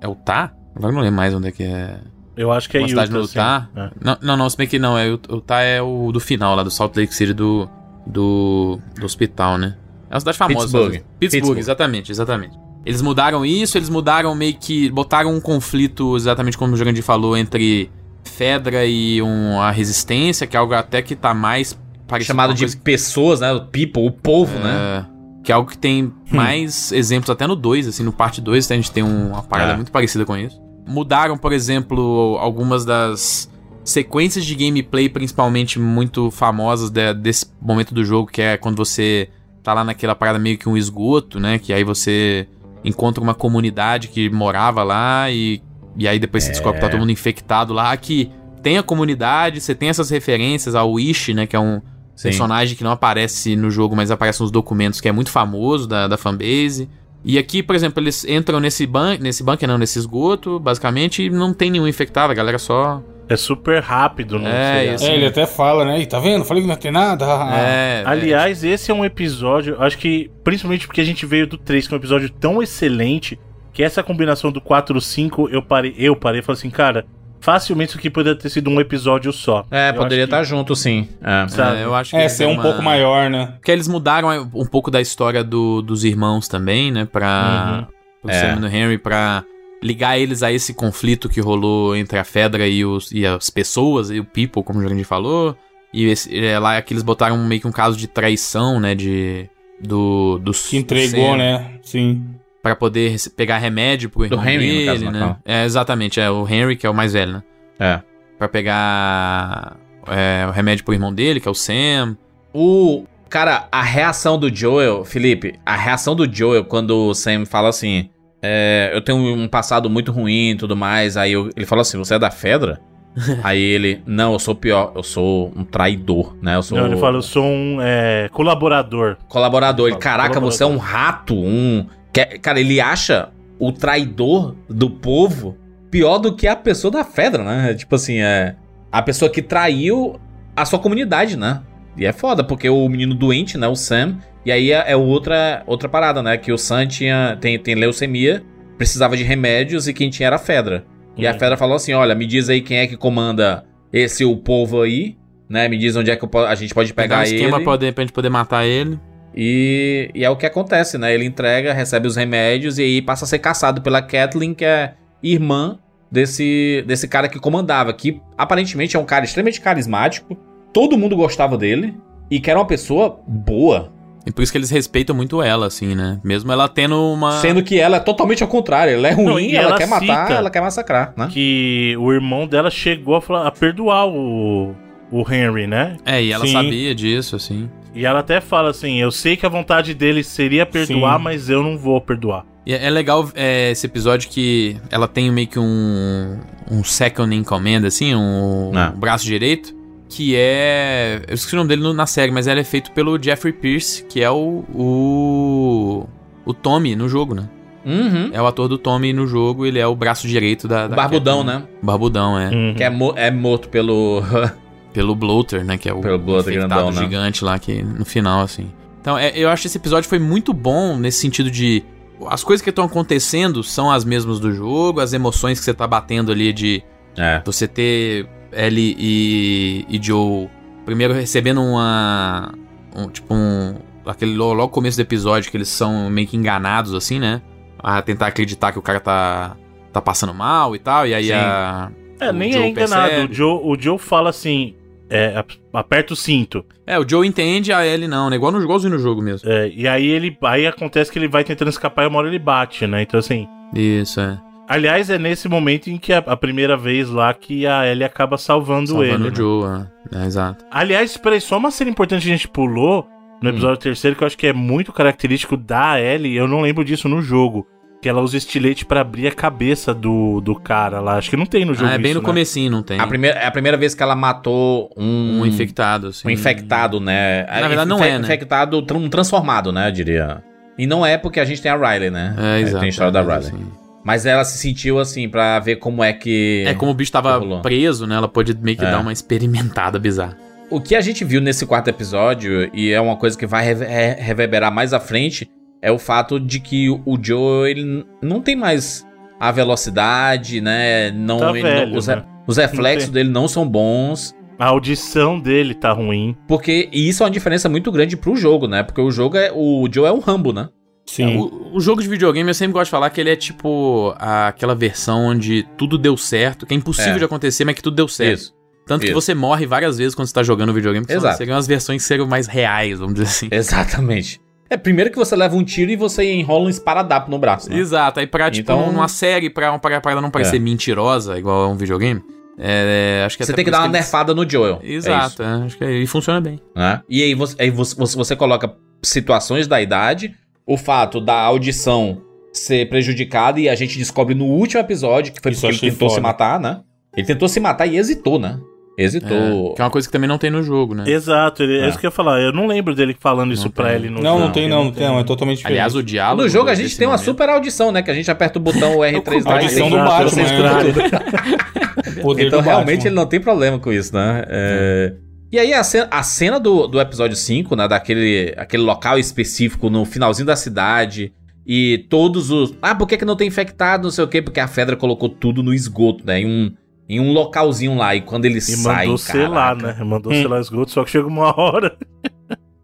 É Utah? Agora eu não lembro mais onde é que é. Eu acho que é uma cidade no Utah, Utah. sim. É. Não, não, não, se bem que não. É, o Utah é o do final, lá do Salt Lake City do, do, do hospital, né? É uma cidade famosa. Pittsburgh, Pittsburgh, Pittsburgh. exatamente, exatamente. Eles mudaram isso, eles mudaram meio que. Botaram um conflito, exatamente como o Jurandir falou, entre Fedra e um, a Resistência, que é algo até que tá mais parecido Chamado de coisa pessoas, né? O people, o povo, né? é, que é algo que tem mais exemplos até no 2, assim, no parte 2 a gente tem um- uma parada É. muito parecida com isso. Mudaram, por exemplo, algumas das sequências de gameplay, principalmente muito famosas de- desse momento do jogo, que é quando você tá lá naquela parada meio que um esgoto, né? Que aí você encontra uma comunidade que morava lá e, e aí depois você descobre que tá todo mundo infectado lá, que tem a comunidade, você tem essas referências ao Wish, né? Que é um Sim. personagem que não aparece no jogo, mas aparece nos documentos, que é muito famoso da, da fanbase. E aqui, por exemplo, eles entram nesse, ban nesse bunker, não, nesse esgoto, basicamente, e não tem nenhum infectado, a galera só. É super rápido no É, isso. É, ele até fala, né? "Ih, tá vendo? Falei que não tem nada. É, Aliás, esse é um episódio, acho que principalmente porque a gente veio do 3, que é um episódio tão excelente, que essa combinação do 4 e 5, eu parei, eu parei e falei assim, cara, facilmente isso aqui poderia ter sido um episódio só. É, Eu poderia acho que- estar junto, sim. É. sabe? é, eu acho que. É, ser deu um uma- pouco maior, né? Porque eles mudaram é, um pouco da história do- dos irmãos também, né? Pra. Uhum. Pro É. Sam e do Henry, pra ligar eles a esse conflito que rolou entre a Fedra e, os, e as pessoas, e o people, como o Jurandir falou. E esse, é, lá que eles botaram meio que um caso de traição, né? De. Do. do Que entregou, né? Sim. Pra poder pegar remédio pro irmão Henry, no dele, caso, né? Natal. É, exatamente, é o Henry, que é o mais velho, né? É. Pra pegar é, o remédio pro irmão dele, que é o Sam. O. Cara, a reação do Joel, Felipe, a reação do Joel quando o Sam fala assim: é, Eu tenho um passado muito ruim e tudo mais. Aí eu- ele fala assim: Você é da Fedra? aí ele: Não, eu sou pior, eu sou um traidor, né? Eu sou Não, ele fala, eu sou um é, colaborador. colaborador. Ele, caraca, você é um rato, um. Que- Cara, ele acha o traidor do povo pior do que a pessoa da Fedra, né? Tipo assim, é. A pessoa que traiu a sua comunidade, né? E é foda, porque o menino doente, né? O Sam. E aí é, é outra, outra parada, né? Que o Sam tinha, tem, tem leucemia, precisava de remédios e quem tinha era a Fedra. E a Uhum. Fedra falou assim: olha, me diz aí quem é que comanda esse o povo aí, né? Me diz onde é que eu a gente pode Pegar um esquema ele. pra, pra gente poder matar ele. E, e é o que acontece, né? Ele entrega, recebe os remédios e aí passa a ser caçado pela Kathleen, que é irmã desse, desse cara que comandava, que aparentemente é um cara extremamente carismático, todo mundo gostava dele e que era uma pessoa boa. E por isso que eles respeitam muito ela, assim, né? Mesmo ela tendo uma. Sendo que ela é totalmente ao contrário, ela é ruim, Não, e ela, ela quer matar, ela quer massacrar, né? Que o irmão dela chegou a, falar- a perdoar o, o Henry, né? É, e ela Sim. sabia disso, assim. E ela até fala assim: Eu sei que a vontade dele seria perdoar, Sim. mas eu não vou perdoar. E é é legal é, esse episódio que ela tem meio que um, um second in command, assim, um, Ah. um braço direito, que é... Eu esqueci o nome dele no- na série, mas ele é feito pelo Jeffrey Pierce, que é o... o, o Tommy no jogo, né? Uhum. É o ator do Tommy no jogo, ele é o braço direito da... da Barbudão, Catherine. né? Barbudão, é. Uhum. Que é, mo- é morto pelo. Pelo Bloater, né? Que é o Pelo Bloater grandão, né? gigante lá, que no final, assim. Então, é- eu acho que esse episódio foi muito bom nesse sentido de. As coisas que estão acontecendo são as mesmas do jogo, as emoções que você tá batendo ali de é. você ter Ellie e, e Joe primeiro recebendo uma. um- tipo um. Aquele logo, logo começo do episódio que eles são meio que enganados, assim, né? A tentar acreditar que o cara tá. tá passando mal e tal. E aí Sim. a. É, nem Joe é enganado. percebe. O Joe, o Joe fala assim: é, ap- aperta o cinto. É, o Joe entende, a Ellie não, né? Igual no, igualzinho no jogo mesmo. É, e aí ele. Aí acontece que ele vai tentando escapar e uma hora ele bate, né? Então assim. Isso, é. Aliás, é nesse momento em que a, a primeira vez lá que a Ellie acaba salvando, Salvando ele. o né? Joe, é. É, exato. Aliás, peraí, só uma cena importante que a gente pulou no episódio terceiro, que eu acho que é muito característico da Ellie, eu não lembro disso no jogo. Que ela usa estilete pra abrir a cabeça do, do cara lá. Acho que não tem no jogo Ah, é bem isso, no né? comecinho, não tem. A primeira, é a primeira vez que ela matou um. Um infectado, assim. Um infectado, né? Na verdade, não é, né? Infectado, um transformado, né? Eu diria. E não é porque a gente tem a Riley, né? É, exato. Tem a história da é, Riley. assim. Mas ela se sentiu assim pra ver como é que. É, como o bicho tava rolou. preso, né? Ela pode meio que É. dar uma experimentada bizarra. O que a gente viu nesse quarto episódio, e é uma coisa que vai reve- reverberar mais à frente, é o fato de que o Joe, ele não tem mais a velocidade, né? Não, Tá ele velho, não- os, né? os reflexos dele não são bons. A audição dele tá ruim. Porque e isso é uma diferença muito grande pro jogo, né? Porque o jogo é. O Joe é um Rambo, né? Sim. O, o jogo de videogame eu sempre gosto de falar que ele é tipo a- aquela versão onde tudo deu certo, que é impossível É. de acontecer, mas que tudo deu certo. Isso. Tanto que isso. você morre várias vezes quando você tá jogando videogame, porque Exato. seriam as versões que seriam mais reais, vamos dizer assim. Exatamente. É, primeiro que você leva um tiro e você enrola um esparadapo no braço. Né? Exato, aí pra, tipo, Então- numa série, pra, pra, pra ela não parecer É. mentirosa, igual a um videogame, é, acho que Você tem que dar uma eles- nerfada no Joel. É. Exato, é, acho que aí funciona bem. né? E aí, você, aí você, você- você coloca situações da idade, o fato da audição ser prejudicada e a gente descobre no último episódio que foi Isso porque ele tentou foda. se matar, né? Ele tentou se matar e hesitou, né? Hesitou. É, que é uma coisa que também não tem no jogo, né? Exato, ele, é. É. isso que eu ia falar. Eu não lembro dele falando isso Não pra tem. ele no Não, não jogo. tem não, não tem não, é totalmente diferente. Aliás, o diálogo. No jogo a gente tem uma momento- super audição, né? Que a gente aperta o botão o R3 lá e audição do Batman, você né? Poder Então do realmente Batman. ele não tem problema com isso, né? É, E aí a cena, a cena do, do episódio 5, né? Daquele aquele local específico no finalzinho da cidade. E todos os. Ah, por que, que não tem infectado? Não sei o quê. Porque a Fedra colocou tudo no esgoto, né? Em um, em um localzinho lá. E quando eles E saem. mandou selar, caraca, né? Mandou Hum. selar esgoto, só que chega uma hora.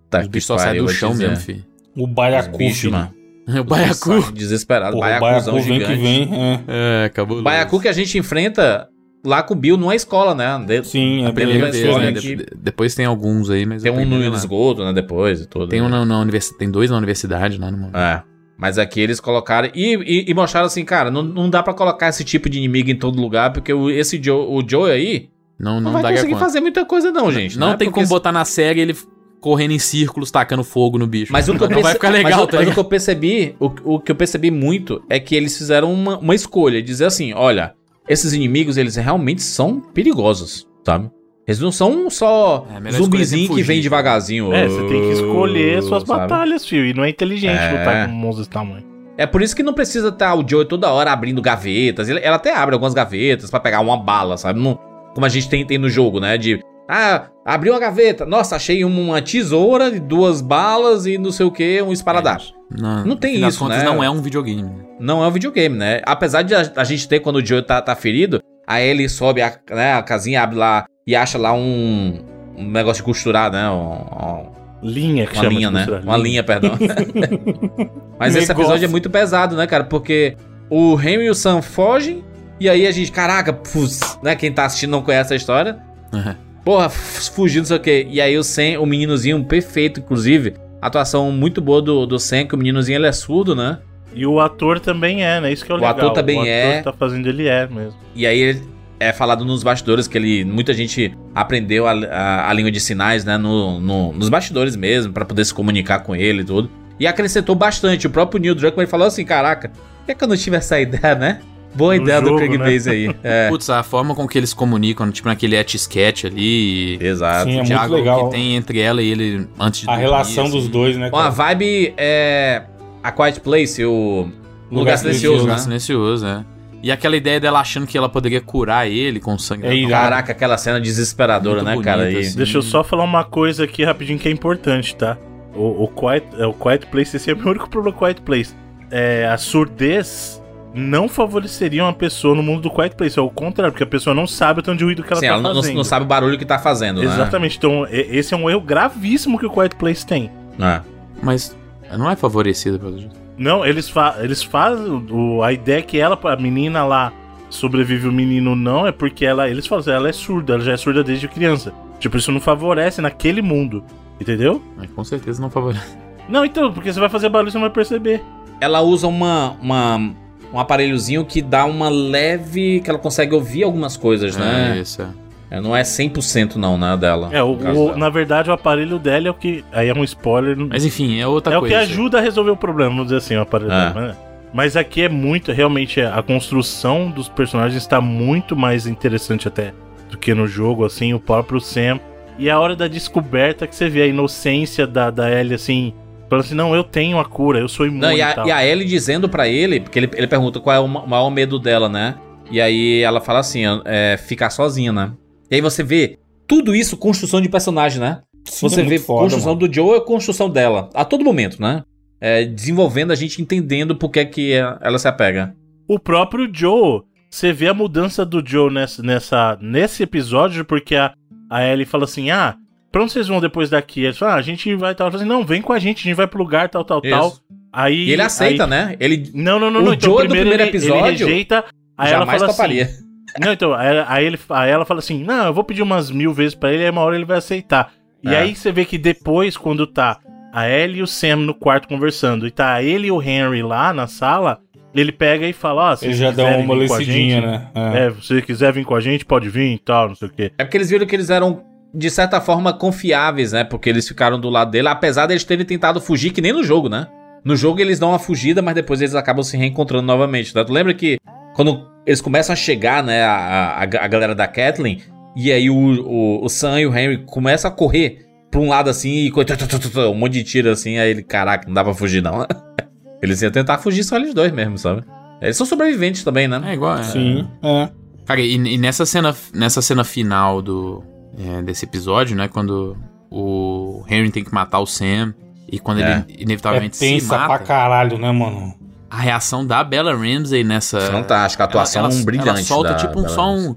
tá Os que bichos só saem pariu, do chão dizer. mesmo, filho. O baiacu, filho. mano. O Baiacu. Desesperado. Porra, o Baiacuzão Baiacu vem gigante. que vem. É. É, acabou. Baiacu que a gente enfrenta lá com o Bill numa escola, né? De- Sim, é a Primeira vez, escola né? que- depois tem alguns aí, mas Tem um no esgoto, né? Depois e tudo. Tem um na, na universidade. Tem dois na universidade lá no. É. Mas aqui eles colocaram. E, e, e mostraram assim, cara, não, não dá pra colocar esse tipo de inimigo em todo lugar, porque o, esse Joe, o Joe aí Não, não, não, vai daria conseguir conta. fazer muita coisa, não, gente. Não né? tem Porque como botar na série ele correndo em círculos, tacando fogo no bicho. Mas o que eu não perce- mas legal, tá mas o ligado? que eu percebi, o, o que eu percebi muito é que eles fizeram uma, uma escolha, dizer assim, olha, esses inimigos, eles realmente são perigosos, sabe? Eles não são só É, zumbizinho que vem devagarzinho. É, você tem que escolher suas sabe? batalhas, filho. E não é inteligente É. lutar com monstros desse tamanho. É por isso que não precisa estar o Joe toda hora abrindo gavetas. Ela até abre algumas gavetas pra pegar uma bala, sabe? Não- como a gente tem, tem no jogo, né? De. Ah, abriu uma gaveta. Nossa, achei uma tesoura, duas balas e não sei o que, um esparadrapo. Não, Não tem isso, contas, né? não é um videogame. Não é um videogame, né? Apesar de a, a gente ter, quando o Joe tá, tá ferido, a Ellie sobe a, né, a casinha, abre lá e acha lá um, um negócio de costurar, né? Um- um- Linha que uma chama linha, de né? costurar. Uma linha, perdão. Mas esse episódio é muito pesado, né, cara? Porque o Henry e o Sam fogem, e aí a gente, caraca, pus, né? Quem tá assistindo não conhece a história. Uhum. Porra, fugindo, não sei o quê. E aí o Sam, o meninozinho perfeito, inclusive. Atuação muito boa do, do Sam, que o meninozinho ele é surdo, né? E o ator também é, né? Isso que é o, O legal. ator também o ator é. que tá fazendo ele é mesmo. E aí é falado nos bastidores que ele. Muita gente aprendeu a, a, a língua de sinais, né? No, no- nos bastidores mesmo, pra poder se comunicar com ele e tudo. E acrescentou bastante. O próprio Neil Druckmann falou assim: caraca, por que, que eu não tive essa ideia, né? Boa ideia do jogo, Craig né? Maze aí. É. Putz, a forma com que eles comunicam, tipo naquele etch-sketch ali. Exato. Sim, é o muito diálogo legal. que tem entre ela e ele antes de A dormir, relação assim. dos dois, né? Ó, a cara? vibe é. A Quiet Place, o. Lugar, Lugar silencioso, Lugar né? silencioso, é. E aquela ideia dela achando que ela poderia curar ele com sangue. É. Caraca, aquela cena desesperadora, Muito né, cara? assim. Deixa eu só falar uma coisa aqui rapidinho que é importante, tá? O, o, Quiet, é, o Quiet Place, esse é o meu único problema com o Quiet Place. É, a surdez não favoreceria uma pessoa no mundo do Quiet Place. É o contrário, porque a pessoa não sabe o tanto de ruído que ela Sim, tá ela não, fazendo. não sabe o barulho que tá fazendo, né? Exatamente. Então, e- esse é um erro gravíssimo que o Quiet Place tem. É. Mas não é favorecida pelo jeito. Não, eles, fa eles fazem. O, a ideia é que ela, a menina lá, sobrevive o menino não, é porque ela. Eles falam assim, ela é surda, ela já é surda desde criança. Tipo, isso não favorece naquele mundo. Entendeu? Mas com certeza não favorece. Não, então, porque você vai fazer barulho e você não vai perceber. ela usa uma, uma- um aparelhozinho que dá uma leve. que ela consegue ouvir algumas coisas, É, né? isso, é. É, Não é 100% não, né, dela. É, o, o- dela. na verdade, o aparelho dela é o que. Aí é um spoiler. Mas enfim, é outra é coisa. o que ajuda a resolver o problema, vamos dizer assim, o aparelho É. dela. né? Mas aqui é muito, realmente, a construção dos personagens está muito mais interessante até do que no jogo, assim, o próprio Sam. E a hora da descoberta que você vê a inocência da, da Ellie, assim, falando assim, não, eu tenho a cura, eu sou imune Não, e e a, tal. e a Ellie dizendo pra ele, porque ele, ele pergunta qual é o ma- maior medo dela, né? E aí ela fala assim, é ficar sozinha, né? E aí você vê tudo isso, construção de personagem, né? Sim, você é vê foda, construção mano. do Joe e construção dela. A todo momento, né? É, desenvolvendo a gente entendendo por que, que ela se apega. O próprio Joe, você vê a mudança do Joe nessa, nessa, nesse episódio, porque a, a Ellie fala assim: ah, pra onde vocês vão depois daqui? Eles falam, ah, a gente vai tal. Ela fala assim, não, vem com a gente, a gente vai pro lugar tal, tal, tal. Isso. Aí, E ele aceita, aí- né? Ele Não, não, não, O não. Então, Joe do primeiro primeiro ele, episódio ele rejeita. Aí ela fala toparia. assim. Não, então, aí, aí ele, aí ela fala assim: não, eu vou pedir umas mil vezes pra ele, aí uma hora ele vai aceitar. E É. aí você vê que depois, quando tá a Ellie e o Sam no quarto conversando, e tá ele e o Henry lá na sala, ele pega e fala: ó, se Ele vocês já dá uma vir com a amolecidinha, gente, né? É, se você quiser vir com a gente, pode vir e tal, não sei o quê. É porque eles viram que eles eram, de certa forma, confiáveis, né? Porque eles ficaram do lado dele, apesar deles terem tentado fugir, que nem no jogo, né? No jogo eles dão uma fugida, mas depois eles acabam se reencontrando novamente. Tá? Tu lembra que quando eles começam a chegar, né, a, a, a galera da Kathleen, e aí o, o, o Sam e o Henry começam a correr pra um lado assim, e um monte de tiro assim, aí ele, caraca, não dá pra fugir não. eles iam tentar fugir só eles dois mesmo, sabe? Eles são sobreviventes também, né? É igual. É, Sim, é. Cara, e, e nessa cena, nessa cena final do é, desse episódio, né, quando o Henry tem que matar o Sam e quando É. ele É inevitavelmente se tensa pra mata, caralho, né, mano? a reação da Bella Ramsey nessa Fantástica, a atuação ela, ela, brilhante Ela solta da tipo um Bella só um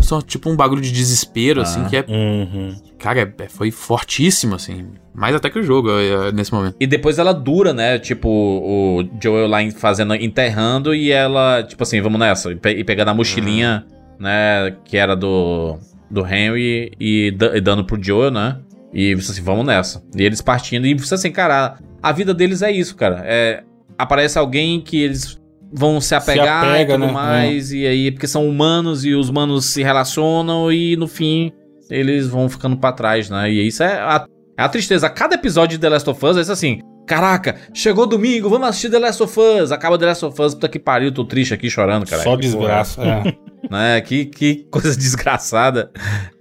Só, tipo um bagulho de desespero, assim, Ah. que é. Uhum. Cara, é- foi fortíssimo, assim. Mais até que o jogo é, nesse momento. E depois ela dura, né? Tipo, o Joel lá fazendo, enterrando e ela, tipo assim, vamos nessa. E, pe- e pegando a mochilinha, né? Que era do, do Henry e, e dando pro Joel, né? E você assim, vamos nessa. E eles partindo. E você assim, cara, a vida deles é isso, cara. É, aparece alguém que eles vão se apegar apega, e tudo né? mais. E aí, porque são humanos e os humanos se relacionam e no fim eles vão ficando pra trás, né? E isso é a, é a tristeza. Cada episódio de The Last of Us é isso assim. Caraca, chegou domingo, vamos assistir The Last of Us. Acaba The Last of Us, puta que pariu, tô triste aqui chorando, cara. Só desgraça. é. Né? Que, que coisa desgraçada.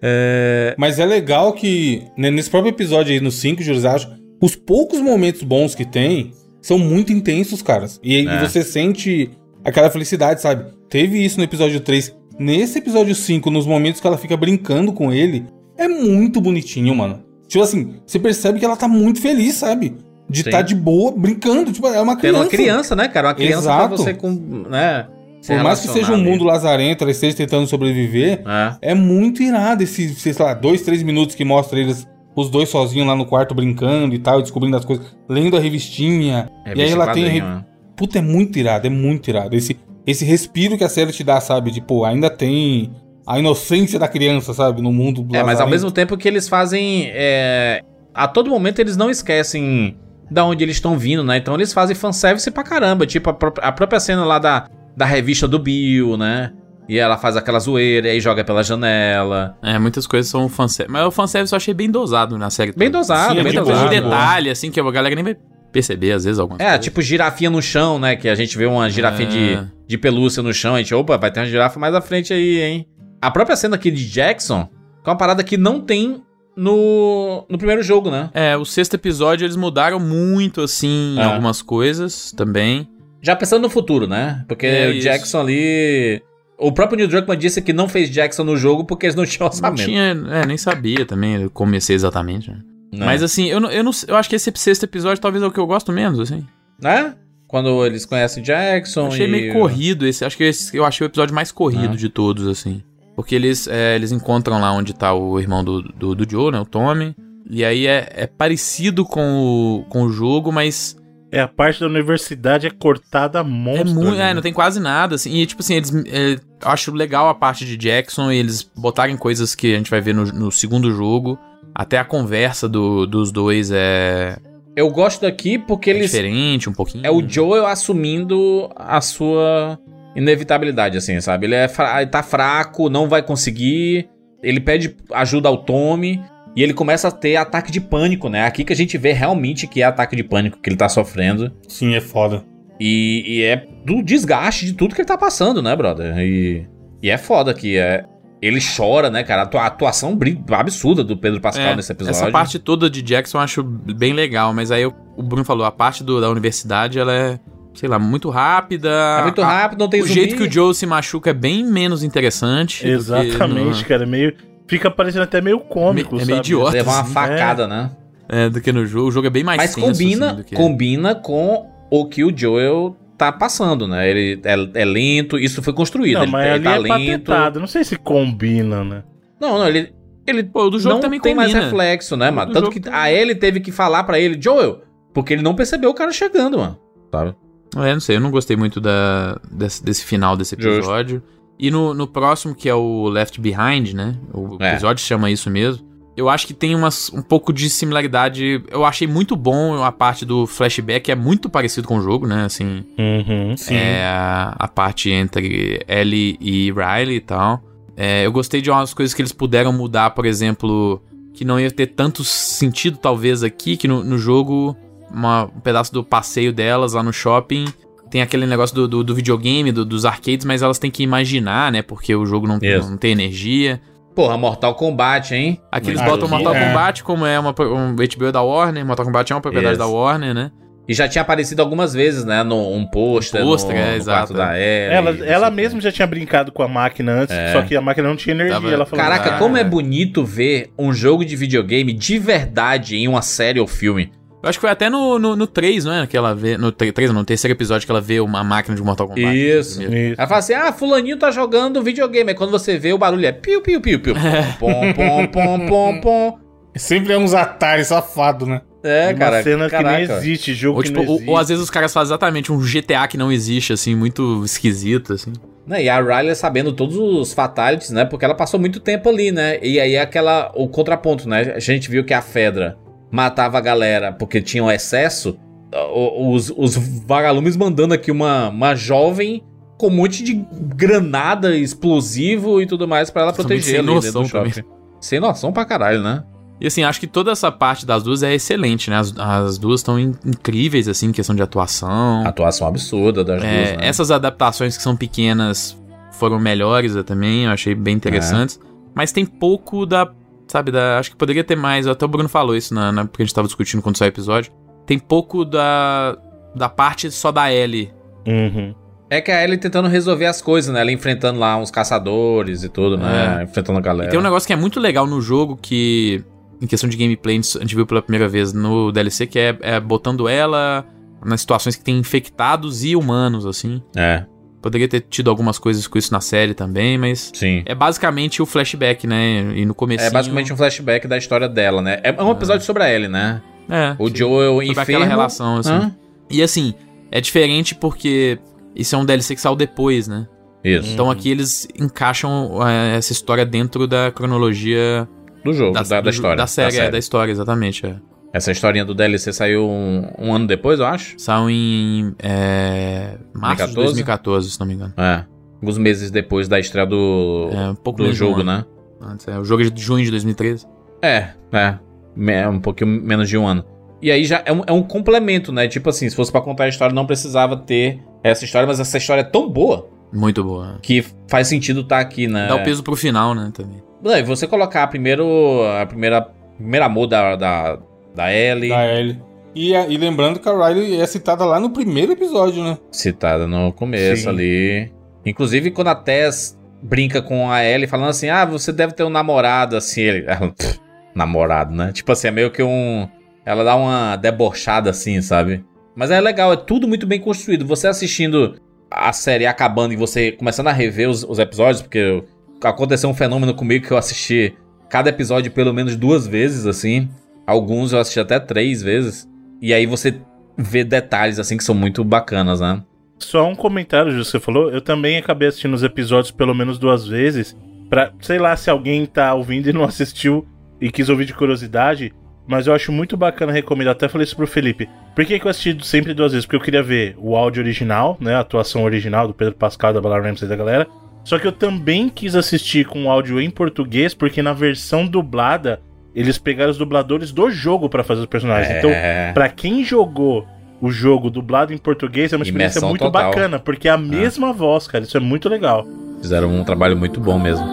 É... Mas é legal que né, nesse próprio episódio aí, no 5, Júlio, acho, os poucos momentos bons que tem são muito intensos, caras. E, e É. você sente aquela felicidade, sabe? Teve isso no episódio 3. Nesse episódio 5, nos momentos que ela fica brincando com ele, é muito bonitinho, mano. Tipo assim, você percebe que ela tá muito feliz, sabe? De estar de boa, brincando. Tipo, é uma criança. uma criança, né, cara? Uma criança pra Exato. você com. Né, Por mais que seja um mundo lazarento, ela esteja tentando sobreviver. É. é muito irado esse, sei lá, dois, três minutos que mostra eles, os dois sozinhos lá no quarto brincando e tal, descobrindo as coisas, lendo a revistinha. e aí ela em tem. re- né? Puta, é muito irado, é muito irado. Esse, esse respiro que a série te dá, sabe? De, pô, ainda tem a inocência da criança, sabe? No mundo É, mas ao lazarento. mesmo tempo que eles fazem. é, A todo momento eles não esquecem da onde eles estão vindo, né? Então eles fazem fanservice pra caramba. Tipo, a, pró- a própria cena lá da, da revista do Bill, né? E ela faz aquela zoeira e aí joga pela janela. É, muitas coisas são fanservice. Mas o fanservice eu achei bem dosado na série. Bem dosado, Sim, bem Tipo, dosado. boa. detalhe, assim, que a galera nem vai perceber, às vezes, algumas É, tipo girafinha no chão, né? Que a gente vê uma girafinha É. de, de pelúcia no chão. A gente, opa, vai ter uma girafa mais à frente aí, hein? A própria cena aqui de Jackson, que é uma parada que não tem no, no primeiro jogo, né? É, o sexto episódio eles mudaram muito, assim, É. algumas coisas também. Já pensando no futuro, né? Porque É o isso. Jackson ali. O próprio Neil Druckmann disse que não fez Jackson no jogo porque eles não tinham Não orçamento. tinha, é, nem sabia também, eu comecei exatamente. né? né? Mas assim, eu, não, eu, não, eu acho que esse sexto episódio talvez é o que eu gosto menos, assim. Né? Quando eles conhecem Jackson. Achei e- meio corrido esse. Acho que esse, eu achei o episódio mais corrido Ah. de todos, assim. Porque eles, é, eles encontram lá onde tá o irmão do, do, do Joe, né? O Tommy. E aí é, é parecido com o, com o jogo, mas É, a parte da universidade é cortada é monstro. muito. ali, É, né? não tem quase nada, assim. E tipo assim, eles. é, eu acho legal a parte de Jackson e eles botarem coisas que a gente vai ver no, no segundo jogo. Até a conversa do- dos dois é, Eu gosto daqui porque é eles. diferente um pouquinho. É o Joel assumindo a sua inevitabilidade, assim, sabe? Ele, é fra- ele tá fraco, não vai conseguir. Ele pede ajuda ao Tommy. E ele começa a ter ataque de pânico, né? Aqui que a gente vê realmente que é ataque de pânico que ele tá sofrendo. Sim, é foda. E, e é do desgaste de tudo que ele tá passando, né, brother? E, e é foda que é. Ele chora, né, cara? A atua- atuação absurda do Pedro Pascal É, nesse episódio. Essa parte toda de Jackson eu acho bem legal, mas aí o o Bruno falou, a parte do- da universidade, ela é, sei lá, muito rápida. É muito rápido, não tem O zumbi. jeito que o Joe se machuca é bem menos interessante. Exatamente, no- cara. Meio. Fica parecendo até meio cômico, É meio idiota. Levar uma assim, facada, né? É, do que no jogo. O jogo é bem mais Mas tenso, combina, assim, do que- combina com o que o Joel tá passando, né? Ele é, é lento, isso foi construído. Não, ele, mas ele ali tá é lento. patetado. Não sei se combina, né? Não, não, ele. Ele Pô, o do jogo não também tem mais combina. reflexo, né, mano? Tanto jogo que também. a Ellie teve que falar pra ele, Joel, porque ele não percebeu o cara chegando, mano. Sabe? É, não sei, eu não gostei muito da, desse, desse final desse Justo. episódio. E no, no próximo, que é o Left Behind, né? O É. episódio chama isso mesmo. Eu acho que tem umas, um pouco de similaridade. Eu achei muito bom a parte do flashback, é muito parecido com o jogo, né? Assim, Uhum. é a, a parte entre Ellie e Riley e tal. É, eu gostei de umas coisas que eles puderam mudar, por exemplo, que não ia ter tanto sentido, talvez, aqui, que no, no jogo, uma- um pedaço do passeio delas lá no shopping. Tem aquele negócio do, do, do videogame, do- dos arcades, mas elas têm que imaginar, né? Porque o jogo não, Isso. não tem energia. Porra, Mortal Kombat, hein? Aqui eles botam Mortal é. Kombat, como é uma, um HBO da Warner. Mortal Kombat é uma propriedade Isso. da Warner, né? E já tinha aparecido algumas vezes, né? No, um pôster, Um pôster, no, é, no exato, quarto da Ellie. Ela, não sei ela o quê. mesma já tinha brincado com a máquina antes, É. só que a máquina não tinha energia. Tava- Ela falou, Caraca, Ah. como é bonito ver um jogo de videogame de verdade em uma série ou filme. Eu acho que foi até no, no, no 3, não é? Que ela vê. No 3, no terceiro episódio que ela vê uma máquina de Mortal Kombat. Isso. Primeiro. Ela fala assim: ah, fulaninho tá jogando videogame. Aí quando você vê, o barulho é piu, piu, piu, piu. Pom, pom, pom, pom, pom. Sempre é uns Atari safado, né? É, Uma cara. cena que caraca. nem existe, jogo Ou, que tipo, não ou, existe. ou às vezes os caras fazem exatamente um GTA que não existe, assim, muito esquisito, assim. Né, E a Riley sabendo todos os fatalities, né? Porque ela passou muito tempo ali, né? E aí aquela. O contraponto, né? A gente viu que a Fedra matava a galera porque tinha o excesso. Os, os vagalumes mandando aqui uma, uma jovem com um monte de granada, explosivo e tudo mais pra ela proteger muito ali sem dentro do noção shopping. Sem noção pra caralho, né? E assim, acho que toda essa parte das duas é excelente, né? As, as duas estão in- incríveis, assim, em questão de atuação. Atuação absurda das É, duas, né? Essas adaptações que são pequenas foram melhores eu também, eu achei bem interessantes. Mas tem pouco da. Sabe, da. Acho que poderia ter mais. Até o Bruno falou isso na, na, porque a gente tava discutindo quando saiu o episódio. Tem pouco da. Da parte só da Ellie. Uhum. É que a Ellie tentando resolver as coisas, né? Ela enfrentando lá uns caçadores e tudo, né? Enfrentando a galera. E tem um negócio que é muito legal no jogo que. Em questão de gameplay, a gente viu pela primeira vez no DLC, que é, é botando ela nas situações que tem infectados e humanos, assim. É, Poderia ter tido algumas coisas com isso na série também, mas. sim. É basicamente o flashback, né? E no começo. É basicamente um flashback da história dela, né? É um episódio sobre a Ellie, né? É. O Joel sobre enfermo. aquela relação, assim. Hã? E assim, é diferente porque isso é um DLC que saiu depois, né? Isso. Então aqui eles encaixam é, essa história dentro da cronologia do jogo, da, da do- história. Da série, é, da história, exatamente. É. Essa historinha do DLC saiu um, um ano depois, eu acho. Saiu em é, março 2014? de 2014, se não me engano. É. Alguns meses depois da estreia do, É, um pouco do um jogo, ano. né? Antes, é, o jogo é de junho de 2013. É, é. Me- É um pouquinho menos de um ano. E aí já é um, é um complemento, né? Tipo assim, se fosse pra contar a história, não precisava ter essa história, mas essa história é tão boa Muito boa. que faz sentido estar aqui, né? Dá o peso pro final, né, também. E você colocar primeiro a primeira, primeiro amor da, da, da Ellie, Da Ellie. E, a- e lembrando que a Riley é citada lá no primeiro episódio, né? citada no começo Sim. ali. Inclusive, quando a Tess brinca com a Ellie, falando assim: Ah, você deve ter um namorado, assim, ele. ela, "Pff, namorado, né? Tipo assim, é meio que um. Ela dá uma debochada assim, sabe? Mas é legal, é tudo muito bem construído. Você assistindo a série acabando e você começando a rever os, os episódios, porque aconteceu um fenômeno comigo que eu assisti cada episódio pelo menos duas vezes, assim. Alguns eu assisti até três vezes. E aí você vê detalhes, assim, que são muito bacanas, né? Só um comentário, que você falou. Eu também acabei assistindo os episódios pelo menos duas vezes. Pra, sei lá, se alguém tá ouvindo e não assistiu e quis ouvir de curiosidade. Mas eu acho muito bacana recomendar. Até falei isso pro Felipe. Por que, que eu assisti sempre duas vezes? Porque eu queria ver o áudio original, né? A atuação original do Pedro Pascal, da Bella Ramsey da galera. Só que eu também quis assistir com o áudio em português, porque na versão dublada, eles pegaram os dubladores do jogo pra fazer os personagens. Então, É. Pra quem jogou o jogo dublado em português, é uma experiência Imersão muito total. bacana, porque é a mesma voz, cara. Isso é muito legal. Fizeram um trabalho muito bom mesmo.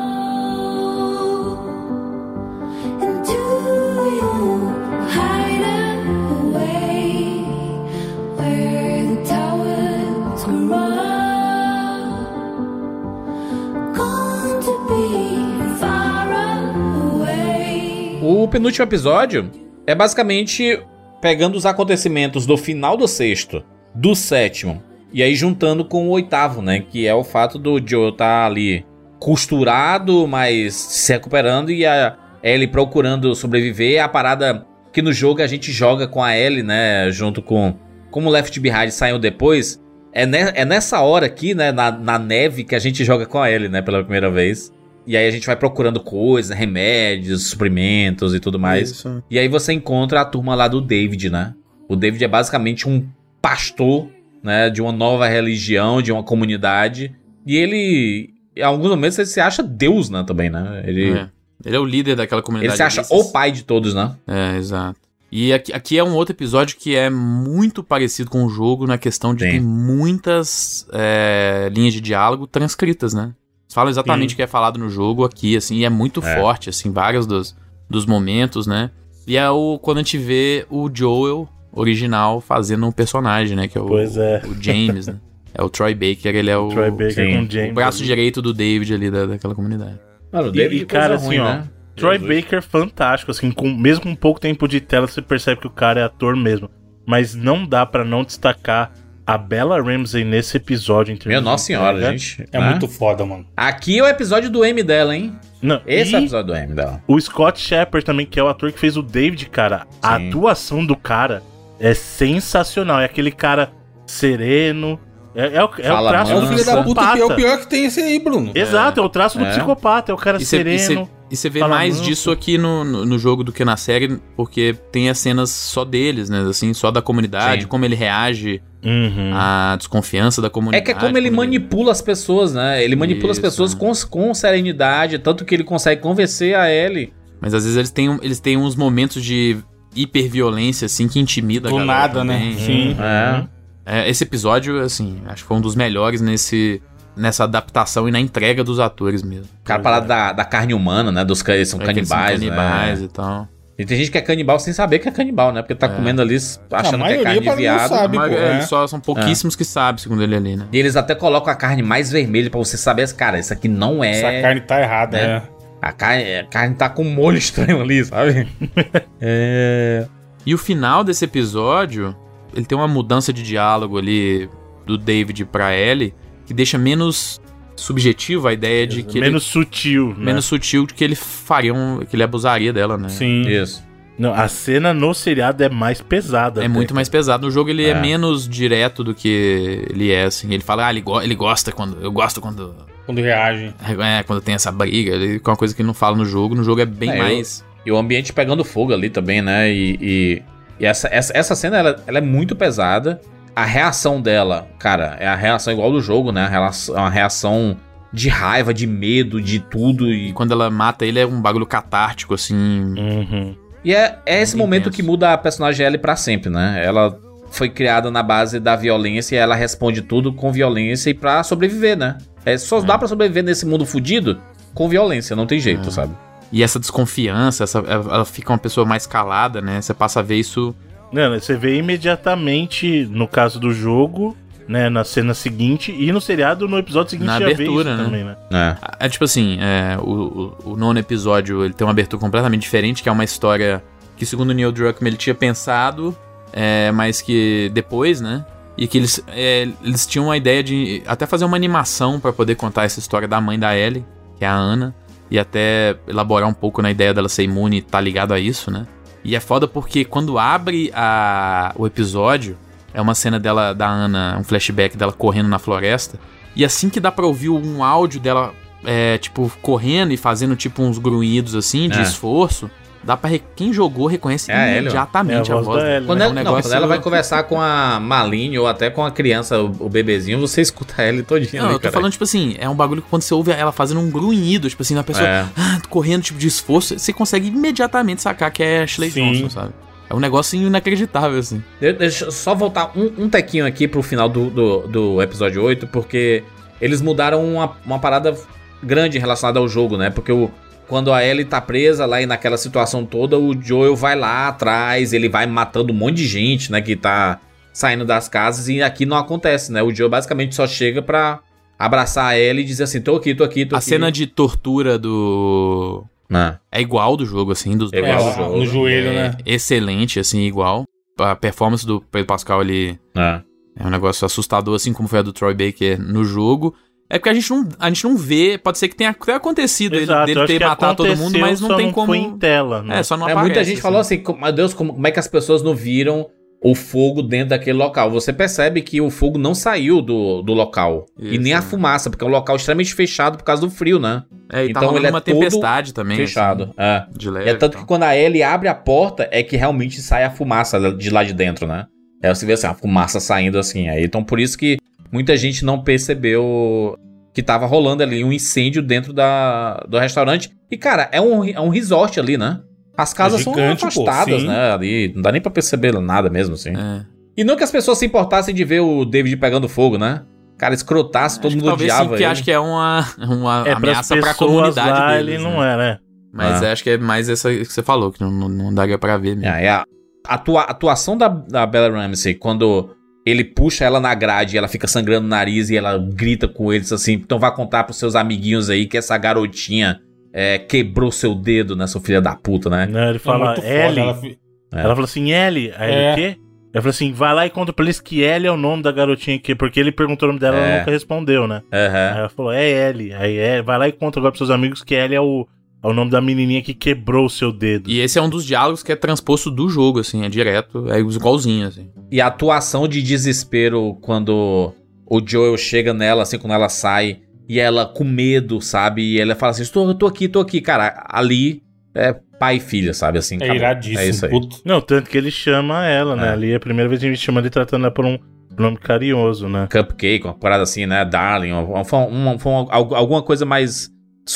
O penúltimo episódio é basicamente pegando os acontecimentos do final do sexto, do sétimo, e aí juntando com o oitavo, né? Que é o fato do Joe estar ali costurado, mas se recuperando e a Ellie procurando sobreviver. É a parada que no jogo a gente joga com a Ellie, né? Junto com. Como Left Behind saiu depois. É, ne- é nessa hora aqui, né? Na, na neve que a gente joga com a Ellie, né? Pela primeira vez. E aí a gente vai procurando coisas, remédios, suprimentos e tudo mais. Isso. E aí você encontra a turma lá do David, né? O David é basicamente um pastor, né? De uma nova religião, de uma comunidade. E ele, em alguns momentos, ele se acha Deus, né? Também, né? Ele, É. Ele é o líder daquela ele comunidade. se acha desses. o pai de todos, né? É, exato. E aqui, aqui é um outro episódio que é muito parecido com o jogo na questão de Sim. ter muitas é, linhas de diálogo transcritas, né? Eles falam exatamente Sim. o que é falado no jogo aqui, assim, e é muito É. forte, assim, vários dos, dos momentos, né? E é o, quando a gente vê o Joel original fazendo um personagem, né? Que é o, Pois é. o James, né? É o Troy Baker, ele é o, Troy Baker sim. com James. o braço direito do David ali da, daquela comunidade. Mano, o E- David e, cara, assim, ó, Troy Jesus. Baker fantástico, assim, com, mesmo com pouco tempo de tela, você percebe que o cara é ator mesmo. Mas não dá pra não destacar a Bella Ramsey nesse episódio. em de nossa senhora, entrega. gente. É né? muito foda, mano. Aqui é o episódio do M dela, hein? Não, Esse é o episódio do M dela. o Scott Shepard também, que é o ator que fez o David, cara. A Sim. atuação do cara é sensacional. É aquele cara sereno. É, é o, é o traço É o do manso. filho da puta que é o psicopata. pior que tem esse aí, Bruno. Exato, é o traço do É. psicopata. É o cara E você sereno. Vê fala mais manso. disso aqui no, no, no jogo do que na série, porque tem as cenas só deles, né? Assim, só da comunidade, Sim. como ele reage Uhum. à desconfiança da É comunidade. que é como ele manipula as pessoas, né? Ele manipula as Isso, pessoas é. com, com serenidade, tanto que ele consegue convencer a Ellie. Mas às vezes eles têm, um- eles têm uns momentos de hiperviolência, assim, que intimida Do a galera nada, né? também. Sim. É. É, esse episódio, assim, acho que foi um dos melhores nesse, nessa adaptação e na entrega dos atores mesmo. Cara, parada da, da carne humana, né? Dos eles são É que eles são canibais, canibais né? e tal. E tem gente que é canibal sem saber que é canibal, né? Porque tá comendo ali achando que é carne de viado. sabe. Mas, pô, é, é. eles só são pouquíssimos que sabem, segundo ele ali, né? E eles até colocam a carne mais vermelha pra você saber, cara, isso aqui não é. Essa carne tá errada, né? é. A carne, a carne tá com um molho estranho ali, sabe? é. E o final desse episódio, ele tem uma mudança de diálogo ali do David pra Ellie, que deixa menos subjetivo a ideia de que menos sutil, ele, né? menos sutil de que ele faria um, que ele abusaria dela, né? Sim. Isso. Não, a cena no seriado é mais pesada. É até, muito mais pesado. No jogo ele é. É. menos direto do que ele é, assim. Ele fala, ah, ele, go- ele gosta quando. Eu gosto quando. Quando reage. É, quando tem essa briga. Ele, que é uma coisa que ele não fala no jogo. No jogo é bem É, eu- mais. E o ambiente pegando fogo ali também, né? E, e, e essa, essa, essa cena, ela, ela é muito pesada. A reação dela, cara, é a reação igual do jogo, né? A relação- uma reação de raiva, de medo, de tudo. E E, quando ela mata ele é um bagulho catártico, assim. Uhum. e é, é esse Muito momento intenso. que muda a personagem Ellie pra sempre, né? Ela foi criada na base da violência e ela responde tudo com violência e pra sobreviver, né? É, só dá pra sobreviver nesse mundo fudido com violência, não tem jeito, É. sabe? E essa desconfiança, essa, ela ela fica uma pessoa mais calada, né? Você passa a ver isso. Não, né, você vê imediatamente no caso do jogo, né, na cena seguinte, e no seriado, no episódio seguinte, Na já vê abertura, isso né? também, né? É. É tipo assim, é, o, o, o nono episódio ele tem uma abertura completamente diferente, que é uma história que, segundo o Neil Druckmann, ele tinha pensado, é, mas que depois, né? E que eles, é, eles tinham a ideia de até fazer uma animação pra poder contar essa história da mãe da Ellie, que é a Ana, e até elaborar um pouco na ideia dela ser imune e tá ligado a isso, né? E é foda porque quando abre a, o episódio, é uma cena dela, da Ana, um flashback dela correndo na floresta. E assim que dá pra ouvir um áudio dela, é, tipo, correndo e fazendo, tipo, uns grunhidos, assim, de É. esforço, dá pra... re- Quem jogou reconhece É imediatamente É a a voz dela. Quando, É ela, um não, negócio- quando ela vai conversar com a Maline ou até com a criança, o, bebezinho, você escuta ela todinha. Não, ali, eu tô cara. falando, tipo assim, é um bagulho que quando você ouve ela fazendo um grunhido, tipo assim, na pessoa É. ah, correndo, tipo, de esforço, você consegue imediatamente sacar que é Ashley Sim. Johnson, sabe? É um negócio inacreditável, assim. De- Deixa eu só voltar um, um tequinho aqui pro final do, do, do episódio 8, porque eles mudaram uma, uma parada grande relacionada ao jogo, né? Porque o, quando a Ellie tá presa lá e naquela situação toda, o Joel vai lá atrás, ele vai matando um monte de gente, né? Que tá saindo das casas e aqui não acontece, né? O Joel basicamente só chega pra abraçar a Ellie e dizer assim: tô aqui, tô aqui, tô A aqui. cena de tortura do. Ah, É igual do jogo, assim, dos É dois. igual É, ao jogo. no joelho, É né? excelente, assim, igual. A performance do Pedro Pascal, ele ah. é um negócio assustador, assim como foi a do Troy Baker no jogo. É porque a gente não, a gente não vê, pode ser que tenha até acontecido ele- Exato, eu dele ter matado todo mundo, mas não só tem como. foi em tela, né? É, só não É, aparece. muita gente assim. falou assim, "Co- meu Deus, como, como é que as pessoas não viram o fogo dentro daquele local? Você percebe que o fogo não saiu do, do local. e Isso, nem a é. fumaça, porque é um local extremamente fechado por causa do frio, né? É, e Então tá ele é uma todo tempestade também. Fechado. É. assim, de E leve. é tanto e que quando a Ellie abre a porta, é que realmente sai a fumaça de lá de dentro, né? Aí você vê assim, a fumaça saindo assim. Aí, então por isso que muita gente não percebeu que tava rolando ali um incêndio dentro da, do restaurante. E, cara, é um, é um resort ali, né? As casas gigante, são pô, afastadas, sim. né? Ali, não dá nem pra perceber nada mesmo, assim. É. E não que as pessoas se importassem de ver o David pegando fogo, né? Cara, escrotasse, todo Acho que mundo talvez sim, odiava porque ele. acho que é uma, uma É, ameaça pra comunidade lá, deles, ele né? não é, né? Mas Ah. acho que é mais essa que você falou, que não, não, não daria pra ver mesmo. É, é a atua- atuação da, da Bella Ramsey, quando ele puxa ela na grade e ela fica sangrando o nariz e ela grita com eles assim, então vai contar pros seus amiguinhos aí que essa garotinha é, quebrou seu dedo, né, seu filho da puta, né? Não, ele fala foda, L. ela Ela, fi- falou assim, L. Aí ele, É. o quê? Ela falou assim, vai lá e conta pra eles que L é o nome da garotinha aqui, porque ele perguntou o nome dela e É. ela nunca respondeu, né? Aí Aham. ela falou, é L. Aí é, vai lá e conta agora pros seus amigos que L é o, é o nome da menininha que quebrou o seu dedo. E esse é um dos diálogos que é transposto do jogo, assim, é direto, é igualzinho, assim. E a atuação de desespero quando o Joel chega nela, assim, quando ela sai, e ela com medo, sabe? E ela fala assim: estou, tô aqui, tô aqui. Cara, ali é pai e filha, sabe? Assim, É iradíssimo. É isso aí. puto. Não, tanto que ele chama ela, né? É. Ali é a primeira vez que a gente chama ele tratando ela por um nome carinhoso, né? Cupcake, uma parada assim, né? Darling, uma, uma- uma- algu- alguma coisa mais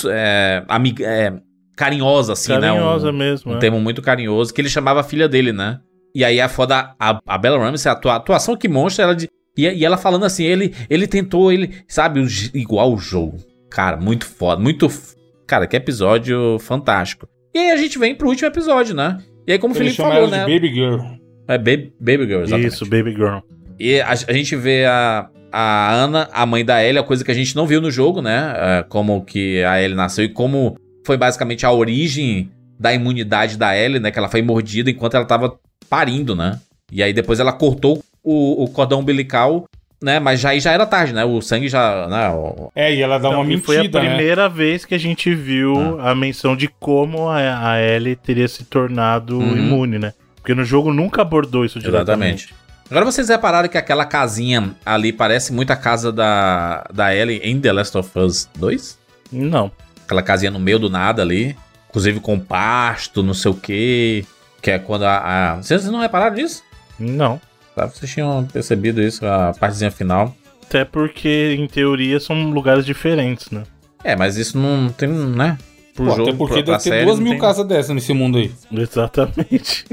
é, amiga, é, carinhosa, assim, Carinhosa né? Um, mesmo. um é. termo muito carinhoso, que ele chamava a filha dele, né? E aí a foda, a, a Bella Ramsey, a atua- a atuação que mostra, ela de, e, e ela falando assim, ele, ele tentou, ele, sabe, o igual o jogo. Cara, muito foda, muito. Cara, que episódio fantástico. E aí a gente vem pro último episódio, né? E aí, como o Ele Felipe falou, né? Baby Girl. É Baby, Baby Girl, exatamente. Isso, Baby Girl. E a, a gente vê a, a Ana, a mãe da Ellie, a coisa que a gente não viu no jogo, né? É, como que a Ellie nasceu e como foi basicamente a origem da imunidade da Ellie, né? Que ela foi mordida enquanto ela tava parindo, né? E aí depois ela cortou o, o cordão umbilical, né? Mas já, aí já era tarde, né? O sangue já. Né? o- É, e ela dá uma Então, e foi a mentira, né? primeira vez que a gente viu a menção de como a, a Ellie teria se tornado Uhum. imune, né? Porque no jogo nunca abordou isso diretamente. Exatamente. Agora vocês repararam que aquela casinha ali parece muito a casa da, da Ellie em The Last of Us 2? Não. Aquela casinha no meio do nada ali. Inclusive com pasto, não sei o quê. Que é quando a. a... Vocês não repararam nisso? Não. Tá? Vocês tinham percebido isso, a partezinha final. Até porque, em teoria, são lugares diferentes, né? É, mas isso não tem, né? Pro Pô, jogo, até porque pra- pra deve ter série, duas mil tem- casas dessas nesse mundo aí. Exatamente.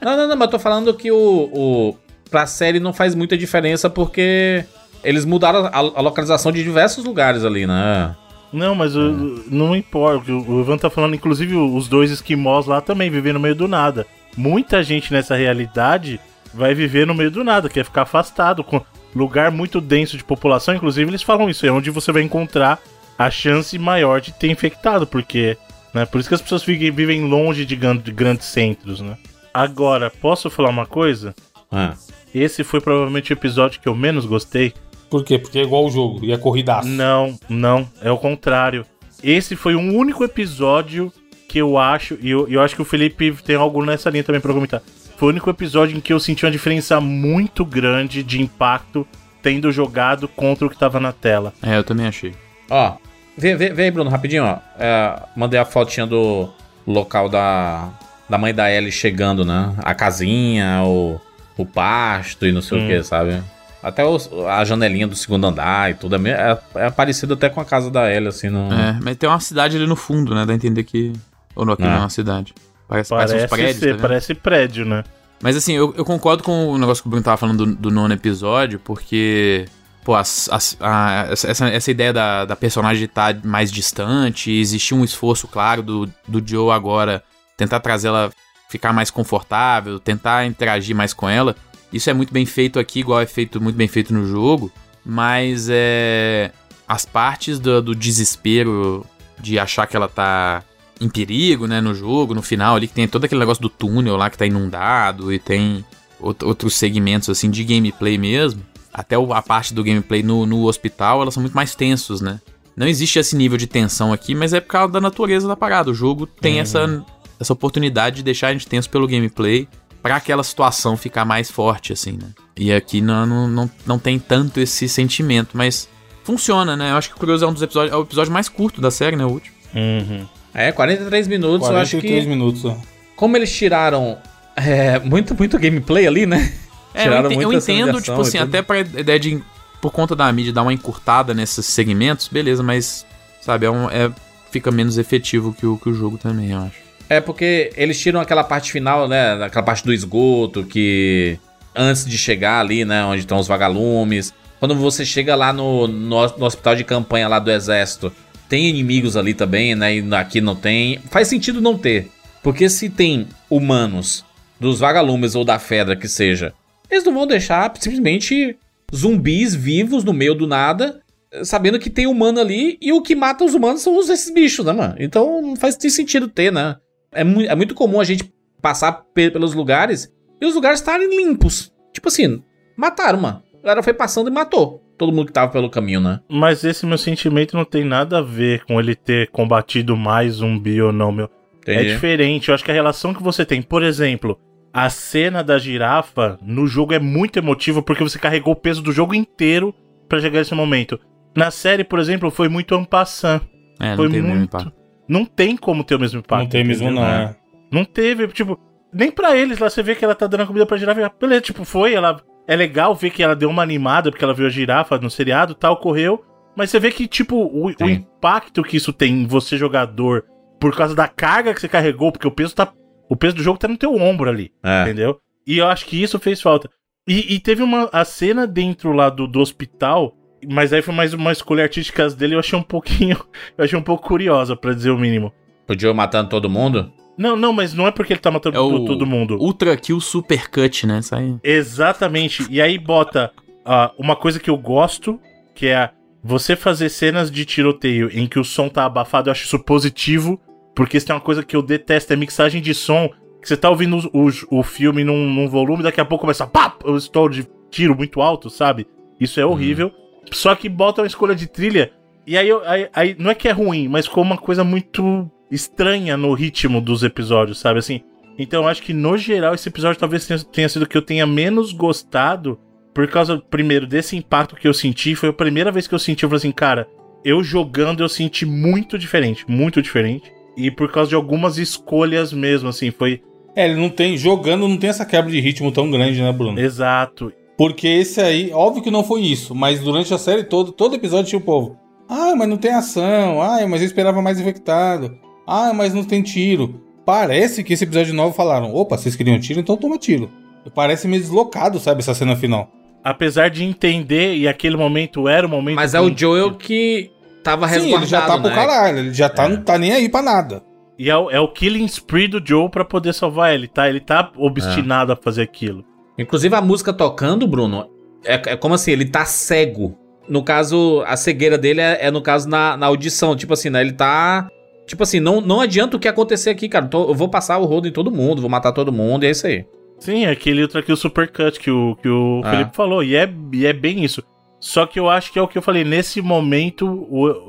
Não, não, não, mas eu tô falando que o, o. Pra série não faz muita diferença porque eles mudaram a, a localização de diversos lugares ali, né? Não, mas o- não importa. O Ivan tá falando, inclusive, os dois esquimós lá também vivem no meio do nada. Muita gente nessa realidade vai viver no meio do nada, quer ficar afastado, com lugar muito denso de população. Inclusive, eles falam isso, é onde você vai encontrar a chance maior de ter infectado, porque. Né, por isso que as pessoas vivem, longe de, gran- de grandes centros, né? Agora, posso falar uma coisa? Ah. Esse foi provavelmente o episódio que eu menos gostei. Por quê? Porque é igual o jogo, e é corridaço. Não, não, é o contrário. Esse foi um único episódio que eu acho, e eu, eu acho que o Felipe tem algo nessa linha também pra comentar. Foi o único episódio em que eu senti uma diferença muito grande de impacto tendo jogado contra o que tava na tela. É, eu também achei. Ó, vem, vem, vem, Bruno, rapidinho, ó. É, mandei a fotinha do local da, da mãe da Ellie chegando, né? A casinha, o, o pasto e não sei Hum. o que, sabe? Até os- a janelinha do segundo andar e tudo. É, me- é, é parecido até com a casa da Ellie, assim. No... É, mas tem uma cidade ali no fundo, né? Dá a entender que. Ou não, aqui Ah. não é uma cidade. Parece, parece Parece, uns prédios. ser, tá parece prédio, né? Mas assim, eu, eu concordo com o negócio que o Bruno tava falando do, do nono episódio, porque. Pô, as- as- a- essa, essa ideia da, da personagem estar mais distante, existir um esforço claro do, do Joe agora tentar trazer ela ficar mais confortável, tentar interagir mais com ela. Isso é muito bem feito aqui, igual é feito muito bem feito no jogo. Mas é. As partes do, do desespero de achar que ela tá em perigo, né, no jogo, no final ali, que tem todo aquele negócio do túnel lá que tá inundado e tem out- outros segmentos, assim, de gameplay mesmo. Até o- a parte do gameplay no, no hospital, elas são muito mais tensos, né? Não existe esse nível de tensão aqui, mas é por causa da natureza da parada. O jogo tem essa, essa oportunidade de deixar a gente tenso pelo gameplay pra aquela situação ficar mais forte, assim, né? E aqui não, não, não, não tem tanto esse sentimento, mas funciona, né? Eu acho que o Curioso é um dos episódios, é o episódio mais curto da série, né? O último. Uhum. É, 43 minutos, eu acho 43 que. minutos, ó. Como eles tiraram é, muito, muito gameplay ali, né? É, eu, Tiraram ente- eu de entendo, tipo assim, até pra ideia de, por conta da mídia, dar uma encurtada nesses segmentos, beleza, mas, sabe, é um, é, fica menos efetivo que o, que o jogo também, eu acho. É porque eles tiram aquela parte final, né? Aquela parte do esgoto que. Antes de chegar ali, né? Onde estão os vagalumes. Quando você chega lá no, no, no hospital de campanha lá do exército, tem inimigos ali também, né? E aqui não tem. Faz sentido não ter. Porque se tem humanos dos vagalumes ou da Fedra que seja, eles não vão deixar simplesmente zumbis vivos no meio do nada sabendo que tem humano ali e o que mata os humanos são esses bichos, né, mano? Então não faz sentido ter, né? É, mu é muito comum a gente passar pe- pelos lugares e os lugares estarem limpos. Tipo assim, mataram, mano. A galera foi passando e matou todo mundo que tava pelo caminho, né? Mas esse meu sentimento não tem nada a ver com ele ter combatido mais zumbi ou não, meu. É Entendi. diferente. Eu acho que a relação que você tem, por exemplo, a cena da girafa no jogo é muito emotiva porque você carregou o peso do jogo inteiro pra chegar nesse momento. Na série, por exemplo, foi muito ampassant. É, não Foi tem o mesmo muito. Não tem como ter o mesmo impacto. Não tem mesmo, não, é. Não teve, tipo, nem pra eles lá você vê que ela tá dando a comida pra girafa. Beleza, tipo, foi, ela. É legal ver que ela deu uma animada porque ela viu a girafa no seriado tal, correu. Mas você vê que, tipo, o, o impacto que isso tem em você, jogador, por causa da carga que você carregou, porque o peso tá. O peso do jogo tá no teu ombro ali. É. Entendeu? E eu acho que isso fez falta. E, e teve uma. A cena dentro lá do, do hospital. Mas aí foi mais uma escolha artística dele, eu achei um pouquinho. Eu achei um pouco curiosa, pra dizer o mínimo. O Joe matando todo mundo? Não, não, mas não é porque ele tá matando É o todo mundo. Ultra Kill Super Cut, né? Isso aí. Exatamente. E aí bota ah, uma coisa que eu gosto, que é você fazer cenas de tiroteio em que o som tá abafado, eu acho isso positivo, porque isso tem uma coisa que eu detesto, é mixagem de som, que você tá ouvindo o, o, o filme num, num volume, daqui a pouco começa pá, o estouro de tiro muito alto, sabe? Isso é horrível. Só que bota uma escolha de trilha, e aí, eu- aí, aí não é que é ruim, mas ficou uma coisa muito estranha no ritmo dos episódios, sabe? Assim, então eu acho que no geral esse episódio talvez tenha, tenha sido o que eu tenha menos gostado. Por causa, primeiro, desse impacto que eu senti. Foi a primeira vez que eu senti, eu falei assim, cara, eu jogando eu senti muito diferente, muito diferente. E por causa de algumas escolhas mesmo, assim, foi. É, ele não tem. Jogando não tem essa quebra de ritmo tão grande, né, Bruno? Exato. Porque esse aí, óbvio que não foi isso, mas durante a série toda, todo episódio tinha o povo. Ah, mas não tem ação. Ah, mas eu esperava mais infectado. Ah, mas não tem tiro. Parece que esse episódio novo falaram: opa, vocês queriam tiro, então toma tiro. Parece meio deslocado, sabe, essa cena final. Apesar de entender, e aquele momento era o momento. Mas é o Joel que tava Sim, resguardado, ele já tá pro né? caralho, ele já tá, não tá nem aí pra nada. E é o, é o killing spree do Joe pra poder salvar ele, tá? Ele tá obstinado a fazer aquilo. Inclusive a música tocando, Bruno, é, é como assim, ele tá cego. No caso, a cegueira dele é, é no caso na, na audição. Tipo assim, né? Ele tá. Tipo assim, não, não adianta o que acontecer aqui, cara. Tô- eu vou passar o rodo em todo mundo, vou matar todo mundo, e é isso aí. Sim, é aquele outro aqui, o Supercut, que o, que o Ah. Felipe falou. E é, e é bem isso. Só que eu acho que é o que eu falei. Nesse momento,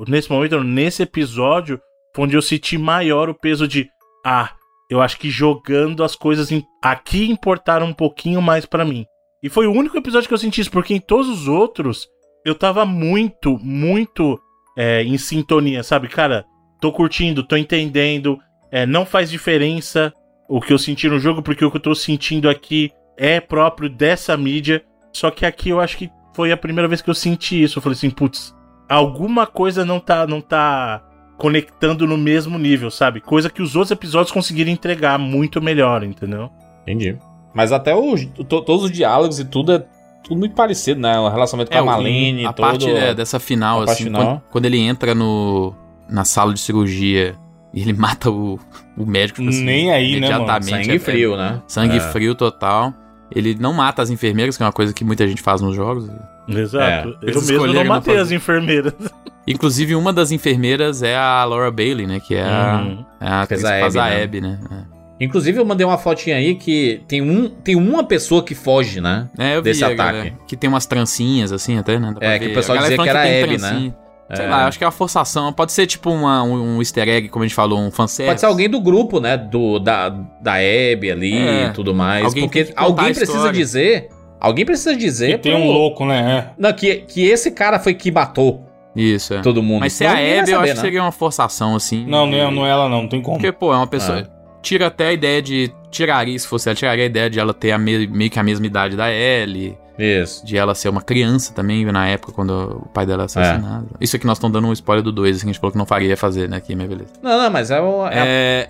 nesse momento, nesse episódio, onde eu senti maior o peso de. Ah, eu acho que jogando as coisas em- aqui importaram um pouquinho mais pra mim. E foi o único episódio que eu senti isso, porque em todos os outros, eu tava muito, muito é, em sintonia, sabe? Cara, tô curtindo, tô entendendo. é, não faz diferença o que eu senti no jogo, porque o que eu tô sentindo aqui é próprio dessa mídia. Só que aqui eu acho que foi a primeira vez que eu senti isso. Eu falei assim, putz, alguma coisa não tá, não tá conectando no mesmo nível, sabe? Coisa que os outros episódios conseguiram entregar muito melhor, entendeu? Entendi. Mas até os, to- todos os diálogos e tudo é tudo muito parecido, né? O relacionamento com a o- Malene, a todo... parte é, dessa final, a assim, final. Quando, quando ele entra no, na sala de cirurgia e ele mata o, o médico, tipo assim, Nem aí, né, mano? imediatamente. Sangue frio, né? Sangue É. frio total. Ele não mata as enfermeiras, que é uma coisa que muita gente faz nos jogos. Exato. É. Eu mesmo não não matei fazer. as enfermeiras. Inclusive, uma das enfermeiras é a Laura Bailey, né? Que é a, Uhum. é a a que faz a né? Abby, né? É. Inclusive, eu mandei uma fotinha aí que tem, um, tem uma pessoa que foge, né? É, eu vi desse a ataque. galera, que tem umas trancinhas, assim, até, né? É, que ver. o pessoal A dizia que era tem Abby, né? Sei É. lá, acho que é uma forçação. Pode ser tipo uma, um, um easter egg, como a gente falou, um fanservice. Pode ser alguém do grupo, né? Do, da, da Abby ali É. e tudo mais. Alguém porque tem que alguém a precisa dizer. Alguém precisa dizer. Que tem pro- um louco, né? Não, que, que esse cara foi que matou Isso, é. todo mundo. Mas se é a Abby, eu acho que né? seria uma forçação, assim. É. Não, não é, não é ela não, não tem como. Porque, pô, é uma pessoa. É. Tira até a ideia de. Tiraria, se fosse ela, tiraria a ideia de ela ter a me- meio que a mesma idade da Ellie. Isso. De ela ser uma criança também, na época, quando o pai dela é assassinado. Isso aqui nós estamos dando um spoiler do 2, assim, que a gente falou que não faria fazer, né? Aqui, mas beleza. Não, não, mas é o. É, É.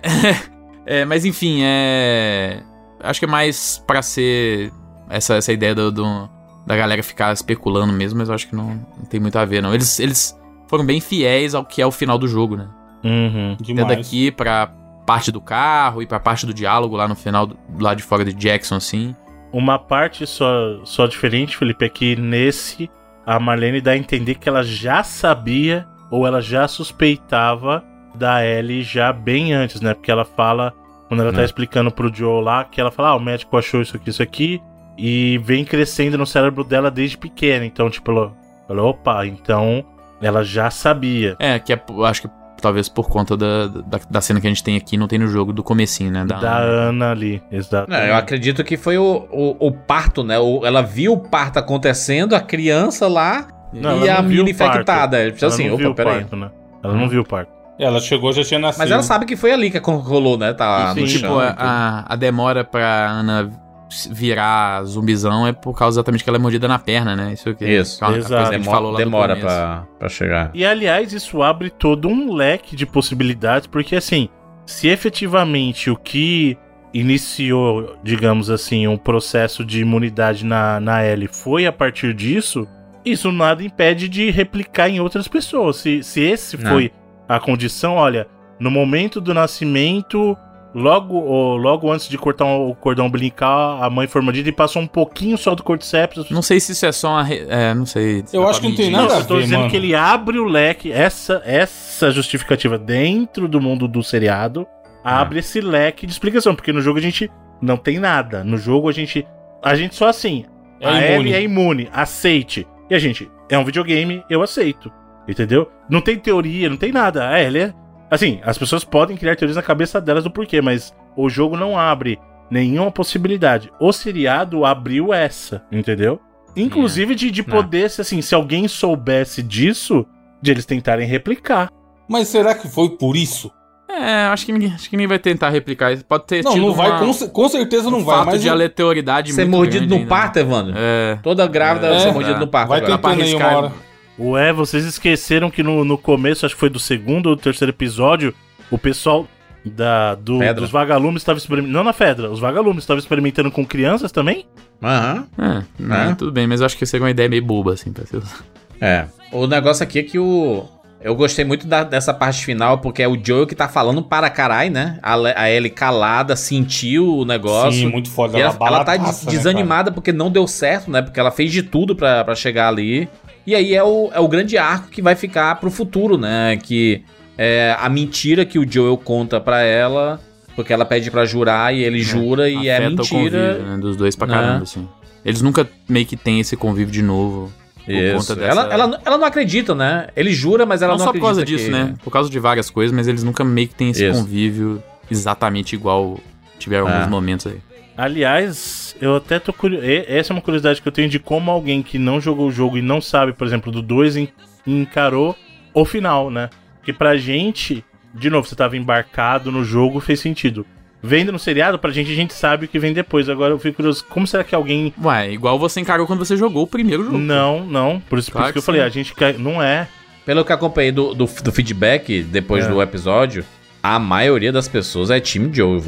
é, mas enfim, é. Acho que é mais pra ser essa, essa ideia do, do- da galera ficar especulando mesmo, mas eu acho que não, não tem muito a ver, não. Eles, eles foram bem fiéis ao que é o final do jogo, né? Uhum. Até daqui pra parte do carro e pra parte do diálogo lá no final, do, lá de fora de Jackson, assim. Uma parte só, só diferente, Felipe, é que nesse a Marlene dá a entender que ela já sabia ou ela já suspeitava da Ellie já bem antes, né? Porque ela fala, quando ela tá Né. explicando pro Joe lá, que ela fala, ah, o médico achou isso aqui, isso aqui, e vem crescendo no cérebro dela desde pequena. Então, tipo, ela falou, opa, então ela já sabia. É, que é, eu acho que talvez por conta da, da, da cena que a gente tem aqui, não tem no jogo do comecinho, né? Da, Ana ali, exato. Não, eu acredito que foi o, o, o parto, né? O- ela viu o parto acontecendo, a criança lá Não, e a menina infectada. Ela assim, não viu opa, o peraí. parto, né? Ela não viu o parto. Ela chegou, já tinha nascido. Mas ela sabe que foi ali que rolou, né? Tá no tipo, chão. a, tudo. a, a demora pra Ana virar zumbizão é por causa exatamente que ela é mordida na perna, né? Isso que Isso. é Exato. Demora, falou lá demora pra, pra chegar. E aliás, isso abre todo um leque de possibilidades, porque assim, se efetivamente o que iniciou, digamos assim, um processo de imunidade na, na Ellie foi a partir disso, isso nada impede de replicar em outras pessoas. Se, se esse Não. foi a condição, olha, no momento do nascimento, logo, logo antes de cortar o cordão umbilical, a mãe foi mordida e passou um pouquinho só do cordyceps. Não sei se isso é só uma. re- É, não sei. se Eu acho que não tem nada Não, a eu tô ver, dizendo mano. que ele abre o leque, essa, essa justificativa dentro do mundo do seriado, abre esse leque de explicação, porque no jogo a gente não tem nada. No jogo a gente. A gente só assim. É a imune. Ellie é imune, aceite. E a gente, é um videogame, eu aceito. Entendeu? Não tem teoria, não tem nada. A Ellie é. Assim, as pessoas podem criar teorias na cabeça delas do porquê, mas o jogo não abre nenhuma possibilidade. O seriado abriu essa, entendeu? Inclusive de, de Não. poder, se assim, se alguém soubesse disso, de eles tentarem replicar. Mas será que foi por isso? É, acho que, ninguém, acho que ninguém vai tentar replicar. Pode ter Não, tido não vai, uma- com, com certeza não um vai, fato mas de aleatoriedade Ser muito mordido no ainda. parto, Evandro? É. Toda grávida É. ser mordida no parto. vai agora. aí uma arriscar. hora. Ué, vocês esqueceram que no, no começo, acho que foi do segundo ou terceiro episódio, o pessoal da, do, dos vagalumes estava experimentando. Não na Fedra, os vagalumes estavam experimentando com crianças também? Aham. É, né, É. tudo bem, mas eu acho que isso é uma ideia meio boba, assim, pra ser. É. O negócio aqui é que o. Eu gostei muito da- dessa parte final, porque é o Joel que tá falando para caralho, né? A, a Ellie calada, sentiu o negócio. Sim, muito foda. E ela, ela tá des- né, desanimada porque não deu certo, né? Porque ela fez de tudo pra chegar ali. E aí é o, é o grande arco que vai ficar pro futuro, né? Que é a mentira que o Joel conta pra ela, porque ela pede pra jurar e ele jura e é Afeta o mentira. convívio, né, dos dois pra né? caramba, assim. Eles nunca meio que têm esse convívio de novo. Por Isso. conta dessa... Ela, ela, ela não acredita, né? Ele jura, mas ela não não, só por acredita. causa disso, que- né? Por causa de várias coisas, mas eles nunca meio que têm esse Isso. convívio exatamente igual tiveram É. alguns momentos aí. Aliás, eu até tô curioso. Essa é uma curiosidade que eu tenho de como alguém que não jogou o jogo e não sabe, por exemplo, do 2 en- encarou o final, né? Porque pra gente, de novo, você tava embarcado no jogo, fez sentido. Vendo no seriado, pra gente, a gente sabe o que vem depois. Agora eu fico curioso, como será que alguém. Ué, igual você encarou quando você jogou o primeiro jogo. Não, não. Por isso, por Claro isso que eu que falei, sim. a gente não é. Pelo que eu acompanhei do, do, do feedback depois É. do episódio, a maioria das pessoas é time Joe?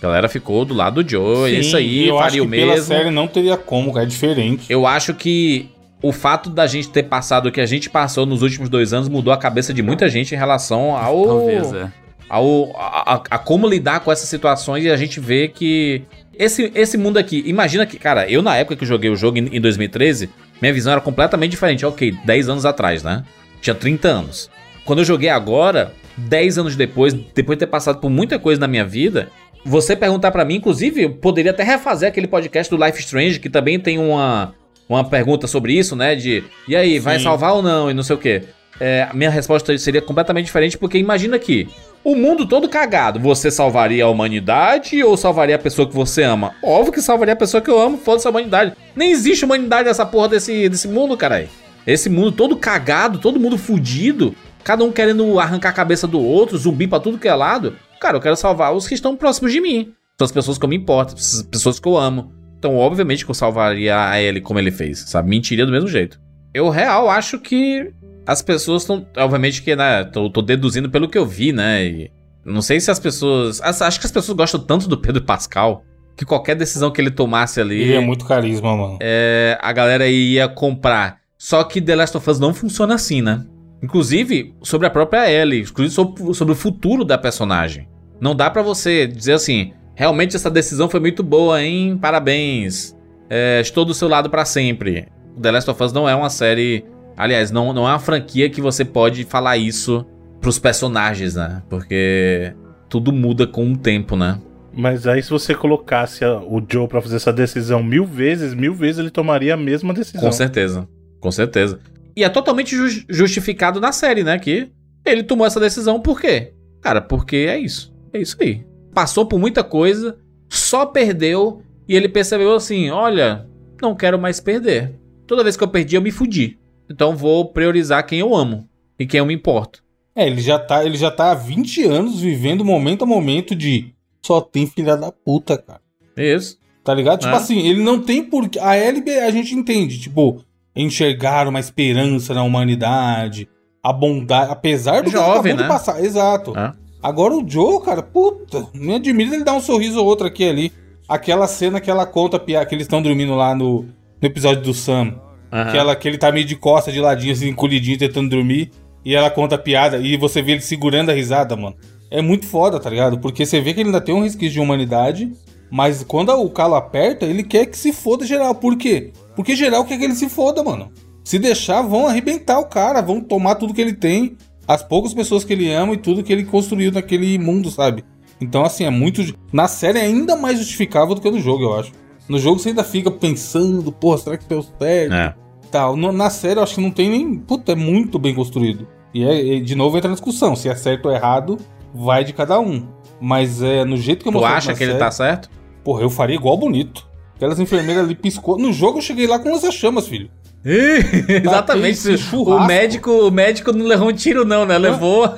A galera ficou do lado do Joe, Sim, isso aí, eu acho faria que o pela mesmo. série não teria como, cara, é diferente. Eu acho que o fato da gente ter passado o que a gente passou nos últimos dois anos mudou a cabeça de muita gente em relação ao. Talvez, é. ao a, a- a como lidar com essas situações e a gente vê que esse, esse mundo aqui, imagina que, cara, eu na época que eu joguei o jogo em, em 2013, minha visão era completamente diferente. Ok, 10 anos atrás, né? Tinha 30 anos. Quando eu joguei agora, 10 anos depois, depois de ter passado por muita coisa na minha vida, você perguntar pra mim, inclusive, eu poderia até refazer aquele podcast do Life Strange, que também tem uma, uma pergunta sobre isso, né? De, e aí, vai Sim. salvar ou não? E não sei o quê. É, a minha resposta seria completamente diferente, porque imagina que o mundo todo cagado, você salvaria a humanidade ou salvaria a pessoa que você ama? Óbvio que salvaria a pessoa que eu amo, foda-se a humanidade. Nem existe humanidade nessa porra desse, desse mundo, caralho. Esse mundo todo cagado, todo mundo fudido, cada um querendo arrancar a cabeça do outro, zumbi pra tudo que é lado. Cara, eu quero salvar os que estão próximos de mim. São as pessoas que eu me importo, as pessoas que eu amo. Então, obviamente que eu salvaria a ele como ele fez, sabe? Mentiria do mesmo jeito. Eu, real, acho que as pessoas estão. Obviamente que, né? Tô, tô deduzindo pelo que eu vi, né? E não sei se as pessoas. as- Acho que as pessoas gostam tanto do Pedro Pascal que qualquer decisão que ele tomasse ali. Ele é muito carisma, mano. é, a galera ia comprar. Só que The Last of Us não funciona assim, né? Inclusive, sobre a própria Ellie, inclusive sobre, sobre o futuro da personagem. Não dá pra você dizer assim, realmente essa decisão foi muito boa, hein? Parabéns. É, estou do seu lado pra sempre. The Last of Us não é uma série. Aliás, não, não é uma franquia que você pode falar isso pros personagens, né? Porque tudo muda com o tempo, né? Mas aí, se você colocasse o Joe pra fazer essa decisão mil vezes, mil vezes ele tomaria a mesma decisão. Com certeza. Com certeza. E é totalmente ju- justificado na série, né? Que ele tomou essa decisão por quê? Cara, porque é isso. É isso aí. Passou por muita coisa, só perdeu e ele percebeu assim: olha, não quero mais perder. Toda vez que eu perdi, eu me fudi. Então vou priorizar quem eu amo e quem eu me importo. É, ele já tá, ele já tá há 20 anos vivendo momento a momento de só tem filha da puta, cara. Isso. Tá ligado? Tipo É. assim, ele não tem por A LB a gente entende, tipo, enxergar uma esperança na humanidade, a bondade, apesar do que ele Jovem, de né? passar. Exato. É. Agora o Joe, cara, puta, me admira ele dar um sorriso ou outro aqui ali. Aquela cena que ela conta piada, que eles estão dormindo lá no, no episódio do Sam. Aham. Que, ela, que ele tá meio de costa, de ladinho, assim, encolhidinho, tentando dormir. E ela conta a piada e você vê ele segurando a risada, mano. É muito foda, tá ligado? Porque você vê que ele ainda tem um resquício de humanidade, mas quando o calo aperta, ele quer que se foda geral. Por quê? Porque geral quer que ele se foda, mano. Se deixar, vão arrebentar o cara, vão tomar tudo que ele tem, as poucas pessoas que ele ama e tudo que ele construiu naquele mundo, sabe? Então, assim, é muito. Na série é ainda mais justificável do que no jogo, eu acho. No jogo você ainda fica pensando, porra, será que deu certo? É. tal. Na série eu acho que não tem nem. Puta, é muito bem construído. E é, de novo entra na discussão. Se é certo ou errado, vai de cada um. Mas é no jeito que eu Tu mostrei acha na que ele série, tá certo? Porra, eu faria igual bonito. Aquelas enfermeiras ali piscou. No jogo eu cheguei lá com lança-chamas, filho. Exatamente. O médico, o médico não levou um tiro, não, né? Levou.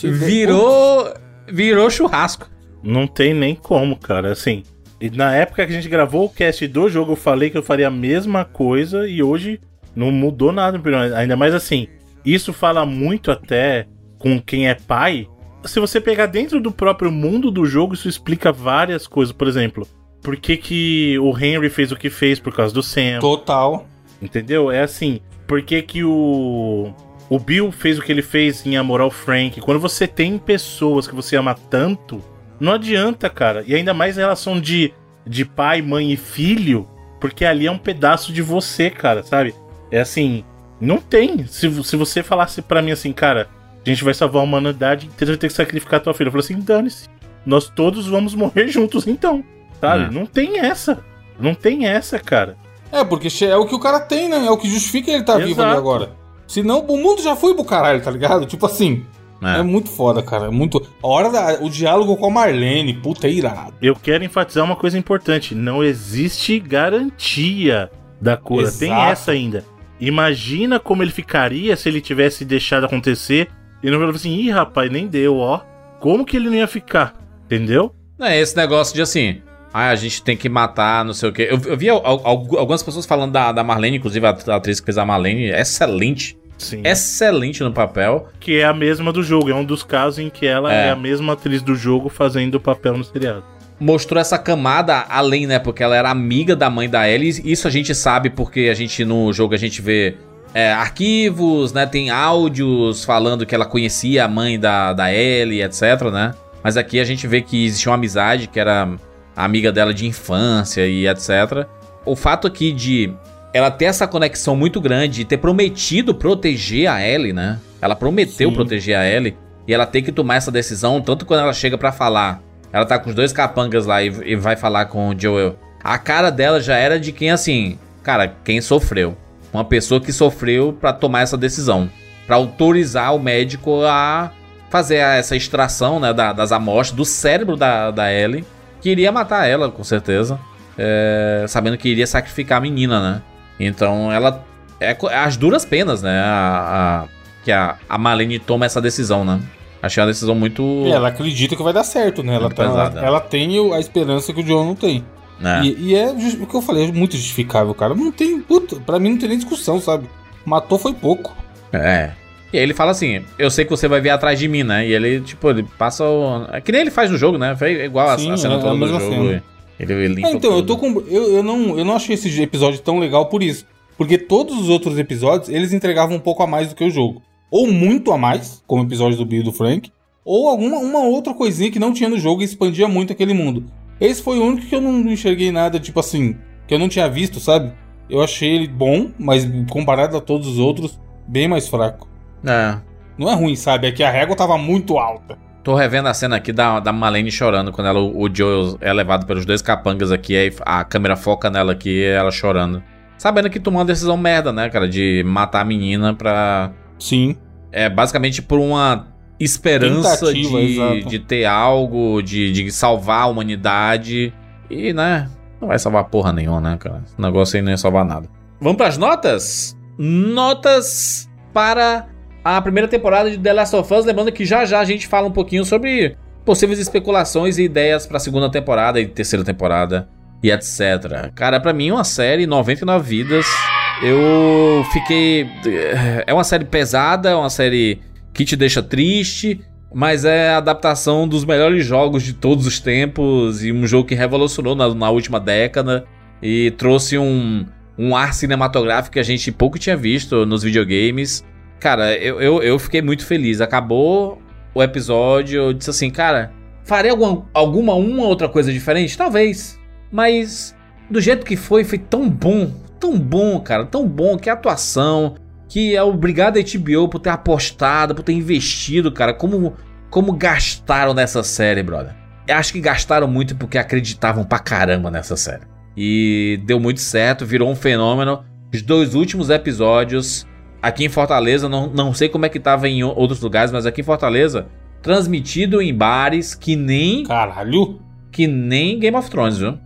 Virou. Virou churrasco. Não tem nem como, cara. Assim, e na época que a gente gravou o cast do jogo, eu falei que eu faria a mesma coisa e hoje não mudou nada. Ainda mais assim, isso fala muito até com quem é pai. Se você pegar dentro do próprio mundo do jogo, isso explica várias coisas. Por exemplo, por que, que o Henry fez o que fez por causa do Sam? Total. Entendeu? É assim, por que que o o Bill fez o que ele fez em amor ao Frank? Quando você tem pessoas que você ama tanto, não adianta, cara. E ainda mais em relação de de pai, mãe e filho, porque ali é um pedaço de você, cara, sabe? É assim, não tem. Se, se você falasse pra mim assim, cara, a gente vai salvar a humanidade inteira, vai ter que sacrificar tua filha. Eu falei assim, dane-se. Nós todos vamos morrer juntos então, sabe? É. Não tem essa. Não tem essa, cara. É, porque é o que o cara tem, né? É o que justifica ele estar vivo ali agora. Senão o mundo já foi pro caralho, tá ligado? Tipo assim. É, É. muito foda, cara. É muito. A hora da. O diálogo com a Marlene, puta, é irado. Eu quero enfatizar uma coisa importante: não existe garantia da cura. Exato. Tem essa ainda. Imagina como ele ficaria se ele tivesse deixado acontecer e não falou assim: ih, rapaz, nem deu, ó. Como que ele não ia ficar? Entendeu? É esse negócio de assim. Ah, a gente tem que matar, não sei o quê. Eu, eu vi al- al- algumas pessoas falando da, da Marlene, inclusive a atriz que fez a Marlene, excelente. Sim. Excelente no papel. Que é a mesma do jogo. É um dos casos em que ela é, É. a mesma atriz do jogo fazendo o papel no seriado. Mostrou essa camada além, né? Porque ela era amiga da mãe da Ellie. Isso a gente sabe porque a gente no jogo a gente vê é, arquivos, né? Tem áudios falando que ela conhecia a mãe da, da Ellie, etc, né? Mas aqui a gente vê que existia uma amizade, que era a amiga dela de infância e etc. O fato aqui de ela ter essa conexão muito grande e ter prometido proteger a Ellie, né? Ela prometeu Sim. proteger a Ellie e ela tem que tomar essa decisão, tanto quando ela chega pra falar. Ela tá com os dois capangas lá e, e vai falar com o Joel. A cara dela já era de quem, assim, cara, quem sofreu. Uma pessoa que sofreu pra tomar essa decisão. Pra autorizar o médico a fazer essa extração, né, da- das amostras do cérebro da, da Ellie. Que iria matar ela, com certeza. É, sabendo que iria sacrificar a menina, né? Então ela. É co- as duras penas, né? A, a- que a, a Marlene toma essa decisão, né? Achei uma decisão muito. E ela acredita que vai dar certo, né? Ela, tá- ela, ela tem a esperança que o John não tem. né? E, e é o que eu falei, é muito justificável, cara. Não tem. Puta, pra mim não tem nem discussão, sabe? Matou foi pouco. É. E aí ele fala assim: Eu sei que você vai vir atrás de mim, né? E ele, tipo, ele passa o. É que nem ele faz no jogo, né? Foi igual a- Sim, a cena é toda do mesma jogo. cena. Ele, ele limpa Ah, então, eu tudo. tô com. Eu, eu, não, eu não achei esse episódio tão legal por isso. Porque todos os outros episódios, eles entregavam um pouco a mais do que o jogo. Ou muito a mais, como o episódio do Bill e do Frank. Ou alguma uma outra coisinha que não tinha no jogo e expandia muito aquele mundo. Esse foi o único que eu não enxerguei nada, tipo assim, que eu não tinha visto, sabe? eu achei ele bom, mas comparado a todos os outros, bem mais fraco. É. Não é ruim, sabe? É que a régua tava muito alta. Tô revendo a cena aqui da, da Malene chorando quando ela, o Joel é levado pelos dois capangas aqui, aí a câmera foca nela aqui ela chorando. Sabendo que tomou uma decisão merda, né, cara? De matar a menina pra. Sim. É basicamente por uma esperança Tentativa, de, exato. de ter algo, de, de salvar a humanidade. E, né? Não vai salvar porra nenhuma, né, cara? Esse negócio aí não ia salvar nada. Vamos pras notas? Notas para a primeira temporada de The Last of Us. Lembrando que já já a gente fala um pouquinho sobre possíveis especulações e ideias pra segunda temporada e terceira temporada e etc. Cara, pra mim, uma série 99 vidas. Eu fiquei. É uma série pesada, é uma série que te deixa triste. Mas é a adaptação dos melhores jogos de todos os tempos e um jogo que revolucionou na, na última década e trouxe um, um ar cinematográfico que a gente pouco tinha visto nos videogames. Cara, eu, eu, eu fiquei muito feliz. Acabou o episódio, eu disse assim, cara, farei alguma, alguma uma outra coisa diferente? Talvez. Mas do jeito que foi, foi tão bom. Tão bom, cara. Tão bom que atuação, que é obrigado a HBO por ter apostado, por ter investido, cara. Como, como gastaram nessa série, brother. Eu acho que gastaram muito porque acreditavam pra caramba nessa série. E deu muito certo, virou um fenômeno. Os dois últimos episódios aqui em Fortaleza, não, não sei como é que tava em outros lugares, mas aqui em Fortaleza, transmitido em bares que nem. Caralho! Que nem Game of Thrones, viu?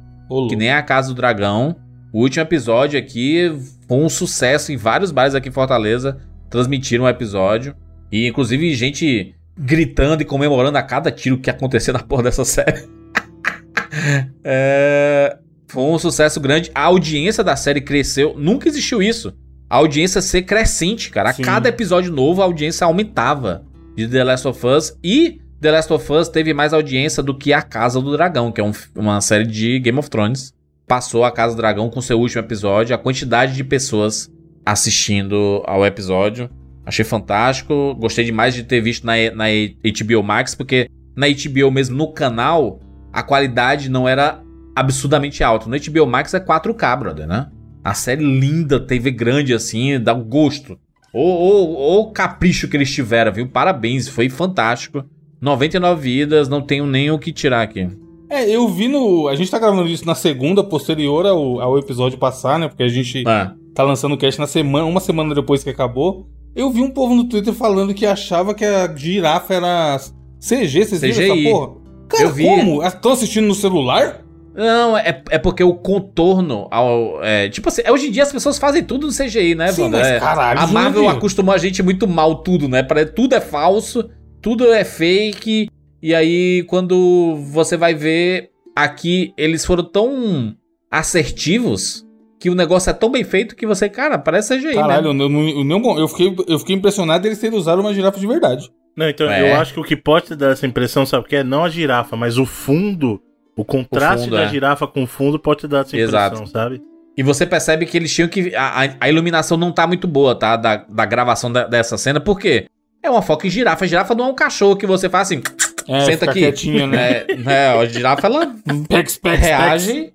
Que nem a Casa do Dragão. O último episódio aqui foi um sucesso em vários bares aqui em Fortaleza. Transmitiram o episódio. E inclusive gente gritando e comemorando a cada tiro que acontecia na porra dessa série. é... Foi um sucesso grande. A audiência da série cresceu. Nunca existiu isso. A audiência ser crescente, cara. A Sim. cada episódio novo, a audiência aumentava de The Last of Us. E The Last of Us teve mais audiência do que A Casa do Dragão, que é um- uma série de Game of Thrones. Passou A Casa do Dragão com seu último episódio. A quantidade de pessoas assistindo ao episódio. Achei fantástico. Gostei demais de ter visto na, na HBO Max, porque na HBO mesmo, no canal, a qualidade não era absurdamente alta. No HBO Max é 4K, brother, né? A série linda, TV grande assim, dá um gosto. O capricho que eles tiveram, viu? Parabéns, foi fantástico. 99 vidas, não tenho nem o que tirar aqui. É, eu vi no. A gente tá gravando isso na segunda, posterior ao, ao episódio passar, né? Porque a gente É. tá lançando o cast na semana, uma semana depois que acabou. Eu vi um povo no Twitter falando que achava que a girafa era CG, vocês viram CGI. essa porra? Cara, Eu vi. como? Estão assistindo no celular? Não, é, é porque o contorno ao. É, tipo assim, hoje em dia as pessoas fazem tudo no CGI, né, Sim, Wanda? mas É, caralho, a Marvel Jurandir. acostumou a gente muito mal tudo, né? Pra- Tudo é falso, tudo é fake. E aí, quando você vai ver aqui, eles foram tão assertivos que o negócio é tão bem feito que você, cara, parece CGI, Caralho, né? eu, não- eu, fiquei, eu fiquei impressionado deles terem usado uma girafa de verdade. Não, então É. eu acho que o que pode te dar essa impressão, sabe o que é? Não a girafa, mas o fundo, o contraste fundo, da é. girafa com o fundo pode te dar essa impressão, Exato. sabe? E você percebe que eles tinham que. A, a- a iluminação não tá muito boa, tá? Da, da gravação da- dessa cena, por quê? É uma foca em girafa. A girafa não é um cachorro que você faz assim. É, senta aqui. quietinha, né? É, é, a girafa, ela Pex, pex, reage.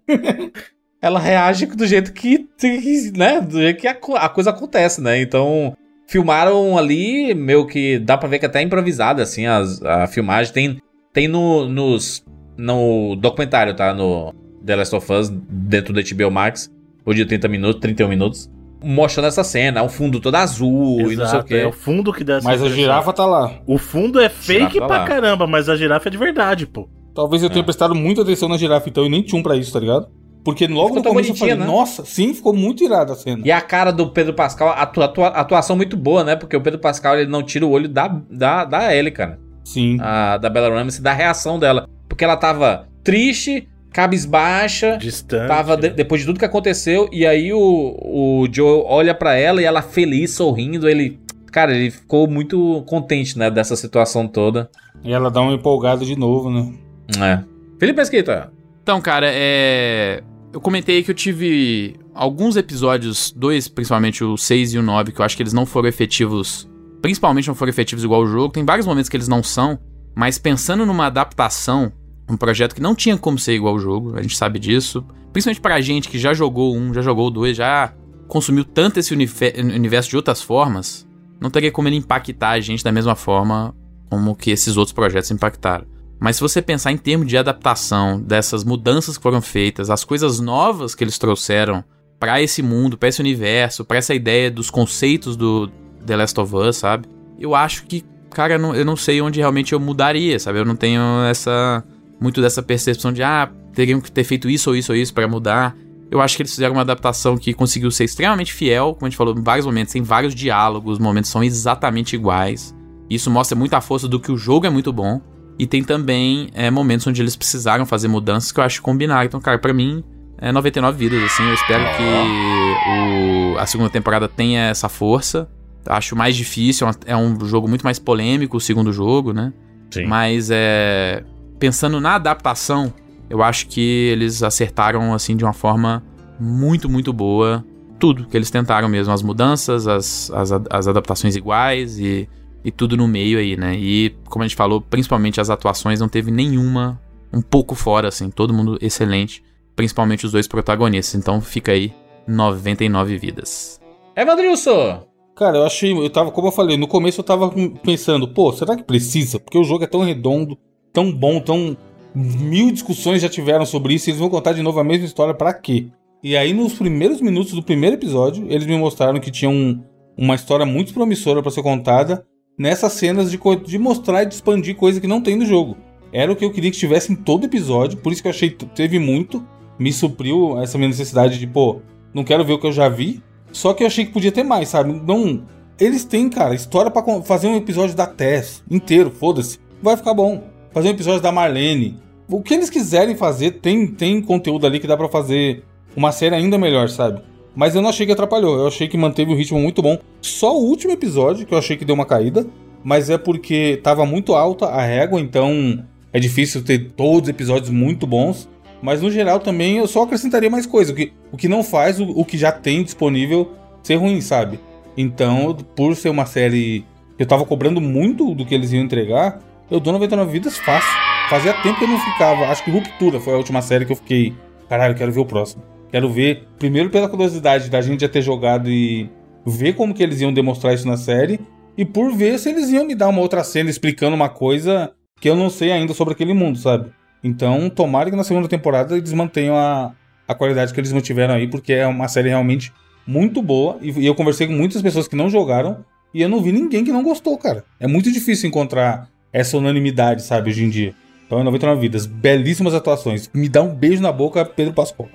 ela reage do jeito que. né? Do jeito que a, a coisa acontece, né? Então. Filmaram ali, meio que dá pra ver que até é improvisada, assim, as, a filmagem. Tem, tem no, nos, no documentário, tá? No The Last of Us, dentro do HBO Max, o de 30 minutos, 31 minutos, mostrando essa cena, um fundo todo azul e não sei o Exato, quê. é o fundo que dá essa Mas a girafa tá lá. O fundo é fake tá pra lá. caramba, mas a girafa é de verdade, pô. Talvez eu tenha É. prestado muita atenção na girafa, então, e nem tinha um pra isso, tá ligado? Porque logo Ficou no começo eu falei, bonitinha, né? nossa, sim, ficou muito irada a cena. E a cara do Pedro Pascal, atua, atua- atuação muito boa, né? Porque o Pedro Pascal ele não tira o olho da, da, da Ellie, cara. Sim. A, da Bella Ramsey, da reação dela. Porque ela tava triste, cabisbaixa, Distante. tava de- depois de tudo que aconteceu, e aí o, o Joe olha pra ela e ela feliz, sorrindo, ele... Cara, ele ficou muito contente, né, dessa situação toda. E ela dá uma empolgada de novo, né? É. Felipe Mesquita. Então, cara, é. Eu comentei que eu tive alguns episódios, dois, principalmente o 6 e o 9, que eu acho que eles não foram efetivos. Principalmente não foram efetivos igual o jogo. Tem vários momentos que eles não são, mas pensando numa adaptação, um projeto que não tinha como ser igual ao jogo, a gente sabe disso. principalmente pra gente que já jogou um, já jogou dois, já consumiu tanto esse universo de outras formas, não teria como ele impactar a gente da mesma forma como que esses outros projetos impactaram. Mas se você pensar em termos de adaptação dessas mudanças que foram feitas, as coisas novas que eles trouxeram pra esse mundo, pra esse universo, pra essa ideia dos conceitos do The Last of Us, sabe? Eu acho que, cara, não, eu não sei onde realmente eu mudaria, sabe? Eu não tenho essa muito dessa percepção de ah, teriam que ter feito isso ou isso ou isso pra mudar. Eu acho que eles fizeram uma adaptação que conseguiu ser extremamente fiel, como a gente falou, em vários momentos, tem vários diálogos, os momentos são exatamente iguais. Isso mostra muito a força do que o jogo é muito bom. E tem também é, momentos onde eles precisaram fazer mudanças que eu acho que combinaram. Então, cara, pra mim, é 99 vidas, assim. Eu espero que o- a segunda temporada tenha essa força. Acho mais difícil, é um jogo muito mais polêmico, o segundo jogo, né? Sim. Mas é. Pensando na adaptação, eu acho que eles acertaram, assim, de uma forma muito, muito boa. Tudo que eles tentaram mesmo. As mudanças, as, as, as adaptações iguais e, e tudo no meio aí, né? E, como a gente falou, principalmente as atuações, não teve nenhuma um pouco fora, assim. Todo mundo excelente. Principalmente os dois protagonistas. Então fica aí 99 vidas. Evandrilson! Cara, eu achei. Eu tava, como eu falei, no começo eu tava pensando, pô, será que precisa? Porque o jogo é tão redondo, tão bom, tão. Mil discussões já tiveram sobre isso eles vão contar de novo a mesma história pra quê? E aí, nos primeiros minutos do primeiro episódio, eles me mostraram que tinha um- uma história muito promissora pra ser contada nessas cenas de, de mostrar e de expandir coisa que não tem no jogo. Era o que eu queria que tivesse em todo episódio, por isso que eu achei teve muito, me supriu essa minha necessidade de, pô, não quero ver o que eu já vi, só que eu achei que podia ter mais, sabe? Não. Eles têm, cara, história con- fazer um episódio da Tess inteiro, foda-se. Vai ficar bom. Fazer um episódio da Marlene. O que eles quiserem fazer, tem, tem conteúdo ali que dá pra fazer uma série ainda melhor, sabe? Mas eu não achei que atrapalhou. Eu achei que manteve um ritmo muito bom. Só o último episódio que eu achei que deu uma caída. Mas é porque tava muito alta a régua, então é difícil ter todos os episódios muito bons. Mas no geral também eu só acrescentaria mais coisa. O que, o que não faz o, o que já tem disponível ser ruim, sabe? Então, por ser uma série que eu tava cobrando muito do que eles iam entregar, eu dou 99 vidas fácil. Fazia tempo que eu não ficava. Acho que Ruptura foi a última série que eu fiquei. Caralho, quero ver o próximo. Quero ver, primeiro pela curiosidade da gente já ter jogado e ver como que eles iam demonstrar isso na série. E por ver se eles iam me dar uma outra cena explicando uma coisa que eu não sei ainda sobre aquele mundo, sabe? Então, tomara que na segunda temporada eles mantenham a, a qualidade que eles mantiveram aí, porque é uma série realmente muito boa. E, e eu conversei com muitas pessoas que não jogaram e eu não vi ninguém que não gostou, cara. É muito difícil encontrar essa unanimidade, sabe, hoje em dia. Então, é 99 vidas. Belíssimas atuações. Me dá um beijo na boca, Pedro Pascoal.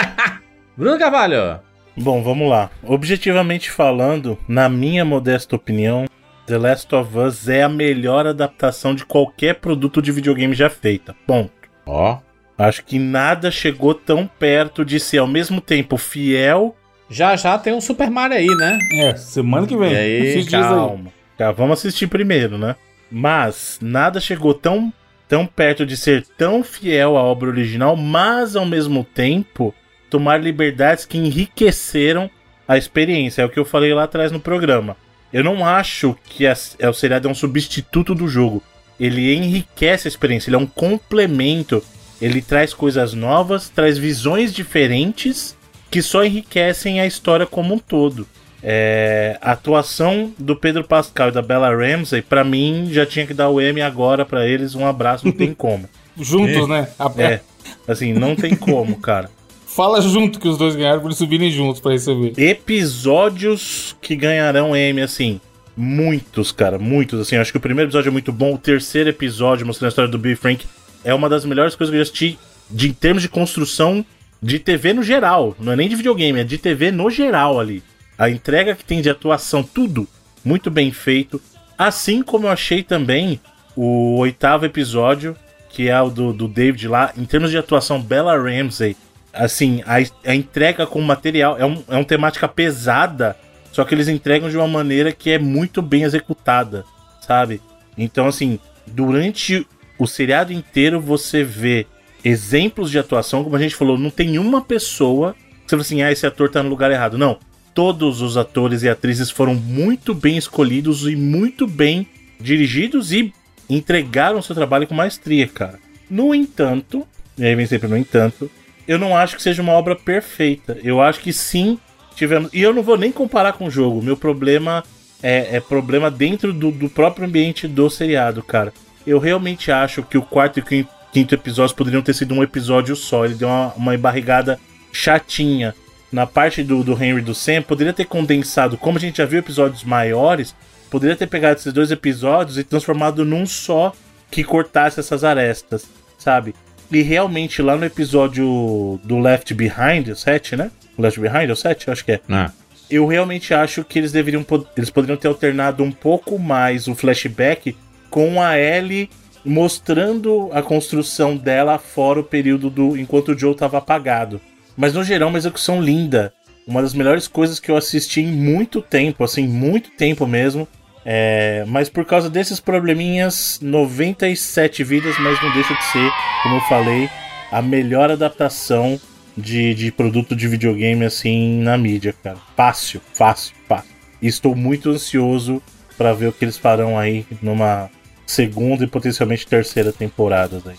Bruno Carvalho! Bom, vamos lá. Objetivamente falando, na minha modesta opinião, The Last of Us é a melhor adaptação de qualquer produto de videogame já feita. Ponto. Ó. Acho que nada chegou tão perto de ser ao mesmo tempo fiel. Já já tem um Super Mario aí, né? É, semana que vem. E aí. calma. Tá, vamos assistir primeiro, né? Mas nada chegou tão, tão perto de ser tão fiel à obra original, mas ao mesmo tempo tomar liberdades que enriqueceram a experiência. É o que eu falei lá atrás no programa. Eu não acho que a, é, o seriado é um substituto do jogo. Ele enriquece a experiência, ele é um complemento. Ele traz coisas novas, traz visões diferentes que só enriquecem a história como um todo. É, a atuação do Pedro Pascal e da Bella Ramsey, pra mim, já tinha que dar o M agora pra eles. Um abraço, não tem como. Juntos, né? A- É, assim, não tem como, cara. Fala junto que os dois ganharam pra eles subirem juntos pra receber. Episódios que ganharão M, assim, muitos, cara, muitos. Assim, acho que o primeiro episódio é muito bom. O terceiro episódio, mostrando a história do Bill Frank, é uma das melhores coisas que eu já assisti de, em termos de construção de TV no geral. Não é nem de videogame, é de TV no geral ali. A entrega que tem de atuação, tudo muito bem feito. Assim como eu achei também o oitavo episódio, que é o do, do David lá, em termos de atuação, Bella Ramsey. Assim, a, a entrega com material é, um, é uma temática pesada, só que eles entregam de uma maneira que é muito bem executada, sabe? Então, assim, durante o seriado inteiro você vê exemplos de atuação, como a gente falou, não tem uma pessoa que você fala assim, ah, esse ator tá no lugar errado. Não. Todos os atores e atrizes foram muito bem escolhidos e muito bem dirigidos e entregaram seu trabalho com maestria, cara. No entanto, e aí vem sempre no entanto, eu não acho que seja uma obra perfeita. Eu acho que sim, tivemos. E eu não vou nem comparar com o jogo. Meu problema é, é problema dentro do, do, próprio ambiente do seriado, cara. Eu realmente acho que o quarto e quinto, quinto episódios poderiam ter sido um episódio só. Ele deu uma, uma embarrigada chatinha. Na parte do, do Henry do Sam, poderia ter condensado, como a gente já viu episódios maiores, poderia ter pegado esses dois episódios e transformado num só que cortasse essas arestas, sabe? E realmente lá no episódio do Left Behind, o 7, né? Left Behind, é o 7? Acho que é. Ah. Eu realmente acho que eles deveriam. Eles poderiam ter alternado um pouco mais o flashback com a Ellie mostrando a construção dela fora o período do. enquanto o Joe estava apagado. Mas no geral, uma execução linda. Uma das melhores coisas que eu assisti em muito tempo, assim, muito tempo mesmo. É, mas por causa desses probleminhas, 97 vidas, mas não deixa de ser, como eu falei, a melhor adaptação de, de produto de videogame assim na mídia, cara. Fácil, fácil, fácil. E estou muito ansioso para ver o que eles farão aí numa segunda e potencialmente terceira temporada aí.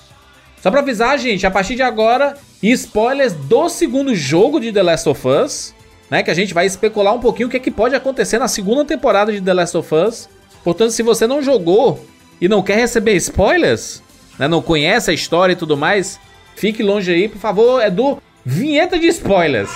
Só pra avisar, gente, a partir de agora, spoilers do segundo jogo de The Last of Us né? Que a gente vai especular um pouquinho o que, é que pode acontecer na segunda temporada de The Last of Us. Portanto, se você não jogou e não quer receber spoilers, né? Não conhece a história e tudo mais, fique longe aí, por favor, é do Vinheta de Spoilers.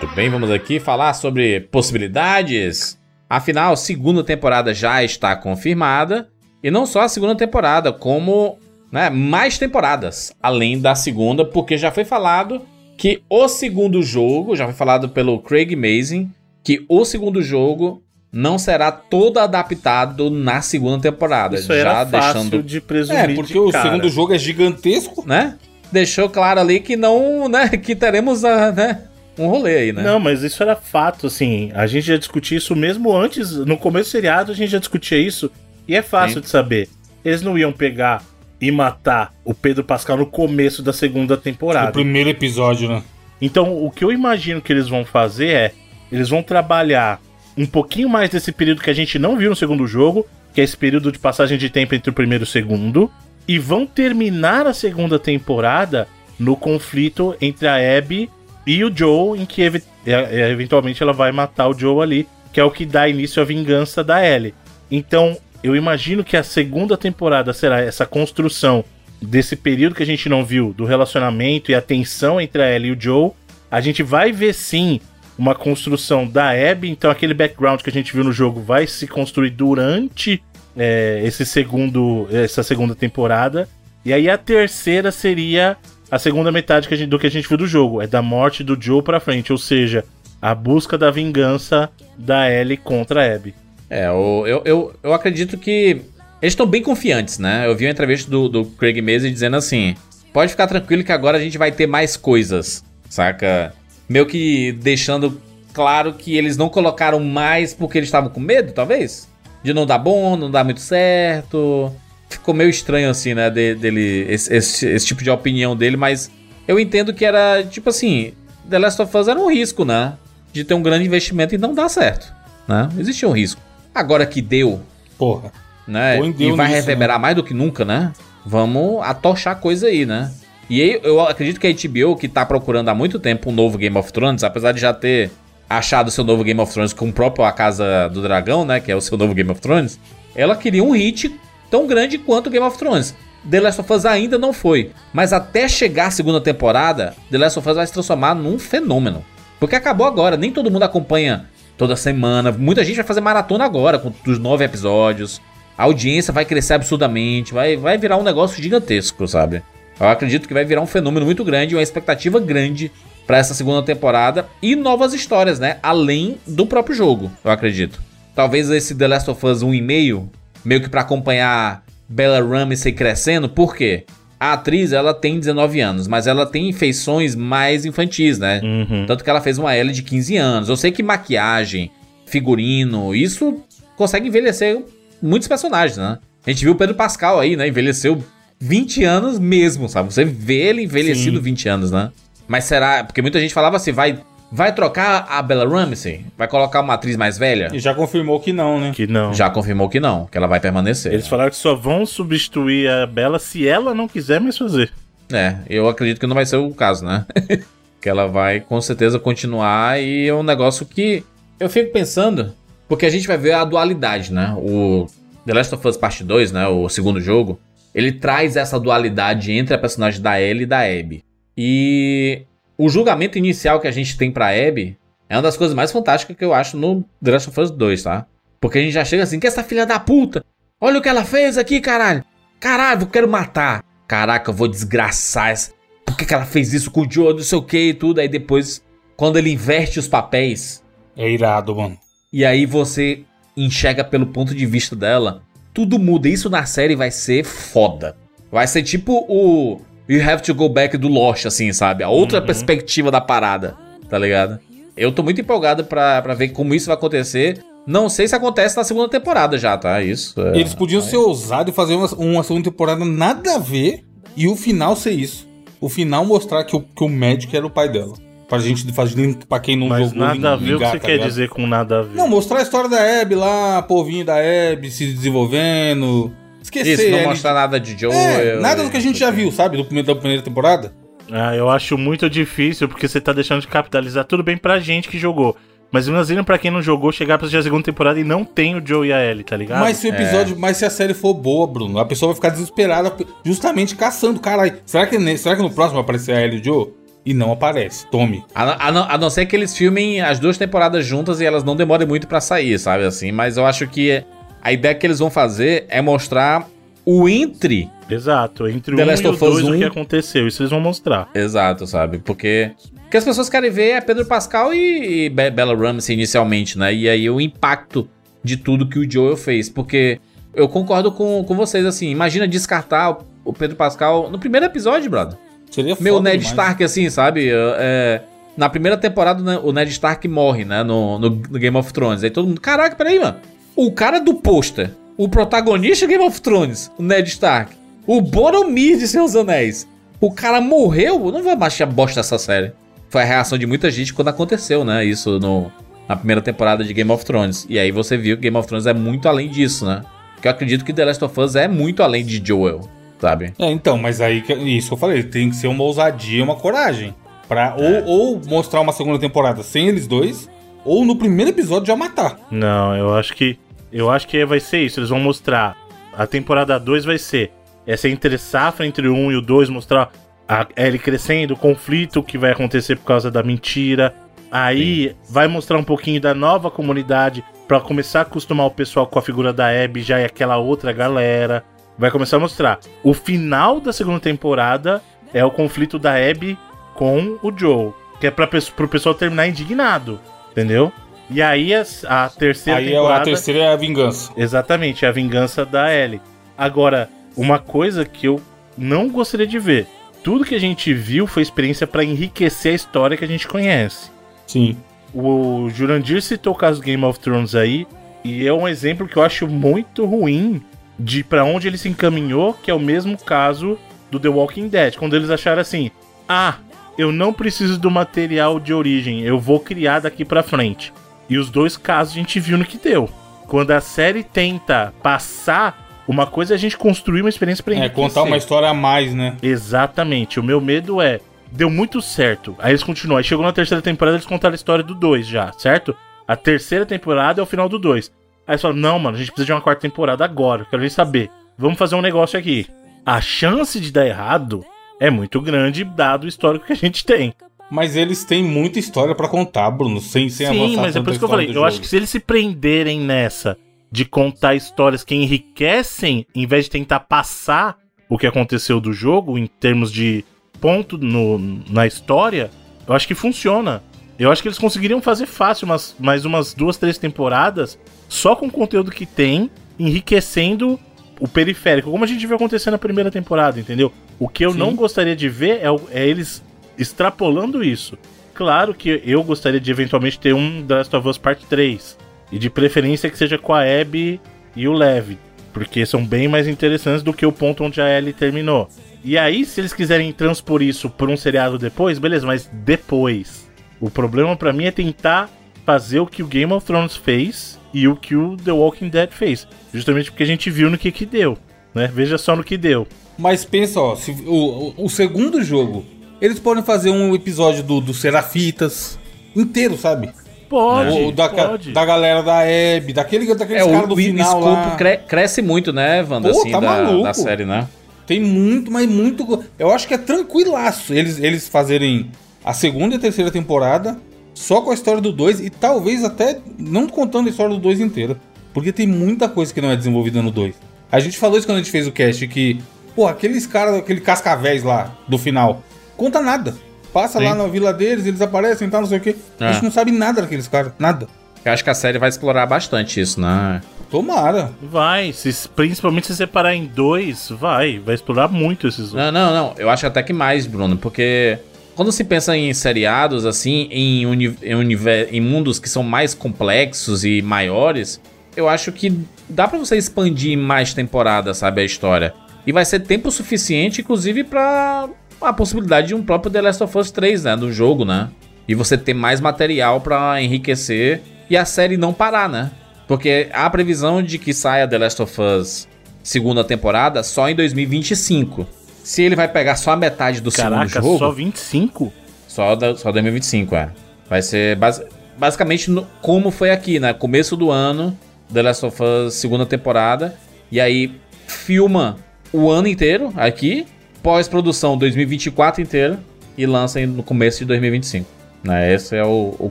Muito bem, vamos aqui falar sobre possibilidades Afinal, a segunda temporada já está confirmada. E não só a segunda temporada, como né, mais temporadas além da segunda, porque já foi falado que o segundo jogo, já foi falado pelo Craig Mazin, que o segundo jogo não será todo adaptado na segunda temporada. Isso já deixando de presumir. É, porque o cara. segundo jogo é gigantesco, né? Deixou claro ali que não, né, que teremos a, né, um rolê aí, né? Não, mas isso era fato, assim. A gente já discutia isso mesmo antes, no começo do seriado, a gente já discutia isso. E é fácil Sim. de saber. Eles não iam pegar e matar o Pedro Pascal no começo da segunda temporada. No primeiro episódio, né? Então, o que eu imagino que eles vão fazer é. Eles vão trabalhar um pouquinho mais desse período que a gente não viu no segundo jogo, que é esse período de passagem de tempo entre o primeiro e o segundo, e vão terminar a segunda temporada no conflito entre a Abby e o Joe, em que ev é, eventualmente ela vai matar o Joe ali, que é o que dá início à vingança da Ellie. Então, eu imagino que a segunda temporada será essa construção desse período que a gente não viu, do relacionamento e a tensão entre a Ellie e o Joe. A gente vai ver sim uma construção da Abby, então aquele background que a gente viu no jogo vai se construir durante é, esse segundo, essa segunda temporada. E aí a terceira seria a segunda metade que gente, do que a gente viu do jogo. É da morte do Joe pra frente, ou seja, a busca da vingança da Ellie contra a Abby. É, eu, eu, eu, acredito que eles estão bem confiantes, né? Eu vi uma entrevista do, do Craig Mazin dizendo assim: pode ficar tranquilo que agora a gente vai ter mais coisas, saca? Meio que deixando claro que eles não colocaram mais porque eles estavam com medo, talvez? De não dar bom, não dar muito certo ficou meio estranho assim, né, dele, esse, esse, esse, tipo de opinião dele, mas eu entendo que era, tipo assim, The Last of Us era um risco, né, de ter um grande investimento e não dar certo, né, existia um risco. Agora que deu, porra, né, e vai nisso, reverberar né? mais do que nunca, né, vamos atochar coisa aí, né. E aí, eu acredito que a HBO, que tá procurando há muito tempo um novo Game of Thrones, apesar de já ter achado seu novo Game of Thrones com o próprio A Casa do Dragão, né, que é o seu novo Game of Thrones, ela queria um hit tão grande quanto Game of Thrones. The Last of Us ainda não foi, mas até chegar a segunda temporada, The Last of Us vai se transformar num fenômeno. Porque acabou agora, nem todo mundo acompanha toda semana, muita gente vai fazer maratona agora com os nove episódios. A audiência vai crescer absurdamente, vai, vai virar um negócio gigantesco, sabe? Eu acredito que vai virar um fenômeno muito grande, uma expectativa grande para essa segunda temporada e novas histórias, né? Além do próprio jogo, eu acredito. Talvez esse The Last of Us 1,5 meio que para acompanhar Bella Ramsey crescendo, por quê? A atriz, ela tem 19 anos, mas ela tem feições mais infantis, né? Uhum. Tanto que ela fez uma Ellie de 15 anos. Eu sei que maquiagem, figurino, isso consegue envelhecer muitos personagens, né? A gente viu o Pedro Pascal aí, né? Envelheceu 20 anos mesmo, sabe? Você vê ele envelhecido Sim. 20 anos, né? Mas será. Porque muita gente falava assim, vai Vai trocar a Bella Ramsey? Vai colocar uma atriz mais velha? E já confirmou que não, né? Que não. Já confirmou que não, que ela vai permanecer. Eles falaram que só vão substituir a Bela se ela não quiser mais fazer. É, eu acredito que não vai ser o caso, né? que ela vai com certeza continuar e é um negócio que eu fico pensando, porque a gente vai ver a dualidade, né? O The Last of Us Part 2, né, o segundo jogo, ele traz essa dualidade entre a personagem da Ellie e da Abby. E o julgamento inicial que a gente tem pra Abby é uma das coisas mais fantásticas que eu acho no The Last of Us 2, tá? Porque a gente já chega assim, que essa filha da puta? Olha o que ela fez aqui, caralho. Caralho, eu quero matar. Caraca, eu vou desgraçar essa. Por que, que ela fez isso com o Joe, não sei o que e tudo. Aí depois, quando ele inverte os papéis. É irado, mano. E aí você enxerga pelo ponto de vista dela. Tudo muda. Isso na série vai ser foda. Vai ser tipo o You Have to Go Back do Lost, assim, sabe? A outra Uhum. perspectiva da parada, tá ligado? Eu tô muito empolgado pra, pra ver como isso vai acontecer. Não sei se acontece na segunda temporada já, tá? Isso. é- Eles podiam ser ousados e fazer uma, uma segunda temporada nada a ver e o final ser isso. O final mostrar que o, que o médico era o pai dela. Pra gente fazer pra quem não Mas jogou nada a ver o que você tá quer ligado? dizer com nada a ver. Não, mostrar a história da Abby lá, povinho da Abby se desenvolvendo. Esquecer. Isso, não mostrar nada de Joe. É, eu- nada do que a gente já viu, sabe? Do primeiro, da primeira temporada. Ah, eu acho muito difícil, porque você tá deixando de capitalizar tudo bem pra gente que jogou. Mas imagina pra quem não jogou chegar pra assistir a segunda temporada e não tem o Joe e a Ellie, tá ligado? Mas se o episódio, É. mas se a série for boa, Bruno, a pessoa vai ficar desesperada justamente caçando. Caralho, será que, será que no próximo vai aparecer a Ellie e o Joe? E não aparece. Tome. A, a não, a não ser que eles filmem as duas temporadas juntas e elas não demorem muito pra sair, sabe assim? Mas eu acho que a ideia que eles vão fazer é mostrar o entre. Exato, entre The o 1 Last e o 2 o 1. que aconteceu, isso eles vão mostrar. Exato, sabe? Porque o que as pessoas querem ver é Pedro Pascal e, e Be- Bella Ramsey inicialmente, né? E aí o impacto de tudo que o Joel fez. Porque eu concordo com, com vocês, assim, imagina descartar o- o Pedro Pascal no primeiro episódio, brother. Seria Meu Ned demais. Stark, assim, sabe? É, na primeira temporada, né, o Ned Stark morre, né? No, no- no Game of Thrones. Aí todo mundo, caraca, peraí, mano. O cara do pôster, o protagonista do Game of Thrones, o Ned Stark, o Boromir de Seus Anéis, o cara morreu? Eu não vou baixar bosta essa série. Foi a reação de muita gente quando aconteceu, né? Isso no, na primeira temporada de Game of Thrones. E aí você viu que Game of Thrones é muito além disso, né? Porque eu acredito que The Last of Us é muito além de Joel, sabe? É, então, mas aí, que- isso que eu falei, tem que ser uma ousadia, uma coragem. Pra É. ou, ou mostrar uma segunda temporada sem eles dois, ou no primeiro episódio já matar. Não, eu acho que. Eu acho que vai ser isso. Eles vão mostrar. A temporada 2 vai ser essa entre safra entre o 1 e o 2, mostrar a Ellie crescendo, o conflito que vai acontecer por causa da mentira. Aí vai mostrar um pouquinho da nova comunidade pra começar a acostumar o pessoal com a figura da Abby, já é aquela outra galera. Vai começar a mostrar. O final da segunda temporada é o conflito da Abby com o Joe, que é para pro pessoal terminar indignado, entendeu? E aí a, a terceira aí temporada a terceira é a vingança. Exatamente, é a vingança da Ellie. Agora, uma coisa que eu não gostaria de ver. Tudo que a gente viu foi experiência pra enriquecer a história que a gente conhece. Sim. O Jurandir citou o caso Game of Thrones aí, e é um exemplo que eu acho muito ruim de pra onde ele se encaminhou, que é o mesmo caso do The Walking Dead, quando eles acharam assim: "Ah, eu não preciso do material de origem, eu vou criar daqui pra frente". E os dois casos a gente viu no que deu. Quando a série tenta passar uma coisa, é a gente construir uma experiência pra É, enriquecer. contar uma história a mais, né? Exatamente. O meu medo é. Deu muito certo. Aí eles continuam. Aí chegou na terceira temporada, eles contaram a história do 2 já, certo? A terceira temporada é o final do 2. Aí eles falam: Não, mano, a gente precisa de uma quarta temporada agora. Quero nem saber. Vamos fazer um negócio aqui. A chance de dar errado é muito grande, dado o histórico que a gente tem. Mas eles têm muita história pra contar, Bruno, sem, sem Sim, avançar mas é por isso que eu falei. Eu jogo. acho que se eles se prenderem nessa de contar histórias que enriquecem, em vez de tentar passar o que aconteceu do jogo em termos de ponto no, na história, eu acho que funciona. Eu acho que eles conseguiriam fazer fácil umas, mais umas duas, três temporadas só com o conteúdo que tem, enriquecendo o periférico, como a gente viu acontecer na primeira temporada, entendeu? O que eu Sim. não gostaria de ver é, é eles extrapolando isso. Claro que eu gostaria de eventualmente ter um The Last of Us Part 3. E de preferência que seja com a Abby e o Lev. Porque são bem mais interessantes do que o ponto onde a Ellie terminou. E aí, se eles quiserem transpor isso por um seriado depois, beleza, mas depois. O problema pra mim é tentar fazer o que o Game of Thrones fez e o que o The Walking Dead fez. Justamente porque a gente viu no que que deu, né? Veja só no que deu. Mas pensa, ó, se, o, o, o segundo jogo, eles podem fazer um episódio do, do Serafitas inteiro, sabe? Pode, O da, pode. da galera da Hebe, daquele, daqueles É, o, caras do o final escopo lá. cre- cresce muito, né, Wanda, Pô, assim, tá da, maluco. da série, né? Tem muito, mas muito. Eu acho que é tranquilaço eles, eles fazerem a segunda e a terceira temporada só com a história do 2 e talvez até não contando a história do 2 inteira. Porque tem muita coisa que não é desenvolvida no 2. A gente falou isso quando a gente fez o cast, que, pô, aqueles caras, aquele cascavéis lá do final, conta nada. Passa Sim. lá na vila deles, eles aparecem e tal, não sei o quê. A É. gente não sabe nada daqueles caras, nada. Eu acho que a série vai explorar bastante isso, né? Tomara. Vai, se, principalmente se separar em dois, vai. Vai explorar muito esses Não, não, não. Eu acho até que mais, Bruno, porque quando se pensa em seriados, assim, em, uni em, univer- em mundos que são mais complexos e maiores, eu acho que dá pra você expandir mais temporadas, sabe, a história. E vai ser tempo suficiente, inclusive, pra a possibilidade de um próprio The Last of Us 3, né, do jogo, né? E você ter mais material pra enriquecer e a série não parar, né? Porque há a previsão de que saia The Last of Us segunda temporada só em 2025. Se ele vai pegar só a metade do Caraca, segundo jogo. só 25? Só, da, só 2025, é. Vai ser basi- basicamente no- como foi aqui, né? Começo do ano, The Last of Us segunda temporada. E aí filma o ano inteiro aqui, pós-produção 2024 inteiro e lança no começo de 2025. Né? Esse é o, o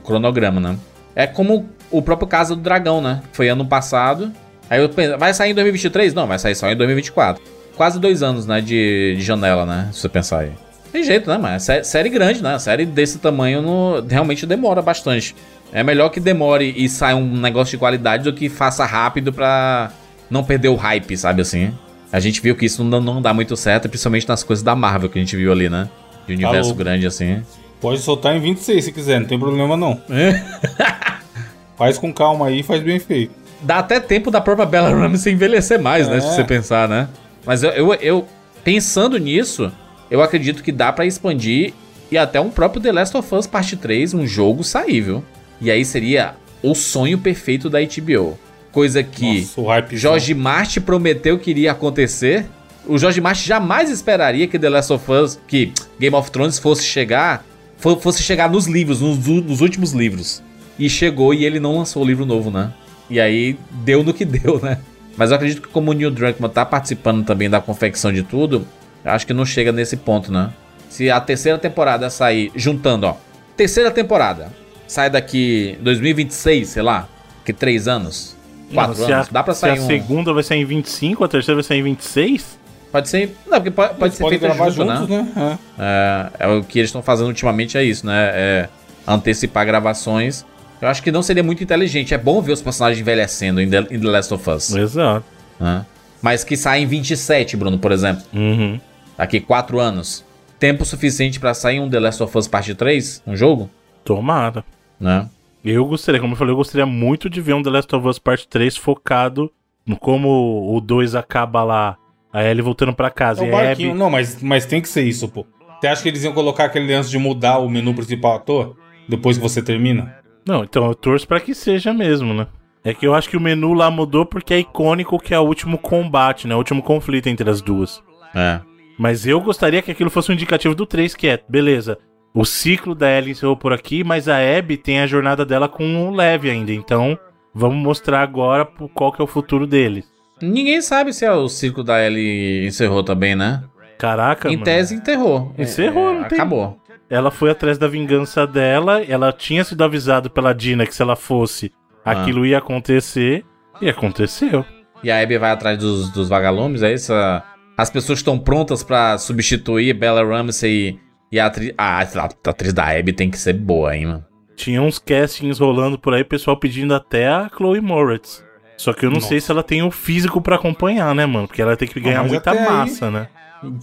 cronograma, né? É como o próprio Casa do Dragão, né? Foi ano passado. Aí eu penso, vai sair em 2023? Não, vai sair só em 2024. Quase dois anos, né? De, de janela, né? Se você pensar aí. Tem jeito, né, mas sé- série grande, né? Série desse tamanho no- realmente demora bastante. É melhor que demore e saia um negócio de qualidade do que faça rápido pra não perder o hype, sabe assim? A gente viu que isso não, não dá muito certo, principalmente nas coisas da Marvel que a gente viu ali, né? De universo louco. grande assim. Pode soltar em 26 se quiser, não tem problema não. faz com calma aí, faz bem feito. Dá até tempo da própria Bella Ramsey envelhecer mais, né? É. Se você pensar, né? Mas eu, eu, eu- pensando nisso, eu acredito que dá pra expandir e até um próprio The Last of Us Parte 3, um jogo sair, viu? E aí seria o sonho perfeito da HBO. Coisa que Nossa, o hype Jorge Martin prometeu que iria acontecer. O Jorge Martin jamais esperaria que The Last of Us, que Game of Thrones fosse chegar, fo- fosse chegar nos livros, nos, nos últimos livros. E chegou e ele não lançou o livro novo, né? E aí deu no que deu, né? Mas eu acredito que como o Neil Druckmann tá participando também da confecção de tudo, eu acho que não chega nesse ponto, né? Se a terceira temporada sair juntando, ó, terceira temporada sai daqui 2026, sei lá, que três anos, quatro Não, se anos, a, dá pra se sair a um... segunda vai sair em 25, a terceira vai sair em 26? Pode ser. Não, porque pode, pode ser feito junto, juntos, né? né? É, é o que eles estão fazendo ultimamente, é isso, né? É antecipar gravações. Eu acho que não seria muito inteligente. É bom ver os personagens envelhecendo em The, em The Last of Us. Exato. né? Mas que sai em 27, Bruno, por exemplo. Uhum. Daqui 4 anos. Tempo suficiente pra sair um The Last of Us Parte 3? Um jogo? Tomara. Né? Eu gostaria, como eu falei, eu gostaria muito de ver um The Last of Us Part 3 focado no como o 2 acaba lá, a Ellie voltando pra casa. É e o a barquinho. Abby... Não, mas, mas tem que ser isso, pô. Você acha que eles iam colocar aquele lance de mudar o menu principal à toa? Depois que você termina? Não, então eu torço pra que seja mesmo, né? É que eu acho que o menu lá mudou porque é icônico que é o último combate, né? O último conflito entre as duas. É. Mas eu gostaria que aquilo fosse um indicativo do 3, que é, beleza, o ciclo da Ellie encerrou por aqui, mas a Abby tem a jornada dela com o Lev ainda, então vamos mostrar agora qual que é o futuro deles. Ninguém sabe se é o ciclo da Ellie encerrou também, né? Caraca, Em mano. tese, enterrou. Encerrou, É, não tem- Acabou. Ela foi atrás da vingança dela, ela tinha sido avisado pela Dina que se ela fosse, Ah. aquilo ia acontecer, e aconteceu. E a Abby vai atrás dos, dos vagalumes, é isso? As pessoas estão prontas pra substituir Bella Ramsey e a atriz... Ah, a atriz da Abby tem que ser boa, hein, mano? Tinha uns castings rolando por aí, pessoal pedindo até a Chloe Moritz. Só que eu não sei se ela tem o físico pra acompanhar, né, mano? Porque ela tem que ganhar mas muita até aí- massa, né?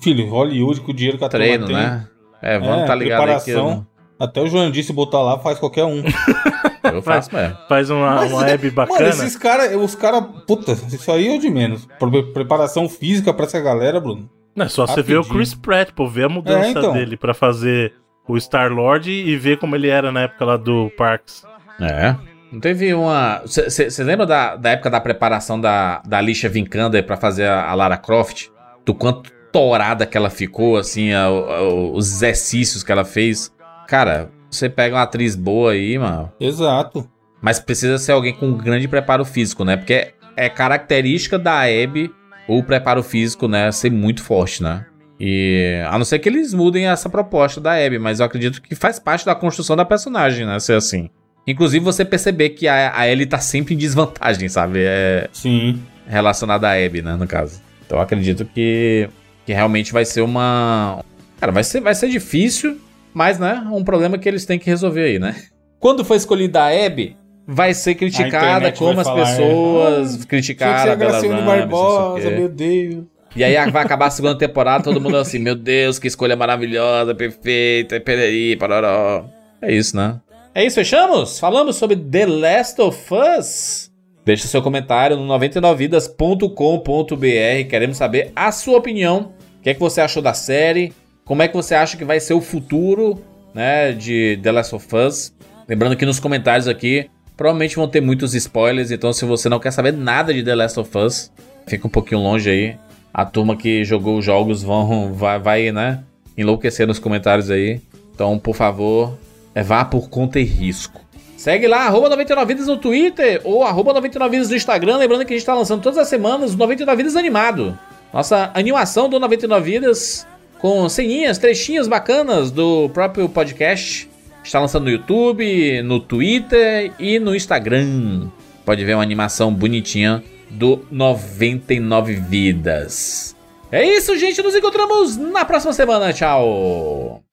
Filho, Hollywood com o dinheiro que a Treino, tem. né? É, vamos tá ligado aí que eu, preparação. Até o João disse botar lá, faz qualquer um. eu faço mesmo. Faz uma, Mas, uma Abby bacana. Mano, esses caras, os caras, puta, isso aí é o de menos. Pre- Preparação física pra essa galera, Bruno. Não, é só você ver o Rapidinho. Chris Pratt, pô, ver a mudança É, então. dele pra fazer o Star-Lord e ver como ele era na época lá do Parks. É. Não teve uma. Você lembra da, da época da preparação da, da Alicia Vikander pra fazer a, a Lara Croft? Do quanto torada que ela ficou, assim, a, a, os exercícios que ela fez. Cara, você pega uma atriz boa aí, mano. Exato. Mas precisa ser alguém com grande preparo físico, né? Porque é característica da Abby o preparo físico, né? Ser muito forte, né? E a não ser que eles mudem essa proposta da Abby, mas eu acredito que faz parte da construção da personagem, né? Ser assim. Inclusive você perceber que a, a Ellie tá sempre em desvantagem, sabe? É. Sim. Relacionada à Abby, né? No caso. Então eu acredito que, que realmente vai ser uma. Cara, vai ser, vai ser difícil, mas, né? Um problema que eles têm que resolver aí, né? Quando foi escolhida a Abby, vai ser criticada como as falar, pessoas é. criticaram a Bela Ramsey, Barbosa, meu Deus. E aí vai acabar a segunda temporada, todo mundo assim, meu Deus, que escolha maravilhosa, perfeita, pereri, pararó. É isso, né? É isso, fechamos? Falamos sobre The Last of Us? Deixe seu comentário no 99vidas.com.br. Queremos saber a sua opinião. O que é que você achou da série? Como é que você acha que vai ser o futuro, né, de The Last of Us? Lembrando que nos comentários aqui provavelmente vão ter muitos spoilers, então se você não quer saber nada de The Last of Us, fica um pouquinho longe aí. A turma que jogou os jogos vão vai, vai né, enlouquecer nos comentários aí. Então, por favor, é vá por conta e risco. Segue lá, arroba 99vidas no Twitter ou arroba 99vidas no Instagram. Lembrando que a gente tá lançando todas as semanas o 99vidas animado. Nossa animação do 99vidas com ceninhas, trechinhos bacanas do próprio podcast. Está lançando no YouTube, no Twitter e no Instagram. Pode ver uma animação bonitinha do 99 Vidas. É isso, gente. Nos encontramos na próxima semana. Tchau.